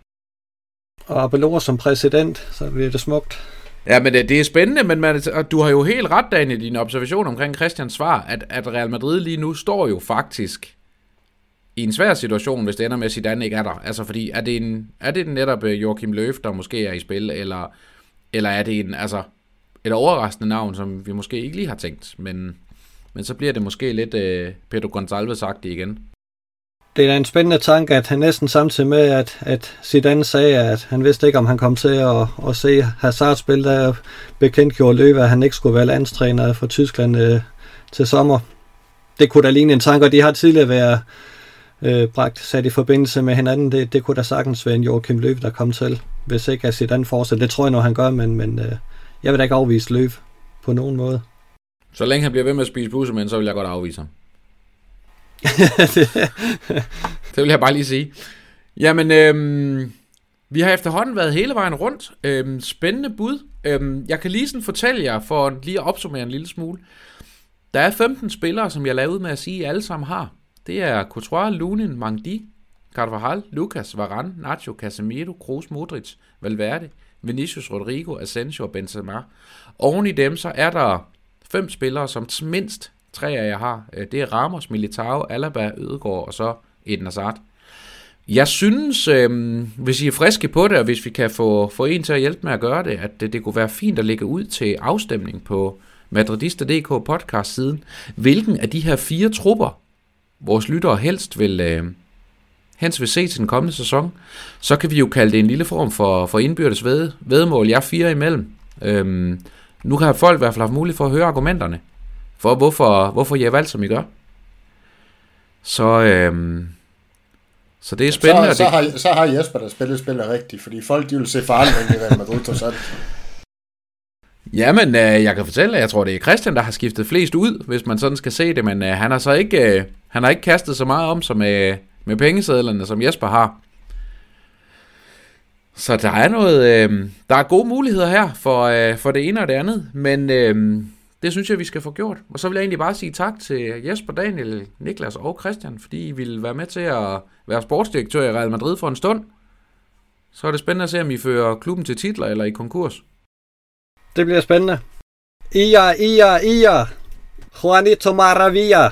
Og Abelor som præsident, så bliver det smukt. Ja, men det, det er spændende, men man, du har jo helt ret, Dan, i din observation omkring Christians svar, at, at Real Madrid lige nu står jo faktisk i en svær situation, hvis det ender med, at Zidane ikke er der. Altså, fordi er det, en, er det netop øh, Joachim Löw, der måske er i spil, eller, eller er det en, altså, et overraskende navn, som vi måske ikke lige har tænkt, men, men så bliver det måske lidt øh, Pedro Gonçalves-agtigt igen. Det er en spændende tanke, at han næsten samtidig med, at, at Zidane sagde, at han vidste ikke, om han kom til at, at se Hazard spille, der bekendtgjorde Løve, at han ikke skulle være landstræner for Tyskland øh, til sommer. Det kunne da ligne en tanke, og de har tidligere været øh, bragt sat i forbindelse med hinanden. Det, det kunne da sagtens være en Joachim Løv, der kom til, hvis ikke at Zidane fortsætter. Det tror jeg nu, han gør, men, men øh, jeg vil da ikke afvise Løv på nogen måde. Så længe han bliver ved med at spise bussemænd, så vil jeg godt afvise ham. det vil jeg bare lige sige. Jamen, øhm, vi har efterhånden været hele vejen rundt. Øhm, spændende bud. Øhm, jeg kan lige sådan fortælle jer, for lige at opsummere en lille smule. Der er 15 spillere, som jeg lavede med at sige, at alle sammen har. Det er Courtois, Lunin, Mangdi, Carvajal, Lucas, Varane, Nacho, Casemiro, Kroos, Modric, Valverde, Vinicius, Rodrigo, Asensio og Benzema. Oven i dem så er der fem spillere, som mindst træer, jeg har. Øh, det er Ramos, Militao, Alaba, Ødegaard og så Eden Hazard. Jeg synes, øh, hvis I er friske på det, og hvis vi kan få, få en til at hjælpe med at gøre det, at det, det kunne være fint at lægge ud til afstemning på Madridista.dk podcast siden, hvilken af de her fire trupper, vores lyttere helst vil, øh, helst vil se til den kommende sæson, så kan vi jo kalde det en lille form for, for indbyrdes ved, vedmål. Jeg er fire imellem. Øhm, nu kan folk i hvert fald have mulighed for at høre argumenterne for, hvorfor, hvorfor I har valgt, som I gør. Så, øhm, så det er spændende. Så, så, har, så har Jesper, der spillet spillet rigtigt, fordi folk de vil se forandring i Real Madrid, trods alt. Jamen, øh, jeg kan fortælle, at jeg tror, det er Christian, der har skiftet flest ud, hvis man sådan skal se det, men øh, han har så ikke, øh, han har ikke kastet så meget om sig med, med pengesedlerne, som Jesper har. Så der er noget, øh, der er gode muligheder her for, øh, for det ene og det andet, men øh, det synes jeg, vi skal få gjort. Og så vil jeg egentlig bare sige tak til Jesper, Daniel, Niklas og Christian, fordi I ville være med til at være sportsdirektør i Real Madrid for en stund. Så er det spændende at se, om I fører klubben til titler eller i konkurs. Det bliver spændende. Ia, ia, ia. Juanito Maravilla.